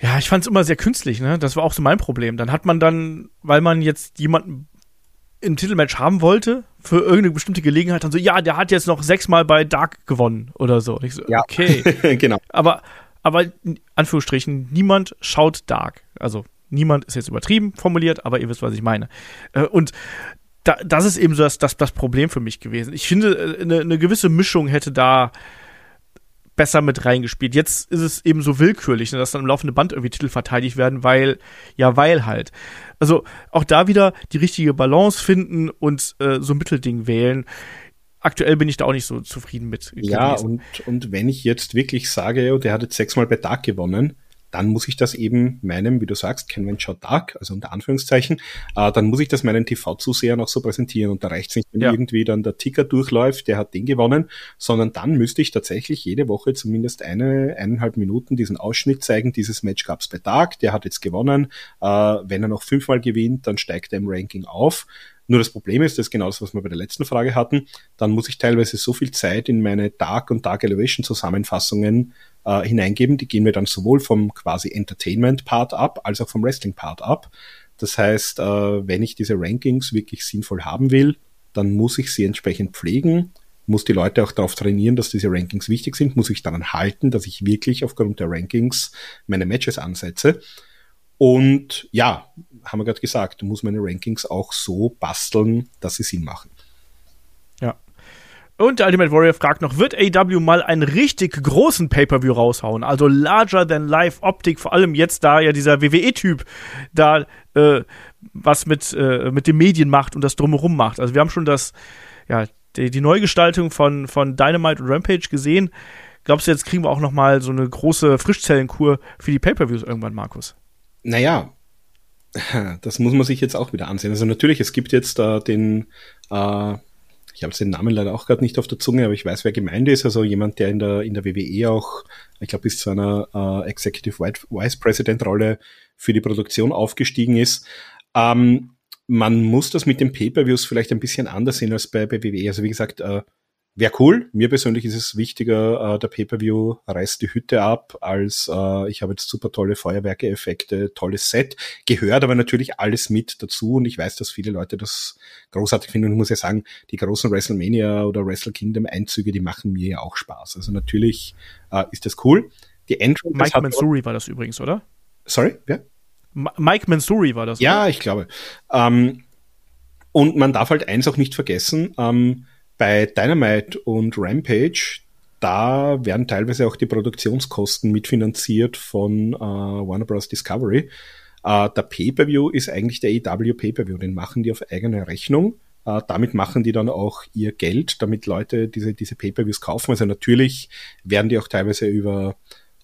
Ja, ich fand's immer sehr künstlich, ne? Das war auch so mein Problem. Dann hat man dann, weil man jetzt jemanden im Titelmatch haben wollte, für irgendeine bestimmte Gelegenheit, dann so, ja, der hat jetzt noch sechsmal bei Dark gewonnen oder so. ich so, ja. okay. genau. Aber, aber, Anführungsstrichen, niemand schaut Dark. Also, niemand ist jetzt übertrieben formuliert, aber ihr wisst, was ich meine. Äh, und da, das ist eben so das, das, das Problem für mich gewesen. Ich finde, äh, eine, eine gewisse Mischung hätte da besser mit reingespielt. Jetzt ist es eben so willkürlich, ne, dass dann im laufenden Band irgendwie Titel verteidigt werden, weil, ja, weil halt. Also auch da wieder die richtige Balance finden und äh, so ein Mittelding wählen. Aktuell bin ich da auch nicht so zufrieden mit. Ja, und, und wenn ich jetzt wirklich sage, der hat jetzt sechsmal bei Tag gewonnen, dann muss ich das eben meinem, wie du sagst, Convention Dark, also unter Anführungszeichen, äh, dann muss ich das meinen TV-Zusehern auch so präsentieren. Und da reicht es nicht, wenn ja. irgendwie dann der Ticker durchläuft, der hat den gewonnen, sondern dann müsste ich tatsächlich jede Woche zumindest eine, eineinhalb Minuten diesen Ausschnitt zeigen. Dieses Match gab's bei Dark, der hat jetzt gewonnen. Äh, wenn er noch fünfmal gewinnt, dann steigt er im Ranking auf. Nur das Problem ist, das ist genau das, was wir bei der letzten Frage hatten, dann muss ich teilweise so viel Zeit in meine Dark und Dark Elevation Zusammenfassungen äh, hineingeben. Die gehen wir dann sowohl vom quasi Entertainment-Part ab, als auch vom Wrestling-Part ab. Das heißt, äh, wenn ich diese Rankings wirklich sinnvoll haben will, dann muss ich sie entsprechend pflegen, muss die Leute auch darauf trainieren, dass diese Rankings wichtig sind, muss ich daran halten, dass ich wirklich aufgrund der Rankings meine Matches ansetze. Und ja, haben wir gerade gesagt, du musst meine Rankings auch so basteln, dass sie Sinn machen. Und der Ultimate Warrior fragt noch, wird AW mal einen richtig großen Pay-Per-View raushauen? Also larger than life Optik, vor allem jetzt, da ja dieser WWE-Typ da äh, was mit, äh, mit den Medien macht und das drumherum macht. Also wir haben schon das, ja, die, die Neugestaltung von, von Dynamite und Rampage gesehen. Glaubst du, jetzt kriegen wir auch noch mal so eine große Frischzellenkur für die Pay-Per-Views irgendwann, Markus? Naja, das muss man sich jetzt auch wieder ansehen. Also natürlich, es gibt jetzt äh, den äh, ich habe den Namen leider auch gerade nicht auf der Zunge, aber ich weiß, wer gemeint ist. Also jemand, der in der, in der WWE auch, ich glaube, bis zu einer äh, Executive Vice President Rolle für die Produktion aufgestiegen ist. Ähm, man muss das mit den Pay-Per-Views vielleicht ein bisschen anders sehen als bei, bei WWE. Also wie gesagt, äh, wäre cool. Mir persönlich ist es wichtiger, äh, der Pay-Per-View reißt die Hütte ab, als äh, ich habe jetzt super tolle Feuerwerke, Effekte, tolles Set. Gehört aber natürlich alles mit dazu und ich weiß, dass viele Leute das großartig finden und ich muss ja sagen, die großen WrestleMania oder Wrestle Kingdom Einzüge, die machen mir ja auch Spaß. Also natürlich äh, ist das cool. Die Entrance Mike Mansouri war das übrigens, oder? Sorry, wer? Ja? Mike Mansouri war das. Ja, oder? ich glaube. Ähm, und man darf halt eins auch nicht vergessen, ähm, bei Dynamite und Rampage, da werden teilweise auch die Produktionskosten mitfinanziert von äh, Warner Bros. Discovery. Äh, der Pay-Per-View ist eigentlich der EW Pay-Per-View, den machen die auf eigene Rechnung. Äh, damit machen die dann auch ihr Geld, damit Leute diese, diese Pay-Per-Views kaufen. Also natürlich werden die auch teilweise über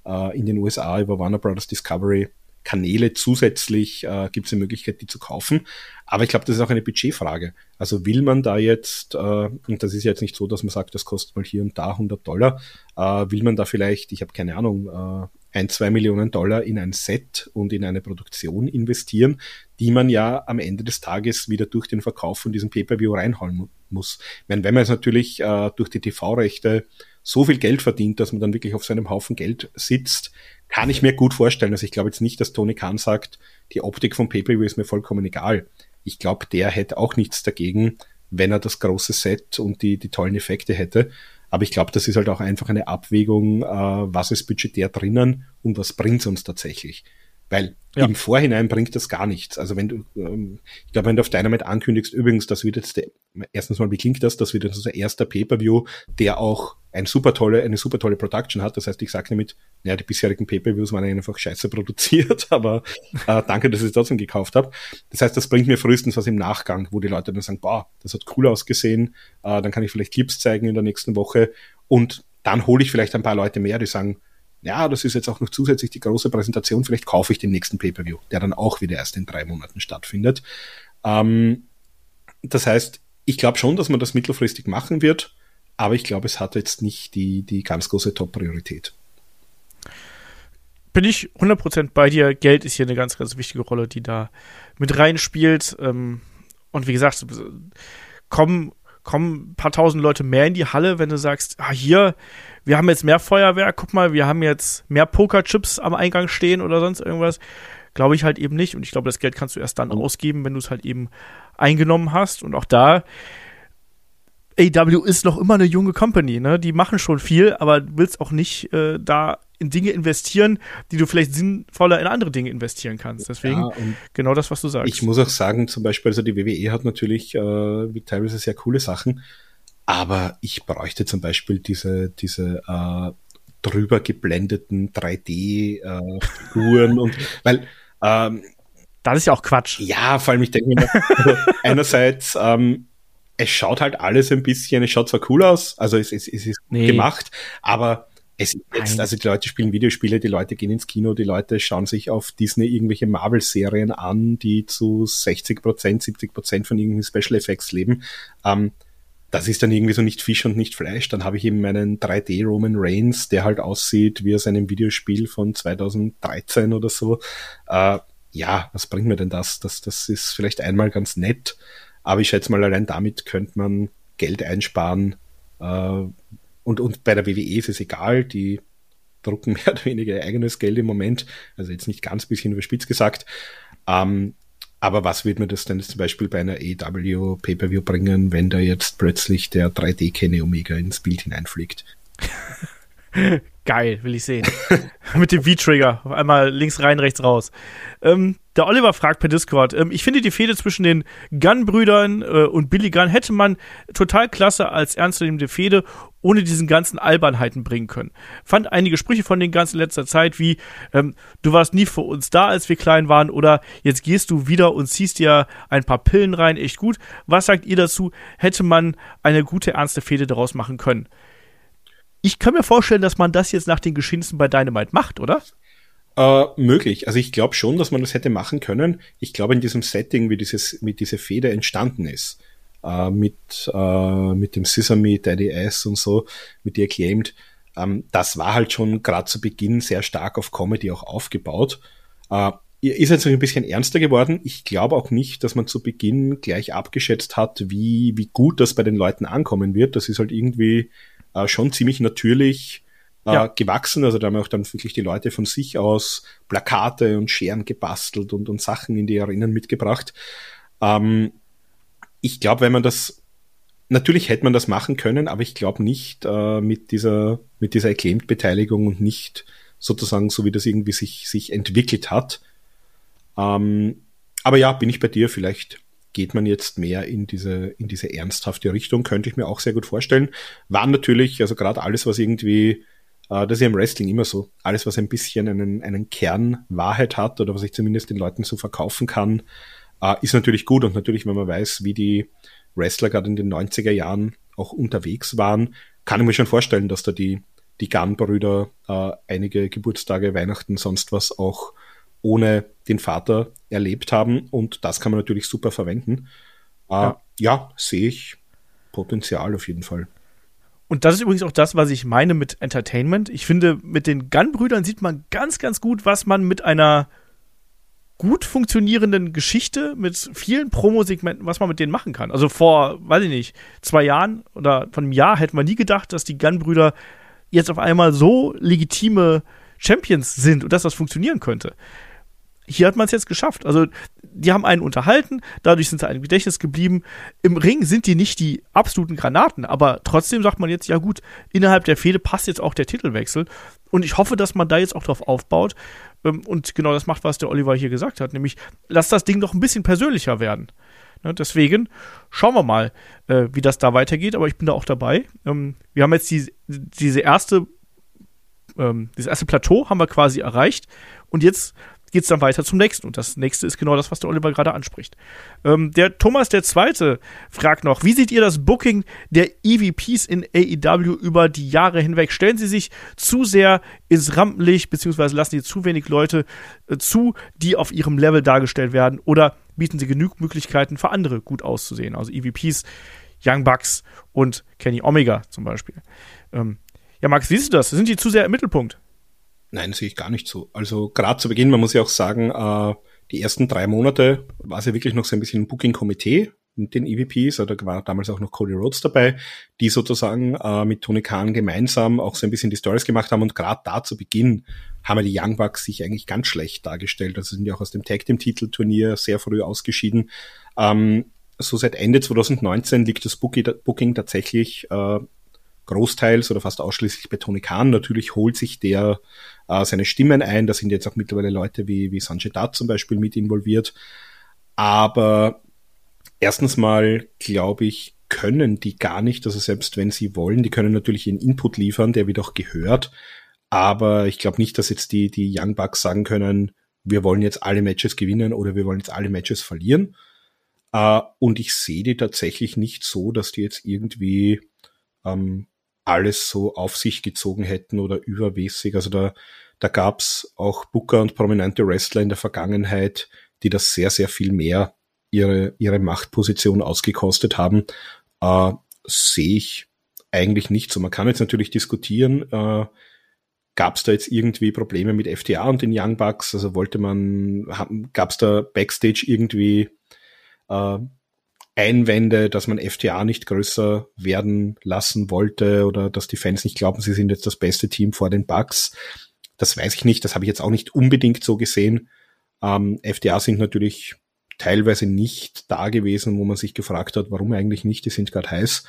äh, in den USA über Warner Bros. Discovery Kanäle zusätzlich äh, gibt es eine Möglichkeit, die zu kaufen. Aber ich glaube, das ist auch eine Budgetfrage. Also will man da jetzt, äh, und das ist jetzt nicht so, dass man sagt, das kostet mal hier und da 100 Dollar, äh, will man da vielleicht, ich habe keine Ahnung, äh, ein, zwei Millionen Dollar in ein Set und in eine Produktion investieren, die man ja am Ende des Tages wieder durch den Verkauf von diesem Pay-Per-View reinholen muss. Ich meine, wenn man jetzt natürlich äh, durch die TV-Rechte so viel Geld verdient, dass man dann wirklich auf seinem Haufen Geld sitzt, kann ich mir gut vorstellen. Also ich glaube jetzt nicht, dass Tony Khan sagt, die Optik vom Pay-Per-View ist mir vollkommen egal. Ich glaube, der hätte auch nichts dagegen, wenn er das große Set und die, die tollen Effekte hätte. Aber ich glaube, das ist halt auch einfach eine Abwägung, äh, was ist budgetär drinnen und was bringt uns tatsächlich. Weil ja. im Vorhinein bringt das gar nichts. Also wenn du, ähm, ich glaube, wenn du auf Dynamite ankündigst, übrigens, das wird jetzt der, erstens mal, wie klingt das? Das wird jetzt unser erster Pay-Per-View, der auch ein super tolle, eine super tolle Production hat. Das heißt, ich sage damit, ja, die bisherigen Pay-Per-Views waren einfach scheiße produziert, aber äh, danke, dass ich es trotzdem gekauft habe. Das heißt, das bringt mir frühestens was im Nachgang, wo die Leute dann sagen, boah, das hat cool ausgesehen, äh, dann kann ich vielleicht Clips zeigen in der nächsten Woche und dann hole ich vielleicht ein paar Leute mehr, die sagen, ja, das ist jetzt auch noch zusätzlich die große Präsentation, vielleicht kaufe ich den nächsten Pay-Per-View, der dann auch wieder erst in drei Monaten stattfindet. Ähm, das heißt, ich glaube schon, dass man das mittelfristig machen wird, aber ich glaube, es hat jetzt nicht die, die ganz große Top-Priorität. Bin ich 100% bei dir. Geld ist hier eine ganz, ganz wichtige Rolle, die da mit reinspielt. Ähm, und wie gesagt, kommen, kommen ein paar tausend Leute mehr in die Halle, wenn du sagst, ah, hier, wir haben jetzt mehr Feuerwehr, guck mal, wir haben jetzt mehr Pokerchips am Eingang stehen oder sonst irgendwas. Glaube ich halt eben nicht. Und ich glaube, das Geld kannst du erst dann oh. ausgeben, wenn du es halt eben eingenommen hast. Und auch da, AW ist noch immer eine junge Company, ne? Die machen schon viel, aber du willst auch nicht äh, da in Dinge investieren, die du vielleicht sinnvoller in andere Dinge investieren kannst. Deswegen ja, genau das, was du sagst. Ich muss auch sagen, zum Beispiel, also die WWE hat natürlich äh, teilweise sehr coole Sachen. Aber ich bräuchte zum Beispiel diese, diese äh, drüber geblendeten 3D-Figuren äh, und weil ähm, das ist ja auch Quatsch. Ja, vor allem ich denke mir, also einerseits ähm, es schaut halt alles ein bisschen, es schaut zwar cool aus, also es, es, es ist nee. gemacht, aber es ist jetzt, also die Leute spielen Videospiele, die Leute gehen ins Kino, die Leute schauen sich auf Disney irgendwelche Marvel-Serien an, die zu 60 Prozent, 70 Prozent von irgendwelchen Special Effects leben. Ähm, das ist dann irgendwie so nicht Fisch und nicht Fleisch. Dann habe ich eben meinen 3D Roman Reigns, der halt aussieht wie aus einem Videospiel von 2013 oder so. Äh, ja, was bringt mir denn das? das? Das ist vielleicht einmal ganz nett, aber ich schätze mal, allein damit könnte man Geld einsparen. Äh, und, und bei der WWE ist es egal, die drucken mehr oder weniger eigenes Geld im Moment. Also jetzt nicht ganz bisschen überspitzt gesagt. Ähm, aber was wird mir das denn zum Beispiel bei einer AW Pay-Per-View bringen, wenn da jetzt plötzlich der 3D Kenny Omega ins Bild hineinfliegt? Geil, will ich sehen. Mit dem V-Trigger. Auf einmal links rein, rechts raus. Ähm, der Oliver fragt per Discord, ähm, ich finde die Fehde zwischen den Gunn-Brüdern äh, und Billy Gunn hätte man total klasse als ernstzunehmende Fehde ohne diesen ganzen Albernheiten bringen können. Fand einige Sprüche von den ganzen letzter Zeit wie, ähm, du warst nie für uns da, als wir klein waren oder jetzt gehst du wieder und ziehst dir ein paar Pillen rein, echt gut. Was sagt ihr dazu? Hätte man eine gute, ernste Fehde daraus machen können? Ich kann mir vorstellen, dass man das jetzt nach den Geschehnissen bei Dynamite macht, oder? Äh, möglich. Also ich glaube schon, dass man das hätte machen können. Ich glaube in diesem Setting, wie dieses, mit dieser Feder entstanden ist, äh, mit, äh, mit dem Sesame, Daddy S und so, mit die Acclaimed, ähm, das war halt schon gerade zu Beginn sehr stark auf Comedy auch aufgebaut. Äh, ist jetzt ein bisschen ernster geworden. Ich glaube auch nicht, dass man zu Beginn gleich abgeschätzt hat, wie, wie gut das bei den Leuten ankommen wird. Das ist halt irgendwie äh, schon ziemlich natürlich äh, ja. gewachsen. Also da haben auch dann wirklich die Leute von sich aus Plakate und Scheren gebastelt und, und Sachen in die Arenen mitgebracht. Ähm, ich glaube, wenn man das natürlich hätte man das machen können, aber ich glaube nicht äh, mit dieser mit dieser Acclaimed-Beteiligung und nicht sozusagen so wie das irgendwie sich sich entwickelt hat. Ähm, aber ja, bin ich bei dir. Vielleicht geht man jetzt mehr in diese, in diese ernsthafte Richtung, könnte ich mir auch sehr gut vorstellen. Waren natürlich, also gerade alles, was irgendwie, äh, das ist ja im Wrestling immer so, alles, was ein bisschen einen, einen Kern Wahrheit hat oder was ich zumindest den Leuten so verkaufen kann, äh, ist natürlich gut. Und natürlich, wenn man weiß, wie die Wrestler gerade in den 90er Jahren auch unterwegs waren, kann ich mir schon vorstellen, dass da die, die Gunn-Brüder äh, einige Geburtstage, Weihnachten, sonst was auch ohne den Vater erlebt haben. Und das kann man natürlich super verwenden. Äh, ja, ja sehe ich Potenzial auf jeden Fall. Und das ist übrigens auch das, was ich meine mit Entertainment. Ich finde, mit den Gun-Brüdern sieht man ganz, ganz gut, was man mit einer gut funktionierenden Geschichte, mit vielen Promosegmenten, was man mit denen machen kann. Also vor, weiß ich nicht, zwei Jahren oder von einem Jahr hätte man nie gedacht, dass die Gun-Brüder jetzt auf einmal so legitime Champions sind und dass das funktionieren könnte hier hat man es jetzt geschafft. Also, die haben einen unterhalten, dadurch sind sie einem Gedächtnis geblieben. Im Ring sind die nicht die absoluten Granaten, aber trotzdem sagt man jetzt, ja gut, innerhalb der Fehde passt jetzt auch der Titelwechsel. Und ich hoffe, dass man da jetzt auch drauf aufbaut ähm, und genau das macht, was der Oliver hier gesagt hat, nämlich lass das Ding noch ein bisschen persönlicher werden. Ne, deswegen schauen wir mal, äh, wie das da weitergeht, aber ich bin da auch dabei. Ähm, wir haben jetzt die, diese erste, ähm, dieses erste Plateau haben wir quasi erreicht und jetzt geht es dann weiter zum nächsten. Und das nächste ist genau das, was der Oliver gerade anspricht. Ähm, der Thomas der Zweite fragt noch, wie seht ihr das Booking der EVPs in AEW über die Jahre hinweg? Stellen sie sich zu sehr ins Rampenlicht, beziehungsweise lassen sie zu wenig Leute äh, zu, die auf ihrem Level dargestellt werden? Oder bieten sie genug Möglichkeiten für andere gut auszusehen? Also EVPs, Young Bucks und Kenny Omega zum Beispiel. Ähm, ja, Max, siehst du das? Sind die zu sehr im Mittelpunkt? Nein, sehe ich gar nicht so. Also gerade zu Beginn, man muss ja auch sagen, äh, die ersten drei Monate war es ja wirklich noch so ein bisschen ein Booking-Komitee mit den EVPs, oder war damals auch noch Cody Rhodes dabei, die sozusagen äh, mit Tony Khan gemeinsam auch so ein bisschen die Stories gemacht haben und gerade da zu Beginn haben ja die Young Bucks sich eigentlich ganz schlecht dargestellt. Also sind ja auch aus dem Tag Team Titelturnier sehr früh ausgeschieden. Ähm, so seit Ende 2019 liegt das Booking tatsächlich äh, großteils oder fast ausschließlich bei Tony Khan. Natürlich holt sich der äh, seine Stimmen ein. Da sind jetzt auch mittlerweile Leute wie, wie Sanjay Dutt zum Beispiel mit involviert. Aber erstens mal, glaube ich, können die gar nicht, also selbst wenn sie wollen, die können natürlich ihren Input liefern, der wird auch gehört. Aber ich glaube nicht, dass jetzt die, die Young Bucks sagen können, wir wollen jetzt alle Matches gewinnen oder wir wollen jetzt alle Matches verlieren. Uh, und ich sehe die tatsächlich nicht so, dass die jetzt irgendwie ähm, alles so auf sich gezogen hätten oder übermäßig. Also da, da gab's auch Booker und prominente Wrestler in der Vergangenheit, die das sehr, sehr viel mehr ihre, ihre Machtposition ausgekostet haben. Äh, Sehe ich eigentlich nicht so. Man kann jetzt natürlich diskutieren, äh, gab es da jetzt irgendwie Probleme mit FTA und den Young Bucks? Also wollte man, gab es da Backstage irgendwie äh, Einwände, dass man FTA nicht größer werden lassen wollte oder dass die Fans nicht glauben, sie sind jetzt das beste Team vor den Bugs. Das weiß ich nicht, das habe ich jetzt auch nicht unbedingt so gesehen. Ähm, FTA sind natürlich teilweise nicht da gewesen, wo man sich gefragt hat, warum eigentlich nicht, die sind gerade heiß.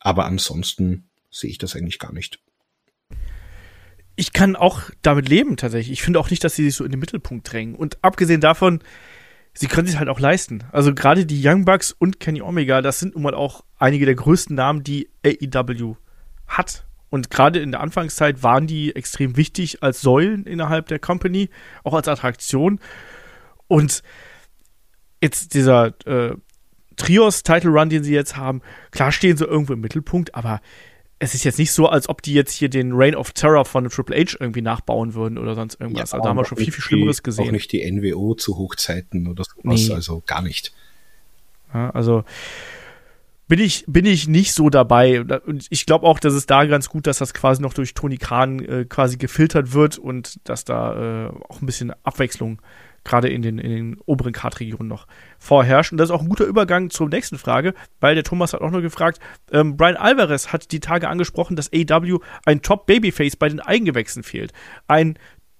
Aber ansonsten sehe ich das eigentlich gar nicht. Ich kann auch damit leben, tatsächlich. Ich finde auch nicht, dass sie sich so in den Mittelpunkt drängen. Und abgesehen davon, sie können sich halt auch leisten. Also gerade die Young Bucks und Kenny Omega, das sind nun mal auch einige der größten Namen, die AEW hat. Und gerade in der Anfangszeit waren die extrem wichtig als Säulen innerhalb der Company, auch als Attraktion. Und jetzt dieser äh, Trios-Title-Run, den sie jetzt haben, klar stehen sie irgendwo im Mittelpunkt, aber es ist jetzt nicht so, als ob die jetzt hier den Reign of Terror von Triple H irgendwie nachbauen würden oder sonst irgendwas. Ja, also da haben wir schon viel, viel Schlimmeres gesehen. Auch nicht die NWO zu Hochzeiten oder sowas, nee. also gar nicht. Ja, also bin ich, bin ich nicht so dabei. Und ich glaube auch, dass es da ganz gut, dass das quasi noch durch Tony Khan äh, quasi gefiltert wird und dass da äh, auch ein bisschen Abwechslung gerade in den, in den oberen Kartregionen noch vorherrscht. Und das ist auch ein guter Übergang zur nächsten Frage, weil der Thomas hat auch noch gefragt, ähm, Brian Alvarez hat die Tage angesprochen, dass AW ein Top-Babyface bei den Eigengewächsen fehlt. Ein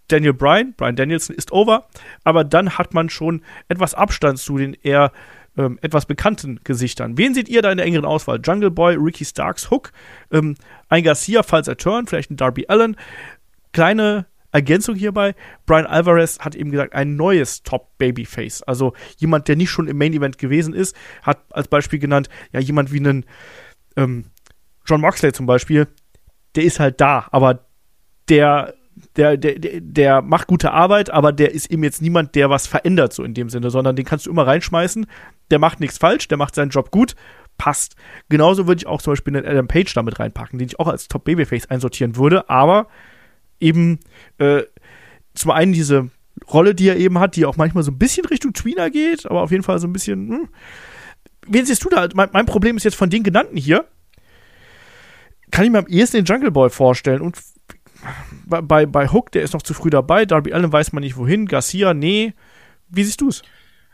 Daniel Bryan, Brian Danielson ist over, aber dann hat man schon etwas Abstand zu den eher ähm, etwas bekannten Gesichtern. Wen seht ihr da in der engeren Auswahl? Jungle Boy, Ricky Starks, Hook, ähm, ein Garcia, falls er turn, vielleicht ein Darby Allen. Kleine Ergänzung hierbei, Brian Alvarez hat eben gesagt, ein neues Top-Babyface. Also jemand, der nicht schon im Main-Event gewesen ist, hat als Beispiel genannt, ja, jemand wie einen ähm, John Moxley zum Beispiel, der ist halt da, aber der der, der, der macht gute Arbeit, aber der ist eben jetzt niemand, der was verändert, so in dem Sinne, sondern den kannst du immer reinschmeißen. Der macht nichts falsch, der macht seinen Job gut, passt. Genauso würde ich auch zum Beispiel einen Adam Page damit reinpacken, den ich auch als Top Babyface einsortieren würde, aber eben äh, zum einen diese Rolle, die er eben hat, die auch manchmal so ein bisschen Richtung Tweener geht, aber auf jeden Fall so ein bisschen. Hm. Wen siehst du da? Mein, mein, Problem ist jetzt von den genannten hier, kann ich mir am ehesten den Jungle Boy vorstellen. Und bei, bei Hook, der ist noch zu früh dabei. Darby Allen weiß man nicht wohin. Garcia, nee. Wie siehst du es?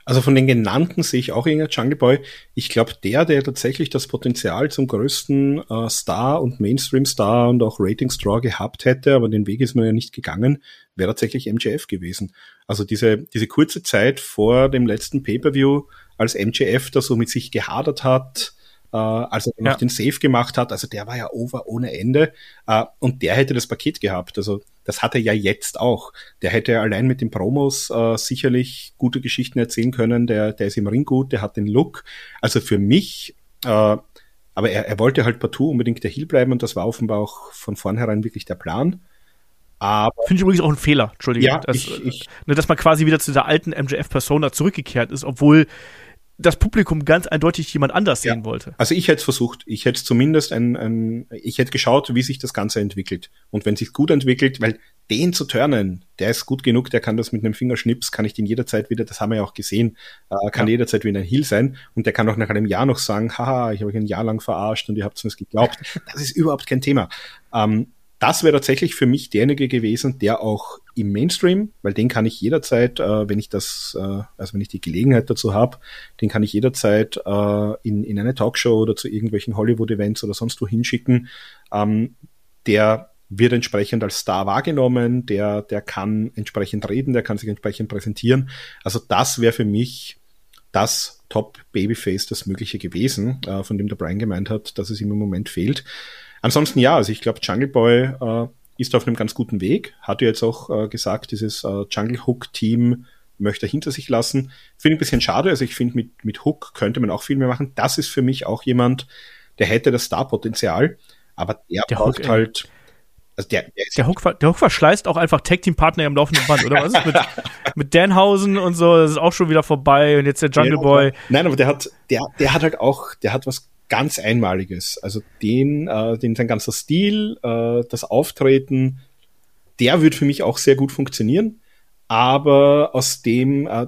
Also von den genannten sehe ich auch irgendein Jungle Boy. Ich glaube, der, der tatsächlich das Potenzial zum größten äh, Star und Mainstream-Star und auch Rating-Straw gehabt hätte, aber den Weg ist man ja nicht gegangen, wäre tatsächlich MJF gewesen. Also diese, diese kurze Zeit vor dem letzten Pay-Per-View, als MJF da so mit sich gehadert hat, äh, als er noch den Save gemacht hat. Also der war ja over ohne Ende. Äh, und der hätte das Paket gehabt. Also das hat er ja jetzt auch. Der hätte allein mit den Promos äh, sicherlich gute Geschichten erzählen können. Der, der ist im Ring gut, der hat den Look. Also für mich, äh, aber er, er wollte halt partout unbedingt der Heel bleiben und das war offenbar auch von vornherein wirklich der Plan. Aber Finde ich übrigens auch ein Fehler, Entschuldigung. Ja, dass, ich, ich, ne, dass man quasi wieder zu der alten MJF-Persona zurückgekehrt ist, obwohl das Publikum ganz eindeutig jemand anders ja. sehen wollte. Also ich hätte es versucht. Ich hätte zumindest ein, ein, ich hätte geschaut, wie sich das Ganze entwickelt. Und wenn sich gut entwickelt, weil den zu turnen, der ist gut genug, der kann das mit einem Fingerschnips, kann ich den jederzeit wieder, das haben wir ja auch gesehen, äh, kann ja. jederzeit wieder ein Heal sein und der kann auch nach einem Jahr noch sagen, haha, ich habe euch ein Jahr lang verarscht und ihr habt es mir geglaubt. Das ist überhaupt kein Thema. Ähm, das wäre tatsächlich für mich derjenige gewesen, der auch im Mainstream, weil den kann ich jederzeit, äh, wenn ich das, äh, also wenn ich die Gelegenheit dazu habe, den kann ich jederzeit äh, in, in eine Talkshow oder zu irgendwelchen Hollywood-Events oder sonst wo hinschicken. Ähm, der wird entsprechend als Star wahrgenommen, der, der kann entsprechend reden, der kann sich entsprechend präsentieren. Also das wäre für mich das Top Babyface, das Mögliche gewesen, äh, von dem der Brian gemeint hat, dass es ihm im Moment fehlt. Ansonsten ja, also ich glaube, Jungle Boy äh, ist auf einem ganz guten Weg. Hat ja jetzt auch äh, gesagt, dieses äh, Jungle Hook Team möchte er hinter sich lassen. Finde ich ein bisschen schade. Also ich finde, mit, mit Hook könnte man auch viel mehr machen. Das ist für mich auch jemand, der hätte das Star-Potenzial, aber der, der braucht Hook, halt. Also der, der, der, Hook, der Hook verschleißt auch einfach Tag-Team-Partner am laufenden Band, oder was? mit, mit Danhausen und so, das ist auch schon wieder vorbei und jetzt der Jungle Boy. Nein, aber der hat, der, der hat halt auch, der hat was ganz Einmaliges. Also den, äh, den sein ganzer Stil, äh, das Auftreten, der wird für mich auch sehr gut funktionieren. Aber aus dem, äh,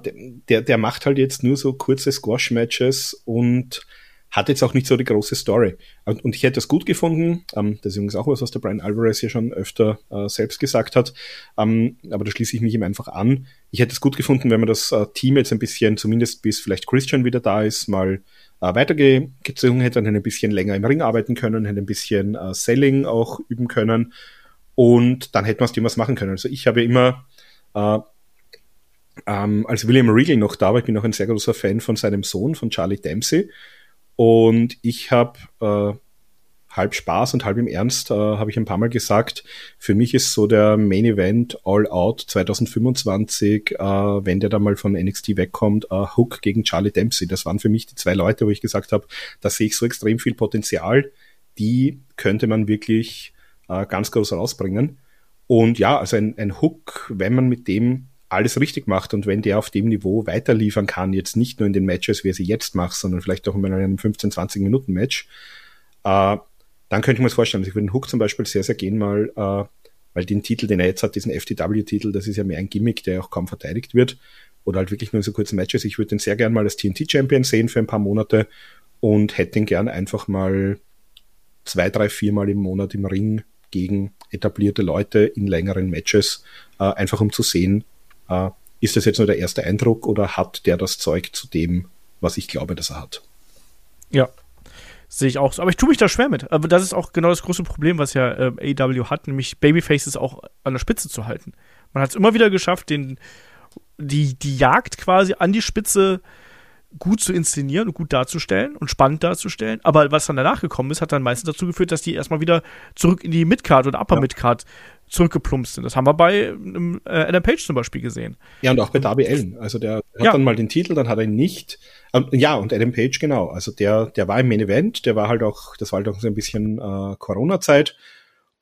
der, der macht halt jetzt nur so kurze Squash-Matches und hat jetzt auch nicht so die große Story. Und, und ich hätte das gut gefunden. Ähm, das ist übrigens auch was, was der Brian Alvarez hier schon öfter äh, selbst gesagt hat. Ähm, aber da schließe ich mich ihm einfach an. Ich hätte es gut gefunden, wenn man das äh, Team jetzt ein bisschen, zumindest bis vielleicht Christian wieder da ist, mal äh, weitergezogen hätte, dann ein bisschen länger im Ring arbeiten können, hätte ein bisschen äh, Selling auch üben können und dann hätten wir aus dem was machen können. Also ich habe immer äh, ähm, als William Regal noch da war, ich bin auch ein sehr großer Fan von seinem Sohn, von Charlie Dempsey und ich habe äh, halb Spaß und halb im Ernst, äh, habe ich ein paar Mal gesagt, für mich ist so der Main Event All Out 2025, äh, wenn der da mal von NXT wegkommt, äh, Hook gegen Charlie Dempsey. Das waren für mich die zwei Leute, wo ich gesagt habe, da sehe ich so extrem viel Potenzial, die könnte man wirklich äh, ganz groß rausbringen. Und ja, also ein, ein Hook, wenn man mit dem alles richtig macht und wenn der auf dem Niveau weiterliefern kann, jetzt nicht nur in den Matches, wie er sie jetzt macht, sondern vielleicht auch in einem 15, 20 Minuten Match, äh, dann könnte ich mir das vorstellen. Ich würde den Hook zum Beispiel sehr, sehr gehen mal, äh, weil den Titel, den er jetzt hat, diesen FTW-Titel, das ist ja mehr ein Gimmick, der auch kaum verteidigt wird. Oder halt wirklich nur so kurze Matches. Ich würde den sehr gern mal als TNT-Champion sehen für ein paar Monate und hätte ihn gern einfach mal zwei, drei, viermal im Monat im Ring gegen etablierte Leute in längeren Matches, äh, einfach um zu sehen, äh, ist das jetzt nur der erste Eindruck oder hat der das Zeug zu dem, was ich glaube, dass er hat? Ja, Sehe ich auch so. Aber ich tue mich da schwer mit. Aber das ist auch genau das große Problem, was ja äh, AW hat, nämlich Babyfaces auch an der Spitze zu halten. Man hat es immer wieder geschafft, den, die, die Jagd quasi an die Spitze gut zu inszenieren und gut darzustellen und spannend darzustellen. Aber was dann danach gekommen ist, hat dann meistens dazu geführt, dass die erstmal wieder zurück in die Midcard oder Upper. Midcard zurückgeplumpst sind. Das haben wir bei ähm, äh, Adam Page zum Beispiel gesehen. Ja, und auch bei Darby Allen. Also der hat ja. dann mal den Titel, dann hat er ihn nicht. Ähm, ja, und Adam Page, genau. Also der, der war im Main Event, der war halt auch, das war halt auch so ein bisschen äh, Corona-Zeit.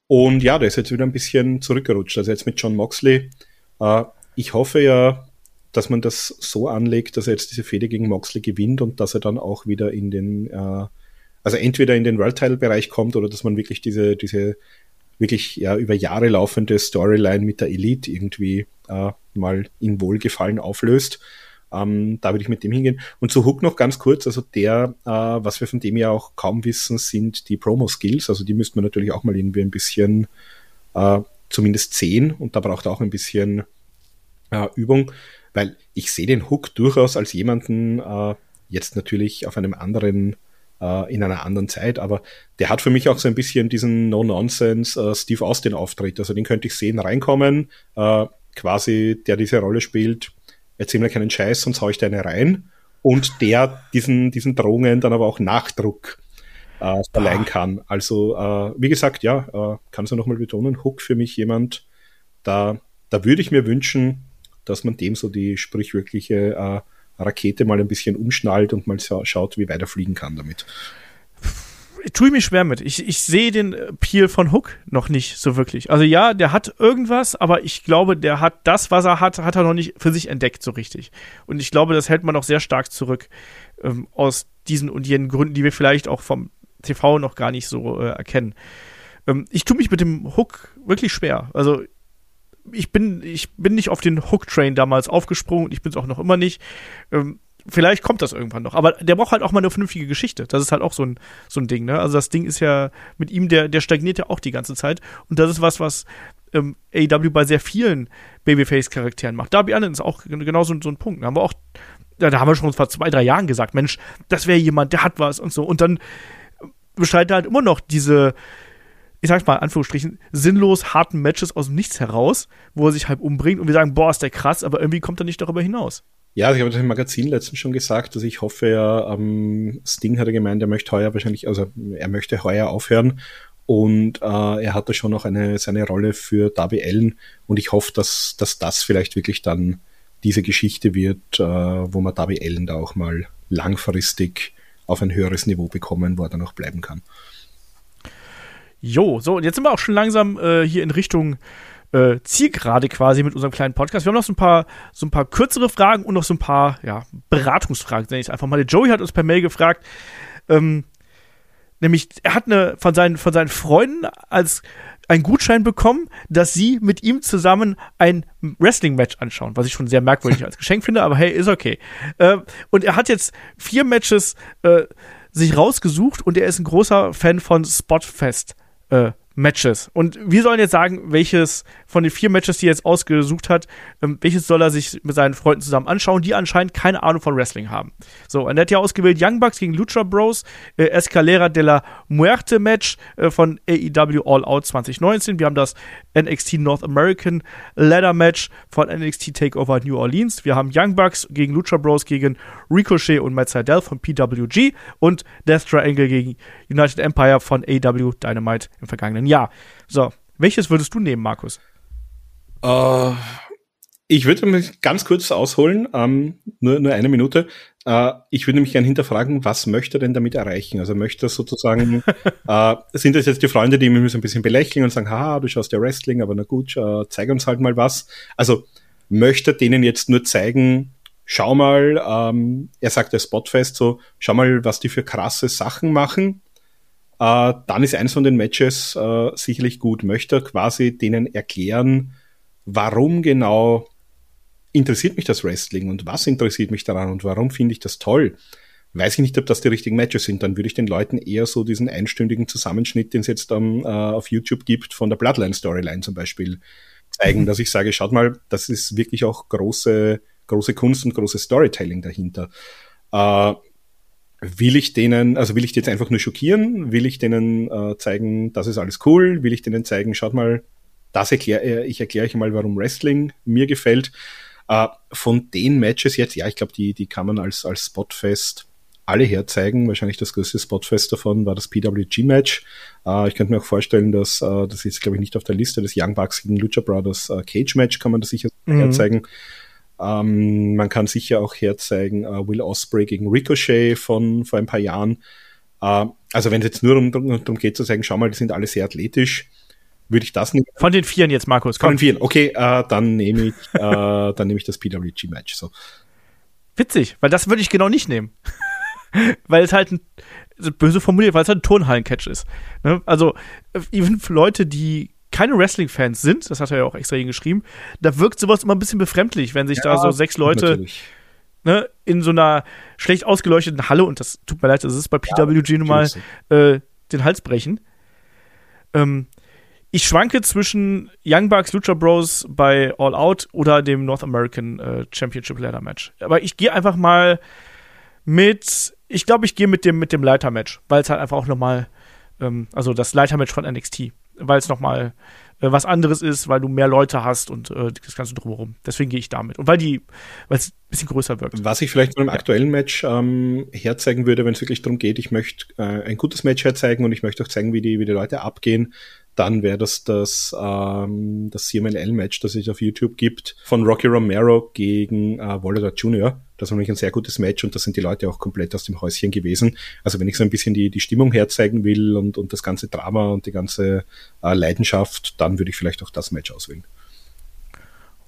Und ja, der ist jetzt wieder ein bisschen zurückgerutscht. Also jetzt mit John Moxley. Äh, ich hoffe ja, dass man das so anlegt, dass er jetzt diese Fehde gegen Moxley gewinnt und dass er dann auch wieder in den, äh, also entweder in den World Title Bereich kommt oder dass man wirklich diese, diese wirklich ja über Jahre laufende Storyline mit der Elite irgendwie äh, mal in Wohlgefallen auflöst. Ähm, da würde ich mit dem hingehen. Und zu Hook noch ganz kurz, also der, äh, was wir von dem ja auch kaum wissen, sind die Promo-Skills. Also die müsste man natürlich auch mal irgendwie ein bisschen äh, zumindest sehen und da braucht er auch ein bisschen äh, Übung weil ich sehe den Hook durchaus als jemanden, äh, jetzt natürlich auf einem anderen, äh, in einer anderen Zeit, aber der hat für mich auch so ein bisschen diesen No-Nonsense äh, Steve Austin-Auftritt. Also den könnte ich sehen, reinkommen, äh, quasi, der diese Rolle spielt, erzähl mir keinen Scheiß, sonst hau ich deine rein. Und der diesen, diesen Drohungen dann aber auch Nachdruck äh, verleihen kann. Also, äh, wie gesagt, ja, äh, kannst du nochmal betonen, Hook für mich jemand, da, da würde ich mir wünschen, dass man dem so die sprichwörtliche äh, Rakete mal ein bisschen umschnallt und mal schaut, wie weit er fliegen kann damit. Tue ich mich schwer mit. Ich, ich sehe den Peel von Hook noch nicht so wirklich. Also ja, der hat irgendwas, aber ich glaube, der hat das, was er hat, hat er noch nicht für sich entdeckt so richtig. Und ich glaube, das hält man noch sehr stark zurück ähm, aus diesen und jenen Gründen, die wir vielleicht auch vom TV noch gar nicht so äh, erkennen. Ähm, ich tue mich mit dem Hook wirklich schwer. Also ich bin, ich bin nicht auf den Hook-Train damals aufgesprungen ich bin es auch noch immer nicht. Ähm, vielleicht kommt das irgendwann noch. Aber der braucht halt auch mal eine vernünftige Geschichte. Das ist halt auch so ein, so ein Ding, ne? Also das Ding ist ja mit ihm, der, der stagniert ja auch die ganze Zeit. Und das ist was, was ähm, AEW bei sehr vielen Babyface-Charakteren macht. Darby Allen ist auch genau so, so ein Punkt. Da haben wir auch, da haben wir schon vor zwei, drei Jahren gesagt, Mensch, das wäre jemand, der hat was und so. Und dann beschreitet er halt immer noch diese, ich sag's mal, in Anführungsstrichen, sinnlos harten Matches aus dem Nichts heraus, wo er sich halb umbringt und wir sagen, boah, ist der krass, aber irgendwie kommt er nicht darüber hinaus. Ja, also ich habe das im Magazin letztens schon gesagt, dass ich hoffe, ja, ähm, Sting hat er gemeint, er möchte heuer wahrscheinlich, also er möchte heuer aufhören und äh, er hatte schon noch eine, seine Rolle für Darby Allen und ich hoffe, dass, dass das vielleicht wirklich dann diese Geschichte wird, äh, wo man Darby Allen da auch mal langfristig auf ein höheres Niveau bekommen, wo er dann auch bleiben kann. Jo, so, und jetzt sind wir auch schon langsam äh, hier in Richtung äh, Zielgerade quasi mit unserem kleinen Podcast. Wir haben noch so ein paar, so ein paar kürzere Fragen und noch so ein paar, ja, Beratungsfragen, nenne ich einfach mal. Der Joey hat uns per Mail gefragt, ähm, nämlich, er hat eine, von seinen, von seinen Freunden als einen Gutschein bekommen, dass sie mit ihm zusammen ein Wrestling-Match anschauen, was ich schon sehr merkwürdig als Geschenk finde, aber hey, ist okay. Äh, und er hat jetzt vier Matches äh, sich rausgesucht und er ist ein großer Fan von Spotfest äh, Matches. Und wir sollen jetzt sagen, welches von den vier Matches, die er jetzt ausgesucht hat, ähm, welches soll er sich mit seinen Freunden zusammen anschauen, die anscheinend keine Ahnung von Wrestling haben. So, und er hat ja ausgewählt Young Bucks gegen Lucha Bros, äh, Escalera de la Muerte Match äh, von AEW All Out 2019. Wir haben das NXT North American Ladder Match von NXT Takeover New Orleans. Wir haben Young Bucks gegen Lucha Bros gegen Ricochet und Matt Seidel von PWG und Death Triangle gegen United Empire von AEW Dynamite im vergangenen Jahr. So, welches würdest du nehmen, Markus? Uh, ich würde mich ganz kurz ausholen, ähm, nur, nur eine Minute. Uh, ich würde mich gerne hinterfragen, was möchte er denn damit erreichen? Also möchte er sozusagen, uh, sind das jetzt die Freunde, die ihn so ein bisschen belächeln und sagen, haha, du schaust ja Wrestling, aber na gut, zeig uns halt mal was. Also möchte denen jetzt nur zeigen, schau mal, ähm, er sagt der Spotfest so, schau mal, was die für krasse Sachen machen äh, dann ist eins von den Matches äh, sicherlich gut. Möchte quasi denen erklären, warum genau interessiert mich das Wrestling und was interessiert mich daran und warum finde ich das toll. Weiß ich nicht, ob das die richtigen Matches sind, dann würde ich den Leuten eher so diesen einstündigen Zusammenschnitt, den es jetzt ähm, äh, auf YouTube gibt, von der Bloodline Storyline zum Beispiel zeigen, dass ich sage, schaut mal, das ist wirklich auch große, große Kunst und großes Storytelling dahinter. Äh, will ich denen, also will ich die jetzt einfach nur schockieren? Will ich denen äh, zeigen, das ist alles cool? Will ich denen zeigen, schaut mal, das erkläre äh, ich erkläre euch mal, warum Wrestling mir gefällt. Äh, von den Matches jetzt, ja, ich glaube, die, die kann man als, als Spotfest alle herzeigen. Wahrscheinlich das größte Spotfest davon war das PWG-Match. Äh, ich könnte mir auch vorstellen, dass, äh, das ist, glaube ich, nicht auf der Liste, das Young Bucks gegen Lucha Brothers äh, Cage-Match kann man das sicher mhm. herzeigen. Ähm, man kann sicher auch herzeigen äh, Will Osprey gegen Ricochet von vor ein paar Jahren. Äh, also wenn es jetzt nur darum, darum geht zu sagen, schau mal, die sind alle sehr athletisch, würde ich das nicht. Von den Vieren jetzt, Markus. Komm. Von den Vieren, okay, äh, dann nehme ich, äh, dann nehme ich das PWG-Match. So. Witzig, weil das würde ich genau nicht nehmen. weil es halt ein, böse formuliert, weil es halt ein Turnhallen-Catch ist. Ne? Also, even für Leute, die keine Wrestling-Fans sind, das hat er ja auch extra geschrieben, da wirkt sowas immer ein bisschen befremdlich, wenn sich ja, da so sechs Leute ne, in so einer schlecht ausgeleuchteten Halle, und das tut mir leid, das ist bei PWG ja, nun mal, äh, den Hals brechen. Ähm, ich schwanke zwischen Young Bucks Lucha Bros bei All Out oder dem North American äh, Championship Ladder Match. Aber ich gehe einfach mal mit, ich glaube, ich gehe mit dem, mit dem Leiter-Match, weil es halt einfach auch nochmal, ähm, also das Leiter-Match von NXT, weil es nochmal äh, was anderes ist, weil du mehr Leute hast und äh, das Ganze drumherum. Deswegen gehe ich damit. Und weil die, weil es ein bisschen größer wirkt. Was ich vielleicht von einem aktuellen Match ähm, herzeigen würde, wenn es wirklich darum geht, ich möchte äh, ein gutes Match herzeigen und ich möchte auch zeigen, wie die, wie die Leute abgehen, dann wäre das das, ähm, das CMLL-Match, das es auf YouTube gibt, von Rocky Romero gegen äh, Volador Jr. Das war nämlich ein sehr gutes Match und da sind die Leute auch komplett aus dem Häuschen gewesen. Also wenn ich so ein bisschen die, die Stimmung herzeigen will und, und das ganze Drama und die ganze äh, Leidenschaft, dann würde ich vielleicht auch das Match auswählen.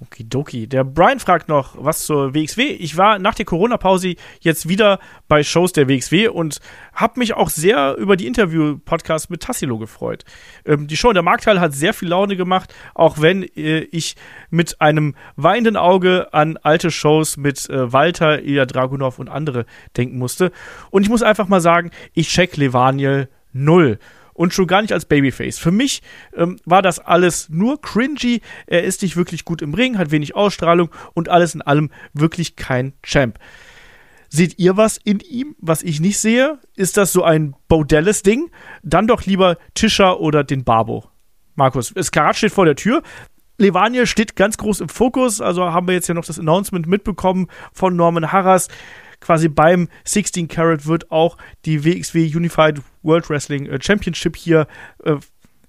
Okidoki. Der Brian fragt noch was zur WXW. Ich war nach der Corona-Pause jetzt wieder bei Shows der WXW und habe mich auch sehr über die Interview-Podcasts mit Tassilo gefreut. Ähm, die Show in der Markthalle hat sehr viel Laune gemacht, auch wenn äh, ich mit einem weinenden Auge an alte Shows mit äh, Walter, Ilya Dragunov und andere denken musste. Und ich muss einfach mal sagen, ich check Levaniel null und schon gar nicht als Babyface. Für mich ähm, war das alles nur cringy. Er ist nicht wirklich gut im Ring, hat wenig Ausstrahlung und alles in allem wirklich kein Champ. Seht ihr was in ihm, was ich nicht sehe? Ist das so ein Baudellis-Ding? Dann doch lieber Tischer oder den Barbo. Markus, Skarat steht vor der Tür. Levaniel steht ganz groß im Fokus, also haben wir jetzt ja noch das Announcement mitbekommen von Norman Harras quasi beim 16 Carat wird auch die WXW Unified World Wrestling äh, Championship hier äh,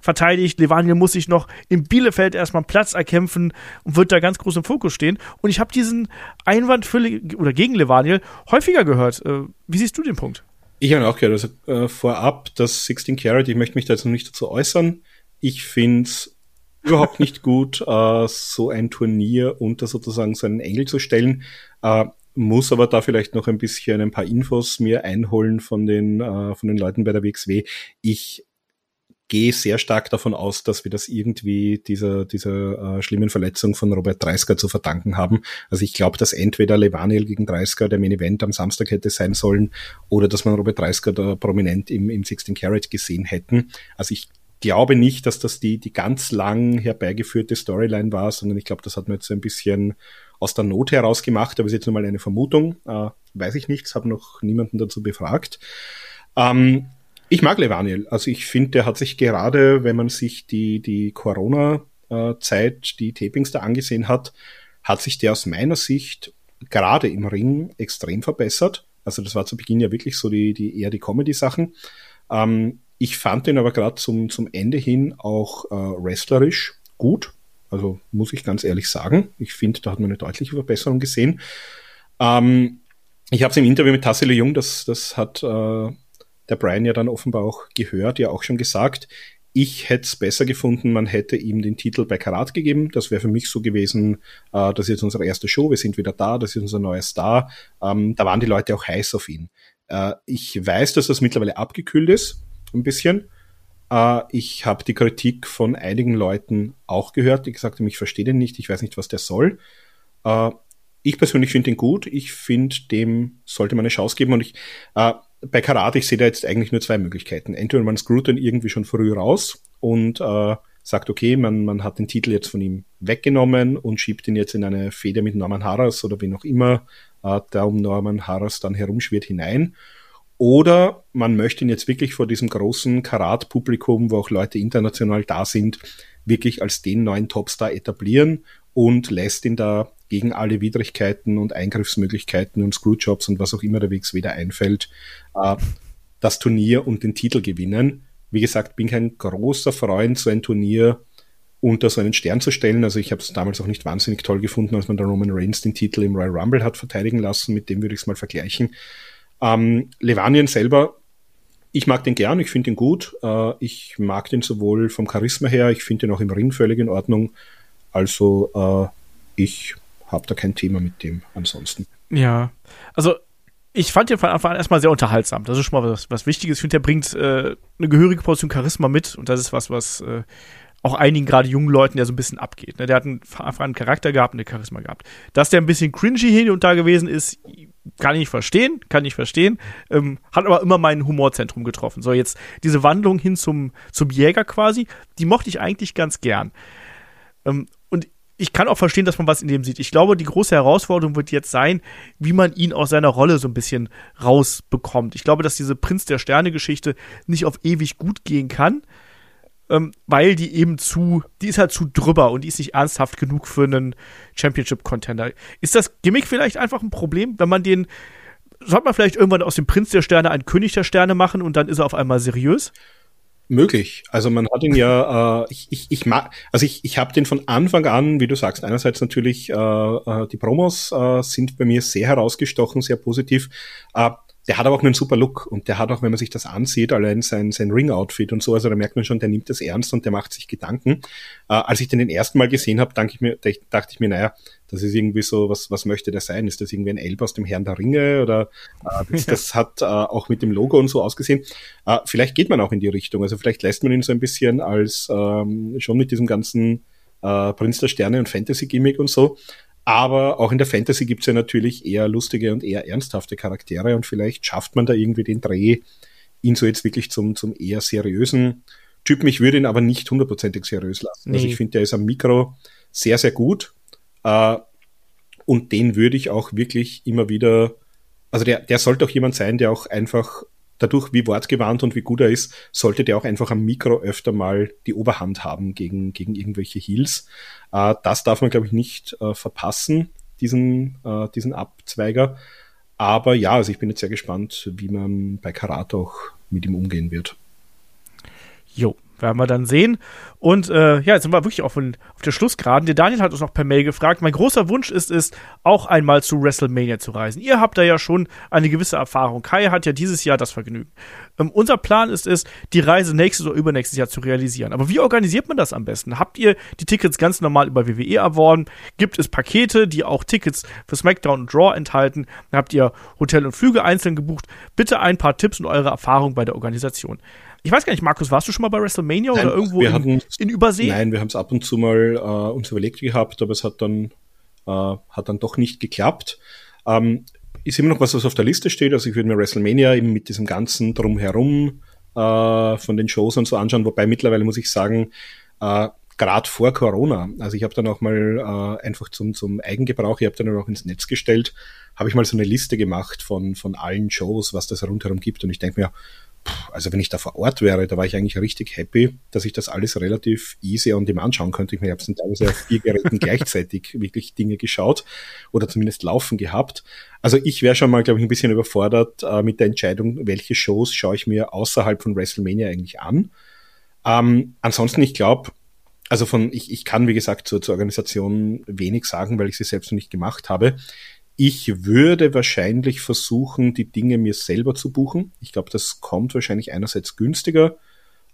verteidigt. Levaniel muss sich noch in Bielefeld erstmal Platz erkämpfen und wird da ganz groß im Fokus stehen. Und ich habe diesen Einwand für Le oder gegen Levaniel häufiger gehört. Äh, wie siehst du den Punkt? Ich habe auch gehört, also äh, vorab, das 16 Carat, ich möchte mich da jetzt noch nicht dazu äußern. Ich finde es überhaupt nicht gut, äh, so ein Turnier unter sozusagen so einen Engel zu stellen. Äh, muss aber da vielleicht noch ein bisschen ein paar Infos mir einholen von den, äh, von den Leuten bei der WXW. Ich gehe sehr stark davon aus, dass wir das irgendwie dieser, dieser äh, schlimmen Verletzung von Robert Dreisker zu verdanken haben. Also ich glaube, dass entweder Levaniel gegen Dreisker der Main Event am Samstag hätte sein sollen oder dass man Robert Dreisker da prominent im, im 16 Carat gesehen hätten. Also ich glaube nicht, dass das die, die ganz lang herbeigeführte Storyline war, sondern ich glaube, das hat man jetzt ein bisschen aus der Not heraus gemacht, aber ist jetzt nur mal eine Vermutung, äh, weiß ich nichts, habe noch niemanden dazu befragt. Ähm, ich mag Levaniel, also ich finde, der hat sich gerade, wenn man sich die, die Corona-Zeit, die Tapings da angesehen hat, hat sich der aus meiner Sicht gerade im Ring extrem verbessert. Also das war zu Beginn ja wirklich so die, die eher die Comedy-Sachen. Ähm, ich fand den aber gerade zum, zum Ende hin auch äh, wrestlerisch gut. Also muss ich ganz ehrlich sagen. Ich finde, da hat man eine deutliche Verbesserung gesehen. Ähm, ich habe es im Interview mit Tassilo Jung, das, das hat äh, der Brian ja dann offenbar auch gehört, ja auch schon gesagt. Ich hätte es besser gefunden, man hätte ihm den Titel bei Karat gegeben. Das wäre für mich so gewesen, äh, das ist jetzt unsere erste Show, wir sind wieder da, das ist unser neuer Star. Ähm, da waren die Leute auch heiß auf ihn. Äh, ich weiß, dass das mittlerweile abgekühlt ist, ein bisschen. Äh, ich habe die Kritik von einigen Leuten auch gehört, die gesagt haben, ich verstehe den nicht, ich weiß nicht, was der soll. Äh, ich persönlich finde ihn gut. Ich finde, dem sollte man eine Chance geben. Und ich, äh, bei Karate, ich sehe da jetzt eigentlich nur zwei Möglichkeiten. Entweder man screwt den irgendwie schon früh raus und äh, sagt, okay, man, man hat den Titel jetzt von ihm weggenommen und schiebt ihn jetzt in eine Feder mit Norman Harras oder wie noch immer äh, der um Norman Harras dann herumschwirrt hinein. Oder man möchte ihn jetzt wirklich vor diesem großen Karat-Publikum, wo auch Leute international da sind, wirklich als den neuen Topstar etablieren und lässt ihn da gegen alle Widrigkeiten und Eingriffsmöglichkeiten und Screwjobs und was auch immer der Wegs wieder einfällt, äh, das Turnier und den Titel gewinnen. Wie gesagt, bin kein großer Freund, so ein Turnier unter so einen Stern zu stellen. Also ich habe es damals auch nicht wahnsinnig toll gefunden, als man der Roman Reigns den Titel im Royal Rumble hat verteidigen lassen. Mit dem würde ich es mal vergleichen. Ähm, Levanien selber, ich mag den gern, ich finde ihn gut. Äh, ich mag den sowohl vom Charisma her, ich finde ihn auch im Ring völlig in Ordnung. Also äh, ich habe da kein Thema mit dem ansonsten. Ja, also ich fand den von Anfang an erstmal sehr unterhaltsam. Das ist schon mal was, was Wichtiges. Ich finde, der bringt äh, eine gehörige Portion Charisma mit und das ist was, was äh, auch einigen gerade jungen Leuten ja so ein bisschen abgeht. Ne? Der hat einen, einfach einen Charakter gehabt und eine Charisma gehabt. Dass der ein bisschen cringy hin und da gewesen ist, kann ich verstehen, kann ich verstehen. Ähm, hat aber immer mein Humorzentrum getroffen. So, jetzt diese Wandlung hin zum, zum Jäger quasi, die mochte ich eigentlich ganz gern. Ähm, und ich kann auch verstehen, dass man was in dem sieht. Ich glaube, die große Herausforderung wird jetzt sein, wie man ihn aus seiner Rolle so ein bisschen rausbekommt. Ich glaube, dass diese Prinz der Sterne-Geschichte nicht auf ewig gut gehen kann ähm, weil die eben zu, die ist halt zu drüber und die ist nicht ernsthaft genug für einen Championship-Contender. Ist das Gimmick vielleicht einfach ein Problem, wenn man den, sollte man vielleicht irgendwann aus dem Prinz der Sterne einen König der Sterne machen und dann ist er auf einmal seriös? möglich. Also man hat ihn ja, äh, ich, ich, ich mag, also ich, ich habe den von Anfang an, wie du sagst, einerseits natürlich äh, äh, die Promos äh, sind bei mir sehr herausgestochen, sehr positiv. Äh, der hat aber auch einen super Look und der hat auch, wenn man sich das ansieht, allein sein, sein Ring-Outfit und so, also da merkt man schon, der nimmt das ernst und der macht sich Gedanken. Äh, als ich den den ersten Mal gesehen habe, dachte ich mir, dachte ich mir, naja, das ist irgendwie so, was, was möchte der sein? Ist das irgendwie ein Elb aus dem Herrn der Ringe oder äh, das, das hat äh, auch mit dem Logo und so ausgesehen. Äh, vielleicht geht man auch in die Richtung, also vielleicht lässt man ihn so ein bisschen als ähm, schon mit diesem ganzen äh, Prinz der Sterne und Fantasy-Gimmick und so, aber auch in der Fantasy gibt's ja natürlich eher lustige und eher ernsthafte Charaktere und vielleicht schafft man da irgendwie den Dreh, ihn so jetzt wirklich zum, zum eher seriösen Typen. Ich würde ihn aber nicht hundertprozentig seriös lassen. Also nee. Also ich finde, der ist am Mikro sehr, sehr gut. Äh, und den würde ich auch wirklich immer wieder, also der, der sollte auch jemand sein, der auch einfach dadurch, wie wortgewandt und wie gut er ist, sollte der auch einfach am Mikro öfter mal die Oberhand haben gegen, gegen irgendwelche Heels. Äh, das darf man, glaube ich, nicht äh, verpassen, diesen, äh, diesen Abzweiger. Aber ja, also ich bin jetzt sehr gespannt, wie man bei Karat auch mit ihm umgehen wird. Jo, werden wir dann sehen. Und äh, ja, jetzt sind wir wirklich auf, auf der Schlussgeraden. Der Daniel hat uns noch per Mail gefragt. Mein großer Wunsch ist es, auch einmal zu WrestleMania zu reisen. Ihr habt da ja schon eine gewisse Erfahrung. Kai hat ja dieses Jahr das Vergnügen. Ähm, unser Plan ist es, die Reise nächstes oder übernächstes Jahr zu realisieren. Aber wie organisiert man das am besten? Habt ihr die Tickets ganz normal über WWE erworben? Gibt es Pakete, die auch Tickets für SmackDown und Draw enthalten? Habt ihr Hotel und Flüge einzeln gebucht? Bitte ein paar Tipps und eure Erfahrung bei der Organisation. Ich weiß gar nicht, Markus, warst du schon mal bei WrestleMania nein, oder irgendwo in, hatten, in Übersee? Nein, wir haben es ab und zu mal äh, uns überlegt gehabt, aber es hat dann, äh, hat dann doch nicht geklappt. Ähm, ist immer noch was, was auf der Liste steht. Also ich würde mir WrestleMania eben mit diesem ganzen Drumherum äh, von den Shows und so anschauen, wobei mittlerweile muss ich sagen, äh, gerade vor Corona, also ich habe dann auch mal äh, einfach zum, zum Eigengebrauch, ich habe dann auch ins Netz gestellt, habe ich mal so eine Liste gemacht von, von allen Shows, was das rundherum gibt. Und ich denke mir, also wenn ich da vor Ort wäre, da war ich eigentlich richtig happy, dass ich das alles relativ easy on demand schauen könnte. Ich, meine, ich habe teilweise auf vier Geräten gleichzeitig wirklich Dinge geschaut oder zumindest laufen gehabt. Also ich wäre schon mal, glaube ich, ein bisschen überfordert äh, mit der Entscheidung, welche Shows schaue ich mir außerhalb von WrestleMania eigentlich an. Ähm, ansonsten, ich glaube, also von, ich, ich kann, wie gesagt, zur, zur Organisation wenig sagen, weil ich sie selbst noch nicht gemacht habe. Ich würde wahrscheinlich versuchen, die Dinge mir selber zu buchen. Ich glaube, das kommt wahrscheinlich einerseits günstiger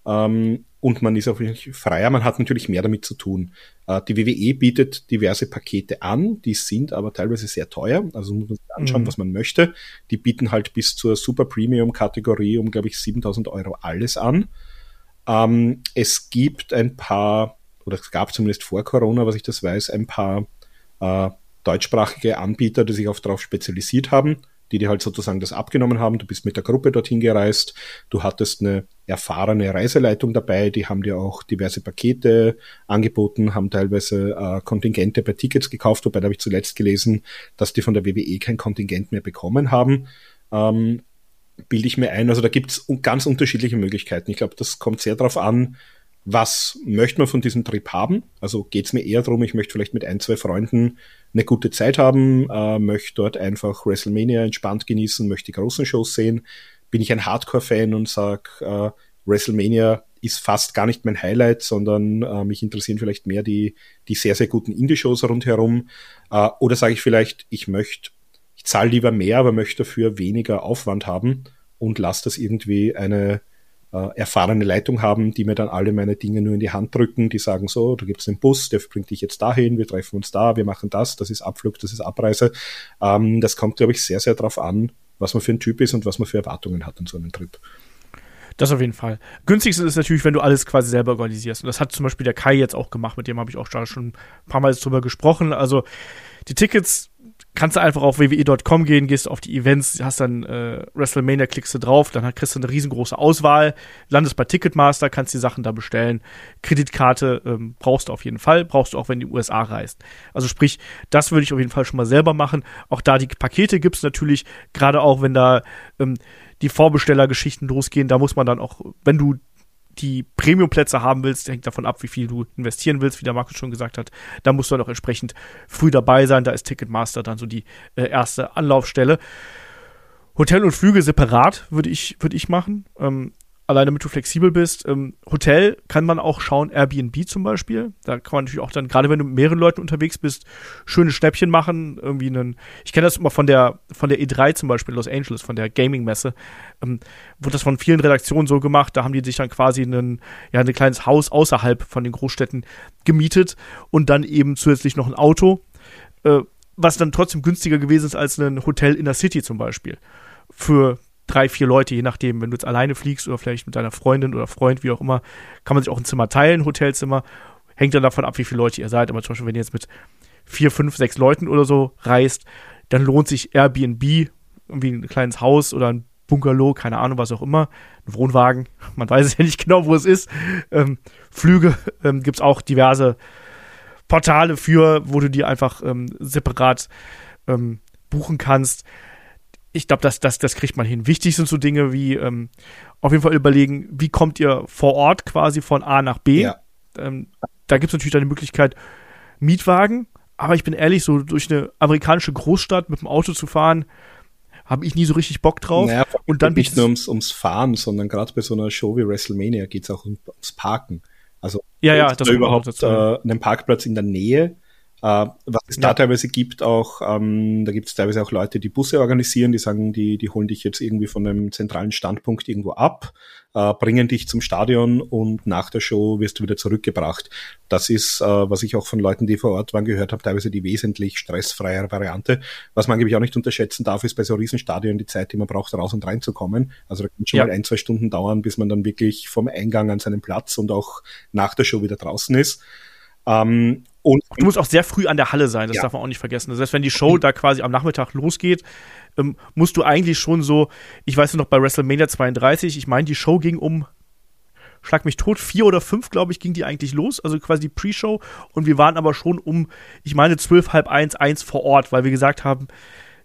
ähm, und man ist auch wirklich freier. Man hat natürlich mehr damit zu tun. Äh, die WWE bietet diverse Pakete an, die sind aber teilweise sehr teuer. Also muss man sich anschauen, mhm. was man möchte. Die bieten halt bis zur Super Premium Kategorie um, glaube ich, 7000 Euro alles an. Ähm, es gibt ein paar, oder es gab zumindest vor Corona, was ich das weiß, ein paar äh, deutschsprachige Anbieter, die sich auch darauf spezialisiert haben. die dir halt sozusagen das abgenommen haben. Du bist mit der Gruppe dorthin gereist, du hattest eine erfahrene Reiseleitung dabei, die haben dir auch diverse Pakete angeboten, haben teilweise äh, Kontingente bei Tickets gekauft, wobei da habe ich zuletzt gelesen, dass die von der WWE kein Kontingent mehr bekommen haben. Ähm, bilde ich mir ein. Also da gibt es ganz unterschiedliche Möglichkeiten. Ich glaube, das kommt sehr darauf an, was möchte man von diesem Trip haben? Also geht es mir eher darum, ich möchte vielleicht mit ein, zwei Freunden eine gute Zeit haben, äh, möchte dort einfach WrestleMania entspannt genießen, möchte die großen Shows sehen. Bin ich ein Hardcore-Fan und sage, äh, WrestleMania ist fast gar nicht mein Highlight, sondern äh, mich interessieren vielleicht mehr die, die sehr, sehr guten Indie-Shows rundherum. Äh, oder sage ich vielleicht, ich möchte, ich zahle lieber mehr, aber möchte dafür weniger Aufwand haben und lasse das irgendwie eine äh, erfahrene Leitung haben, die mir dann alle meine Dinge nur in die Hand drücken, die sagen so, da gibt es einen Bus, der bringt dich jetzt dahin, wir treffen uns da, wir machen das, das ist Abflug, das ist Abreise. Ähm, das kommt, glaube ich, sehr, sehr darauf an, was man für ein Typ ist und was man für Erwartungen hat an so einem Trip. Das auf jeden Fall. Günstigste ist natürlich, wenn du alles quasi selber organisierst. Und das hat zum Beispiel der Kai jetzt auch gemacht, mit dem habe ich auch schon ein paar Mal drüber gesprochen. Also die Tickets kannst du einfach auf wwe.com gehen, gehst auf die Events, hast dann äh, WrestleMania, klickst du drauf, dann kriegst du eine riesengroße Auswahl, landest bei Ticketmaster, kannst die Sachen da bestellen. Kreditkarte ähm, brauchst du auf jeden Fall, brauchst du auch, wenn du in die USA reist. Also sprich, das würde ich auf jeden Fall schon mal selber machen. Auch da die Pakete gibt's natürlich, gerade auch wenn da ähm, die Vorbestellergeschichten losgehen, da muss man dann auch, wenn du die Premium-Plätze haben willst, hängt davon ab, wie viel du investieren willst, wie der Markus schon gesagt hat. Da musst du dann auch entsprechend früh dabei sein. Da ist Ticketmaster dann so die äh, erste Anlaufstelle. Hotel und Flüge separat würde ich, würde ich machen. Ähm, allein damit du flexibel bist. Ähm, Hotel kann man auch schauen, Airbnb zum Beispiel. Da kann man natürlich auch dann, gerade wenn du mit mehreren Leuten unterwegs bist, schöne Schnäppchen machen. Irgendwie einen, ich kenne das immer von der, von der E3 zum Beispiel, Los Angeles, von der Gaming-Messe. Ähm, wurde das von vielen Redaktionen so gemacht. Da haben die sich dann quasi einen, ja, ein kleines Haus außerhalb von den Großstädten gemietet und dann eben zusätzlich noch ein Auto, äh, was dann trotzdem günstiger gewesen ist als ein Hotel in der City zum Beispiel. Für drei, vier Leute, je nachdem, wenn du jetzt alleine fliegst oder vielleicht mit deiner Freundin oder Freund, wie auch immer, kann man sich auch ein Zimmer teilen, Hotelzimmer. Hängt dann davon ab, wie viele Leute ihr seid. Aber zum Beispiel, wenn ihr jetzt mit vier, fünf, sechs Leuten oder so reist, dann lohnt sich Airbnb, irgendwie ein kleines Haus oder ein Bungalow, keine Ahnung, was auch immer, ein Wohnwagen, man weiß ja nicht genau, wo es ist. Ähm, Flüge ähm, gibt es auch diverse Portale für, wo du die einfach ähm, separat ähm, buchen kannst ich glaube, das, das, das kriegt man hin. Wichtig sind so Dinge wie ähm, auf jeden Fall überlegen, wie kommt ihr vor Ort quasi von A nach B. Ja. Ähm, da gibt es natürlich dann die Möglichkeit, Mietwagen, aber ich bin ehrlich, so durch eine amerikanische Großstadt mit dem Auto zu fahren, habe ich nie so richtig Bock drauf. Naja, und dann nicht nur ums, ums Fahren, sondern gerade bei so einer Show wie WrestleMania geht es auch ums Parken. Also ja, ja, das da überhaupt äh, einen Parkplatz in der Nähe Uh, was es ja. da teilweise gibt, auch, ähm, da gibt es teilweise auch Leute, die Busse organisieren, die sagen, die, die holen dich jetzt irgendwie von einem zentralen Standpunkt irgendwo ab, äh, bringen dich zum Stadion und nach der Show wirst du wieder zurückgebracht. Das ist, äh, was ich auch von Leuten, die vor Ort waren, gehört habe, teilweise die wesentlich stressfreiere Variante. Was man angeblich auch nicht unterschätzen darf, ist bei so Riesenstadien die Zeit, die man braucht, raus und reinzukommen. Also da kann schon ja. mal ein, zwei Stunden dauern, bis man dann wirklich vom Eingang an seinen Platz und auch nach der Show wieder draußen ist. Ähm, und du musst auch sehr früh an der Halle sein, das ja. darf man auch nicht vergessen. Das heißt, wenn die Show da quasi am Nachmittag losgeht, ähm, musst du eigentlich schon so, ich weiß noch bei WrestleMania 32, ich meine, die Show ging um, schlag mich tot, vier oder fünf, glaube ich, ging die eigentlich los, also quasi die Pre-Show. Und wir waren aber schon um, ich meine, zwölf, halb eins, eins vor Ort, weil wir gesagt haben,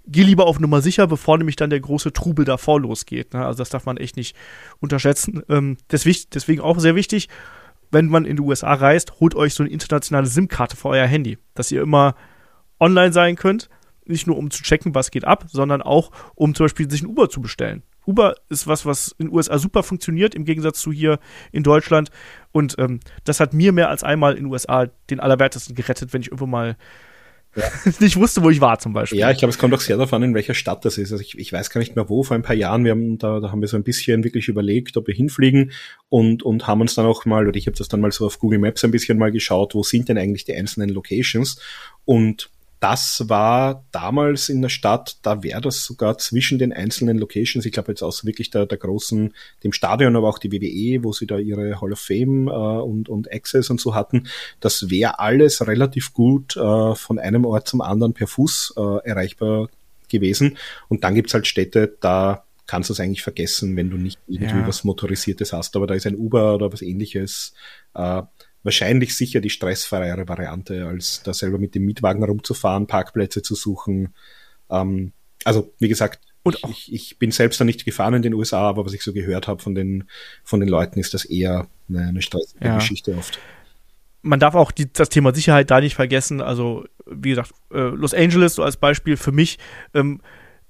geh lieber auf Nummer sicher, bevor nämlich dann der große Trubel davor losgeht. Ne? Also das darf man echt nicht unterschätzen. Ähm, deswegen auch sehr wichtig wenn man in die USA reist, holt euch so eine internationale SIM-Karte für euer Handy, dass ihr immer online sein könnt. Nicht nur um zu checken, was geht ab, sondern auch um zum Beispiel sich ein Uber zu bestellen. Uber ist was, was in den USA super funktioniert, im Gegensatz zu hier in Deutschland. Und ähm, das hat mir mehr als einmal in den USA den Allerwertesten gerettet, wenn ich irgendwo mal ja. nicht wusste, wo ich war zum Beispiel. Ja, ich glaube, es kommt auch sehr darauf an, in welcher Stadt das ist. Also ich, ich weiß gar nicht mehr wo, vor ein paar Jahren, wir haben da, da haben wir so ein bisschen wirklich überlegt, ob wir hinfliegen und, und haben uns dann auch mal, oder ich habe das dann mal so auf Google Maps ein bisschen mal geschaut, wo sind denn eigentlich die einzelnen Locations und das war damals in der Stadt, da wäre das sogar zwischen den einzelnen Locations, ich glaube jetzt aus wirklich der, der großen, dem Stadion, aber auch die WWE, wo sie da ihre Hall of Fame äh, und, und Access und so hatten, das wäre alles relativ gut äh, von einem Ort zum anderen per Fuß äh, erreichbar gewesen. Und dann gibt's halt Städte, da kannst du es eigentlich vergessen, wenn du nicht irgendwie ja. was Motorisiertes hast. Aber da ist ein Uber oder was ähnliches äh, wahrscheinlich sicher die stressfreiere Variante, als da selber mit dem Mietwagen rumzufahren, Parkplätze zu suchen. Ähm, also, wie gesagt, ich, ich, bin selbst da nicht gefahren in den USA, aber was ich so gehört habe von den, von den Leuten, ist das eher eine, eine stressige ja. Geschichte oft. Man darf auch die, das Thema Sicherheit da nicht vergessen. Also, wie gesagt, äh, Los Angeles, so als Beispiel für mich, ähm,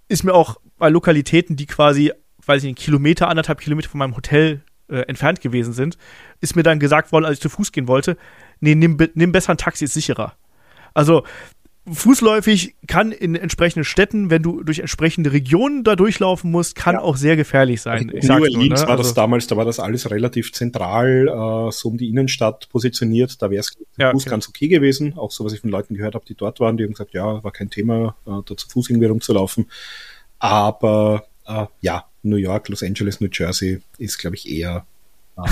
ist mir auch bei Lokalitäten, die quasi, weiß ich einen Kilometer, anderthalb Kilometer von meinem Hotel äh, entfernt gewesen sind, ist mir dann gesagt worden, als ich zu Fuß gehen wollte, nee, nimm, nimm besser ein Taxi, ist sicherer. Also, fußläufig kann in entsprechenden Städten, wenn du durch entsprechende Regionen da durchlaufen musst, kann ja. auch sehr gefährlich sein. Also ich New Orleans ne? war das also, damals, da war das alles relativ zentral, äh, so um die Innenstadt positioniert. Da wäre es ja, Fuß okay. ganz okay gewesen. Auch so, was ich von Leuten gehört habe, die dort waren, die haben gesagt, ja, war kein Thema, äh, da zu Fuß irgendwie rumzulaufen. Aber äh, ja, New York, Los Angeles, New Jersey ist, glaube ich, eher äh,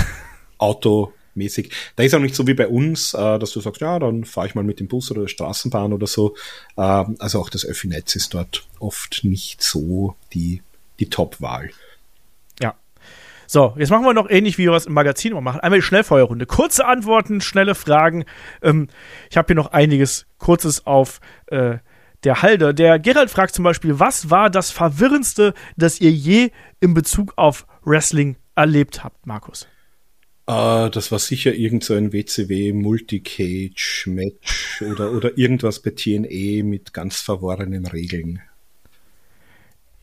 Auto mäßig. Da ist auch nicht so wie bei uns, äh, dass du sagst, ja, dann fahre ich mal mit dem Bus oder der Straßenbahn oder so. Äh, also auch das Öffi-Netz ist dort oft nicht so die, die Top-Wahl. Ja. So, jetzt machen wir noch ähnlich, wie wir es im Magazin immer machen. Einmal die Schnellfeuerrunde. Kurze Antworten, schnelle Fragen. Ähm, ich habe hier noch einiges Kurzes auf äh, der Halde. Der Gerald fragt zum Beispiel, was war das Verwirrendste, das ihr je in Bezug auf Wrestling erlebt habt, Markus? Uh, das war sicher irgend so ein WCW Multicage Match oder, oder irgendwas bei TNA mit ganz verworrenen Regeln.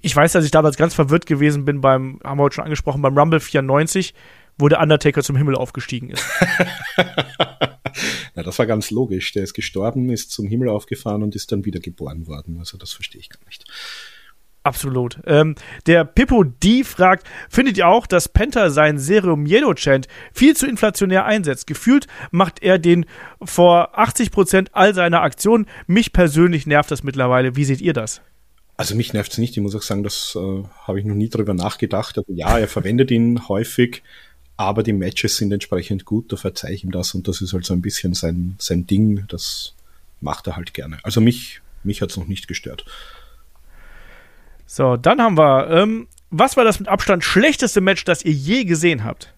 Ich weiß, dass ich damals ganz verwirrt gewesen bin beim, haben wir heute schon angesprochen, beim Rumble 94, wo der Undertaker zum Himmel aufgestiegen ist. Na, das war ganz logisch. Der ist gestorben, ist zum Himmel aufgefahren und ist dann wieder geboren worden. Also das verstehe ich gar nicht. Absolut. Ähm, der Pippo D fragt, findet ihr auch, dass Penta seinen Serum Yellow Chant viel zu inflationär einsetzt? Gefühlt macht er den vor 80 Prozent all seiner Aktionen. Mich persönlich nervt das mittlerweile. Wie seht ihr das? Also mich nervt es nicht. Ich muss auch sagen, das äh, habe ich noch nie drüber nachgedacht. Also ja, er verwendet ihn häufig, aber die Matches sind entsprechend gut. Da verzeihe ich ihm das und das ist halt so ein bisschen sein, sein Ding. Das macht er halt gerne. Also mich, mich hat es noch nicht gestört. So, dann haben wir, ähm, was war das mit Abstand schlechteste Match, das ihr je gesehen habt?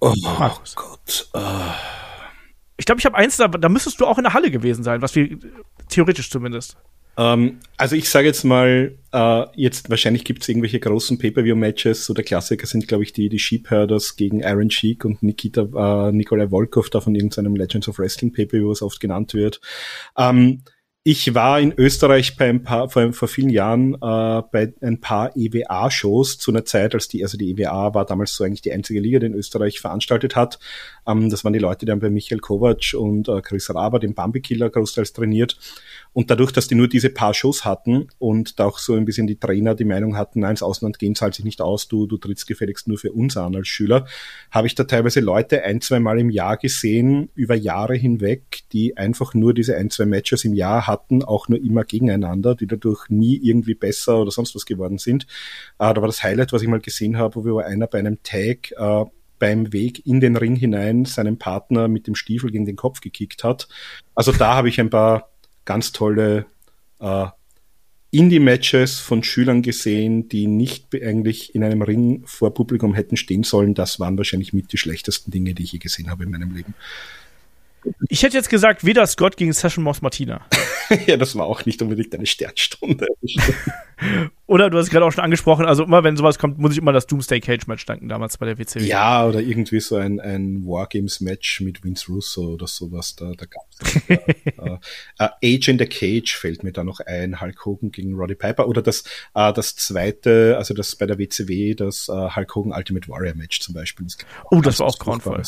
Oh Markus. Gott. Uh. Ich glaube, ich habe eins, da, da müsstest du auch in der Halle gewesen sein, was wir, theoretisch zumindest. Ähm, also ich sage jetzt mal, äh, jetzt wahrscheinlich gibt es irgendwelche großen Pay-Per-View-Matches. So der Klassiker sind, glaube ich, die, die Sheepherders gegen Iron Sheik und Nikita, äh, Nikolai Volkov da von irgendeinem Legends of Wrestling Pay-Per-View, was oft genannt wird. Ähm, ich war in Österreich bei ein paar, vor, vor vielen Jahren äh, bei ein paar EWA-Shows zu einer Zeit, als die, also die EWA war damals so eigentlich die einzige Liga, die in Österreich veranstaltet hat. Ähm, das waren die Leute, die haben bei Michael Kovac und äh, Chris Raber, dem Bambi-Killer, großteils trainiert. Und dadurch, dass die nur diese paar Shows hatten und da auch so ein bisschen die Trainer die Meinung hatten, nein, ins Ausland gehen zahlt sich nicht aus, du, du trittst gefälligst nur für uns an als Schüler, habe ich da teilweise Leute ein, zwei Mal im Jahr gesehen, über Jahre hinweg, die einfach nur diese ein, zwei Matches im Jahr hatten, auch nur immer gegeneinander, die dadurch nie irgendwie besser oder sonst was geworden sind. Äh, da war das Highlight, was ich mal gesehen habe, wo einer bei einem Tag äh, beim Weg in den Ring hinein seinen Partner mit dem Stiefel gegen den Kopf gekickt hat. Also da habe ich ein paar ganz tolle äh, Indie-Matches von Schülern gesehen, die nicht eigentlich in einem Ring vor Publikum hätten stehen sollen. Das waren wahrscheinlich mit die schlechtesten Dinge, die ich je gesehen habe in meinem Leben. Ich hätte jetzt gesagt, weder Scott gegen Session Moss Martina. ja, das war auch nicht unbedingt eine Sternstunde. oder du hast gerade auch schon angesprochen, also immer wenn sowas kommt, muss ich immer das Doomsday Cage Match danken, damals bei der WCW. Ja, oder irgendwie so ein, ein Wargames Match mit Vince Russo oder sowas, da, da gab es. äh, uh, Age in the Cage fällt mir da noch ein, Hulk Hogan gegen Roddy Piper oder das, uh, das zweite, also das bei der WCW, das uh, Hulk Hogan Ultimate Warrior Match zum Beispiel. Das oh, das war auch grauenvoll.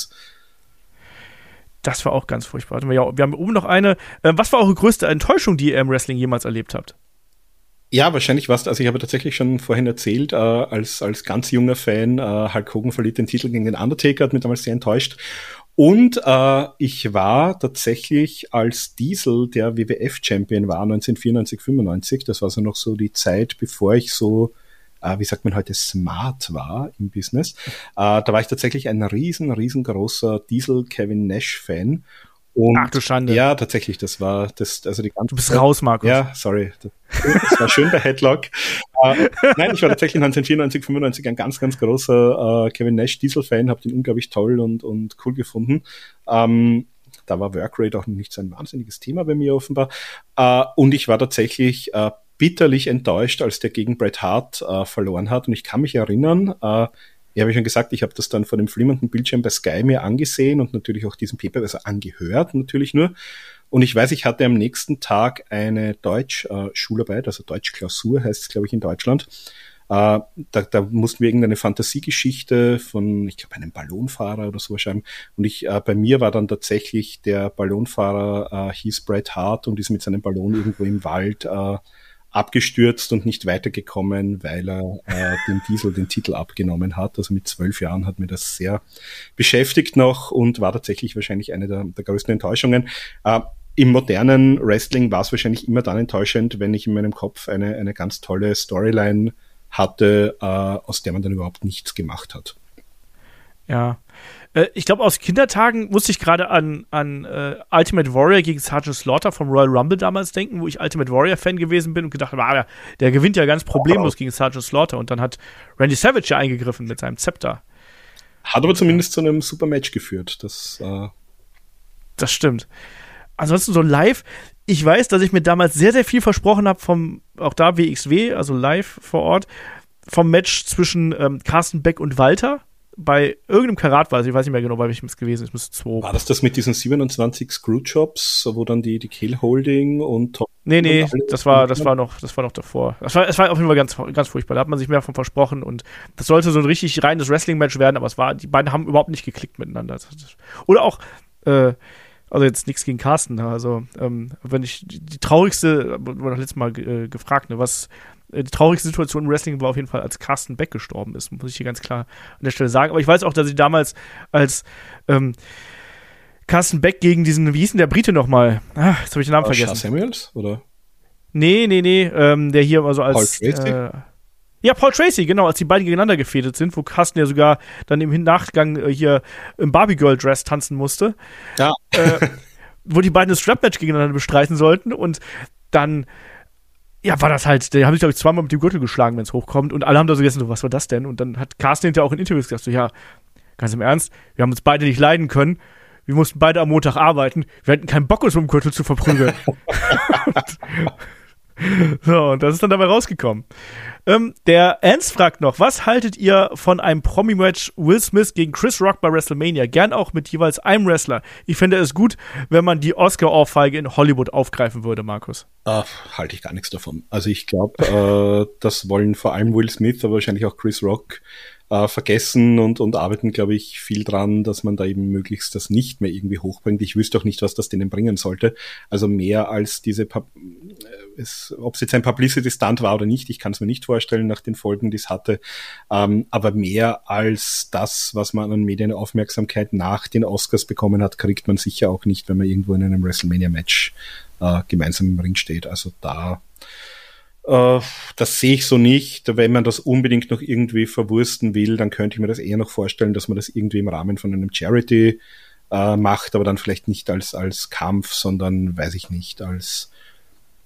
Das war auch ganz furchtbar. Ja, wir haben oben noch eine. Äh, was war eure größte Enttäuschung, die ihr im Wrestling jemals erlebt habt? Ja, wahrscheinlich was. Also ich habe tatsächlich schon vorhin erzählt, äh, als, als ganz junger Fan, äh, Hulk Hogan verliert den Titel gegen den Undertaker, hat mich damals sehr enttäuscht. Und äh, ich war tatsächlich als Diesel, der WWF-Champion war, 1994, 95, das war so noch so die Zeit, bevor ich so äh, wie sagt man heute, smart war im Business. Äh, da war ich tatsächlich ein riesen, riesengroßer Diesel Kevin Nash Fan. Und Ach du Schande. Ja, tatsächlich, das war das, also die ganze Du bist raus, Markus. Ja, sorry. das war schön bei Headlock. äh, nein, ich war tatsächlich 1994, 95 ein ganz, ganz großer äh, Kevin Nash Diesel-Fan, habe den unglaublich toll und, und cool gefunden. Ähm, da war Workrate auch nicht so ein wahnsinniges Thema bei mir offenbar. Äh, und ich war tatsächlich äh, bitterlich enttäuscht, als der gegen Bret Hart äh, verloren hat. Und ich kann mich erinnern, äh, ich habe schon gesagt, ich habe das dann vor dem flimmernden Bildschirm bei Sky mir angesehen und natürlich auch diesen Paper, also angehört natürlich nur. Und ich weiß, ich hatte am nächsten Tag eine Deutsch-Schularbeit, also Deutsch-Klausur heißt es, glaube ich, in Deutschland. Äh, da, da mussten wir irgendeine Fantasiegeschichte von, ich glaube, einem Ballonfahrer oder so schreiben. Und ich, äh, bei mir war dann tatsächlich der Ballonfahrer, äh, hieß Bret Hart und ist mit seinem Ballon irgendwo im Wald äh, abgestürzt und nicht weitergekommen, weil er äh, dem Diesel den Titel abgenommen hat. Also mit zwölf Jahren hat mir das sehr beschäftigt noch und war tatsächlich wahrscheinlich eine der, der größten Enttäuschungen. Äh, Im modernen Wrestling war es wahrscheinlich immer dann enttäuschend, wenn ich in meinem Kopf eine, eine ganz tolle Storyline hatte, äh, aus der man dann überhaupt nichts gemacht hat. Ja. Äh, ich glaube, aus Kindertagen musste ich gerade an, an äh, Ultimate Warrior gegen Sergeant Slaughter vom Royal Rumble damals denken, wo ich Ultimate Warrior-Fan gewesen bin und gedacht habe, ah, der, der gewinnt ja ganz problemlos gegen Sergeant Slaughter. Und dann hat Randy Savage ja eingegriffen mit seinem Zepter. Hat aber zumindest zu einem super Match geführt. Das, äh das stimmt. Ansonsten so live, ich weiß, dass ich mir damals sehr, sehr viel versprochen habe vom, auch da WXW, also live vor Ort, vom Match zwischen ähm, Carsten Beck und Walter bei irgendeinem Karat war, also ich weiß nicht mehr genau, bei welchem es gewesen ist, müsste zwei. War das das mit diesen 27 Screwjobs, wo dann die, die Kill Holding und Top Nee, nee, das war, das war noch, das war noch davor. Das war, es war auf jeden Fall ganz, ganz furchtbar. Da hat man sich mehr davon versprochen und das sollte so ein richtig reines Wrestling-Match werden, aber es war, die beiden haben überhaupt nicht geklickt miteinander. Oder auch, äh, also jetzt nichts gegen Carsten, also ähm, wenn ich die, die traurigste, wurde letztes Mal äh, gefragt, ne, was äh, die traurigste Situation im Wrestling war auf jeden Fall, als Carsten Beck gestorben ist, muss ich hier ganz klar an der Stelle sagen. Aber ich weiß auch, dass sie damals als ähm, Carsten Beck gegen diesen, wie hieß denn der Brite nochmal? Ah, jetzt habe ich den Namen vergessen. Samuels, oder? Nee, nee, nee, ähm, der hier also als. Paul Tracy? Äh, ja, Paul Tracy, genau, als die beiden gegeneinander gefädet sind, wo Carsten ja sogar dann im Nachgang äh, hier im Barbie Girl Dress tanzen musste. Ja. Äh, wo die beiden das Strap-Match gegeneinander bestreiten sollten und dann ja, war das halt, die haben sich, glaube ich, zweimal mit dem Gürtel geschlagen, wenn es hochkommt. Und alle haben da so gegessen, so, was war das denn? Und dann hat Carsten hinterher auch in Interviews gesagt, so, ja, ganz im Ernst, wir haben uns beide nicht leiden können. Wir mussten beide am Montag arbeiten. Wir hatten keinen Bock, uns mit dem Gürtel zu verprügeln. so, und das ist dann dabei rausgekommen. Ähm, der Ernst fragt noch, was haltet ihr von einem Promi-Match Will Smith gegen Chris Rock bei WrestleMania? Gern auch mit jeweils einem Wrestler. Ich finde es gut, wenn man die Oscar-Ohrfeige in Hollywood aufgreifen würde, Markus. Uh, halte ich gar nichts davon. Also ich glaube, äh, das wollen vor allem Will Smith, aber wahrscheinlich auch Chris Rock äh, vergessen und, und arbeiten, glaube ich, viel dran, dass man da eben möglichst das nicht mehr irgendwie hochbringt. Ich wüsste auch nicht, was das denen bringen sollte. Also mehr als diese, Pub äh, ob es jetzt ein Publicity-Stunt war oder nicht, ich kann es mir nicht vorstellen nach den Folgen, die es hatte, ähm, aber mehr als das, was man an Medienaufmerksamkeit nach den Oscars bekommen hat, kriegt man sicher auch nicht, wenn man irgendwo in einem WrestleMania-Match äh, gemeinsam im Ring steht. Also da äh, das sehe ich so nicht. Wenn man das unbedingt noch irgendwie verwursten will, dann könnte ich mir das eher noch vorstellen, dass man das irgendwie im Rahmen von einem Charity äh, macht, aber dann vielleicht nicht als, als Kampf, sondern, weiß ich nicht, als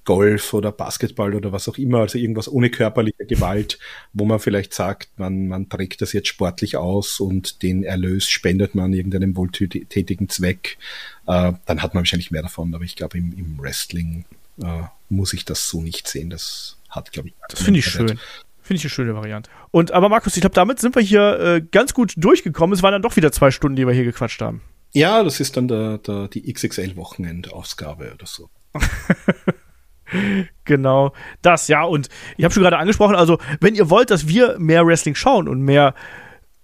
Golf oder Basketball oder was auch immer, also irgendwas ohne körperliche Gewalt, wo man vielleicht sagt, man, man trägt das jetzt sportlich aus und den Erlös spendet man irgendeinem wohltätigen Zweck, äh, dann hat man wahrscheinlich mehr davon. Aber ich glaube, im, im Wrestling äh, muss ich das so nicht sehen. Das hat, glaube ich, das finde ich schön. Finde ich eine schöne Variante. Und aber Markus, ich glaube, damit sind wir hier äh, ganz gut durchgekommen. Es waren dann doch wieder zwei Stunden, die wir hier gequatscht haben. Ja, das ist dann der, der, die XXL-Wochenendausgabe oder so. genau, das, ja. Und ich habe schon gerade angesprochen, also wenn ihr wollt, dass wir mehr Wrestling schauen und mehr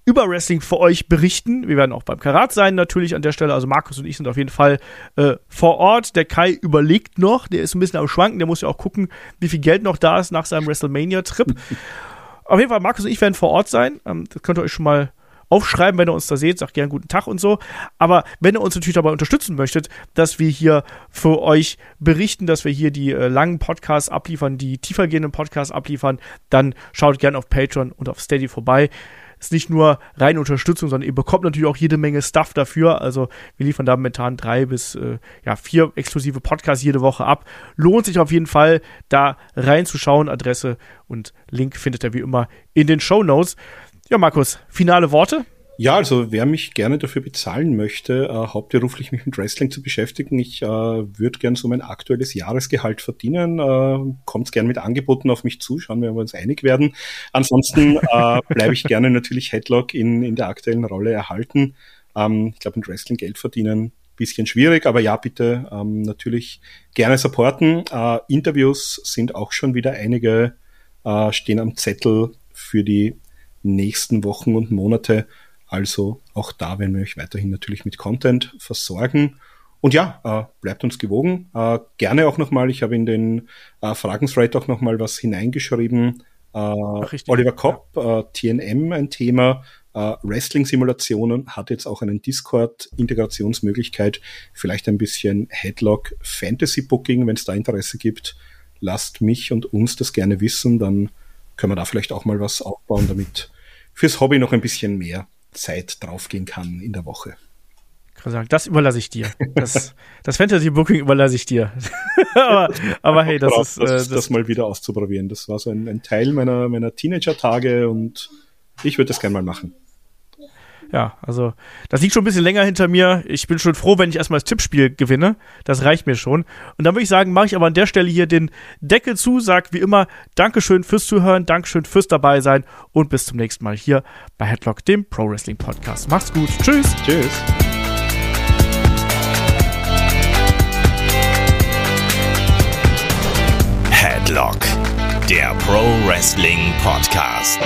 über Wrestling für euch berichten. Wir werden auch beim Karat sein natürlich an der Stelle. Also Markus und ich sind auf jeden Fall äh, vor Ort. Der Kai überlegt noch, der ist ein bisschen am Schwanken, der muss ja auch gucken, wie viel Geld noch da ist nach seinem WrestleMania-Trip. auf jeden Fall, Markus und ich werden vor Ort sein. Ähm, das könnt ihr euch schon mal aufschreiben, wenn ihr uns da seht, sagt gern guten Tag und so. Aber wenn ihr uns natürlich dabei unterstützen möchtet, dass wir hier für euch berichten, dass wir hier die äh, langen Podcasts abliefern, die tiefergehenden Podcasts abliefern, dann schaut gern auf Patreon und auf Steady vorbei. ist nicht nur reine Unterstützung, sondern ihr bekommt natürlich auch jede Menge Stuff dafür. Also wir liefern da momentan drei bis äh, ja, vier exklusive Podcasts jede Woche ab. Lohnt sich auf jeden Fall, da reinzuschauen. Adresse und Link findet ihr wie immer in den Show Notes. Ja, Markus, finale Worte? Ja, also wer mich gerne dafür bezahlen möchte, äh, hauptberuflich mich mit Wrestling zu beschäftigen, ich äh, würde gern so mein aktuelles Jahresgehalt verdienen. Äh, kommt gern mit Angeboten auf mich zu, schauen wir, ob wir uns einig werden. Ansonsten äh, bleibe ich gerne natürlich Headlock in, in der aktuellen Rolle erhalten. Ähm, ich glaube, mit Wrestling Geld verdienen bisschen schwierig, aber ja, bitte ähm, natürlich gerne supporten. Äh, Interviews sind auch schon wieder einige, äh, stehen am Zettel für die nächsten Wochen und Monate. Also auch da werden wir euch weiterhin natürlich mit Content versorgen. Und ja, äh, bleibt uns gewogen. Äh, gerne auch nochmal, ich habe in den äh, Fragen-Thread auch nochmal was hineingeschrieben. Äh, Oliver Kopp, äh, TNM ein Thema. Äh, Wrestling-Simulationen hat jetzt auch einen Discord-Integrationsmöglichkeit. Vielleicht ein bisschen Headlock Fantasy Booking, wenn es da Interesse gibt. Lasst mich und uns das gerne wissen, dann können wir da vielleicht auch mal was aufbauen, damit fürs Hobby noch ein bisschen mehr Zeit draufgehen kann in der Woche. Das überlasse ich dir. Das, das Fantasy Booking überlasse ich dir. aber, aber hey, das ist, das, äh, das, das mal wieder auszuprobieren. Das war so ein, ein Teil meiner, meiner Teenager-Tage und ich würde das gerne mal machen ja, also das liegt schon ein bisschen länger hinter mir. Ich bin schon froh, wenn ich erstmal das Tippspiel gewinne. Das reicht mir schon. Und dann würde ich sagen, mache ich aber an der Stelle hier den Deckel zu, sag wie immer Dankeschön fürs Zuhören, Dankeschön fürs dabei sein und bis zum nächsten Mal hier bei Headlock, dem Pro Wrestling Podcast. Macht's gut. Tschüss. Tschüss. Headlock, der Pro Wrestling Podcast.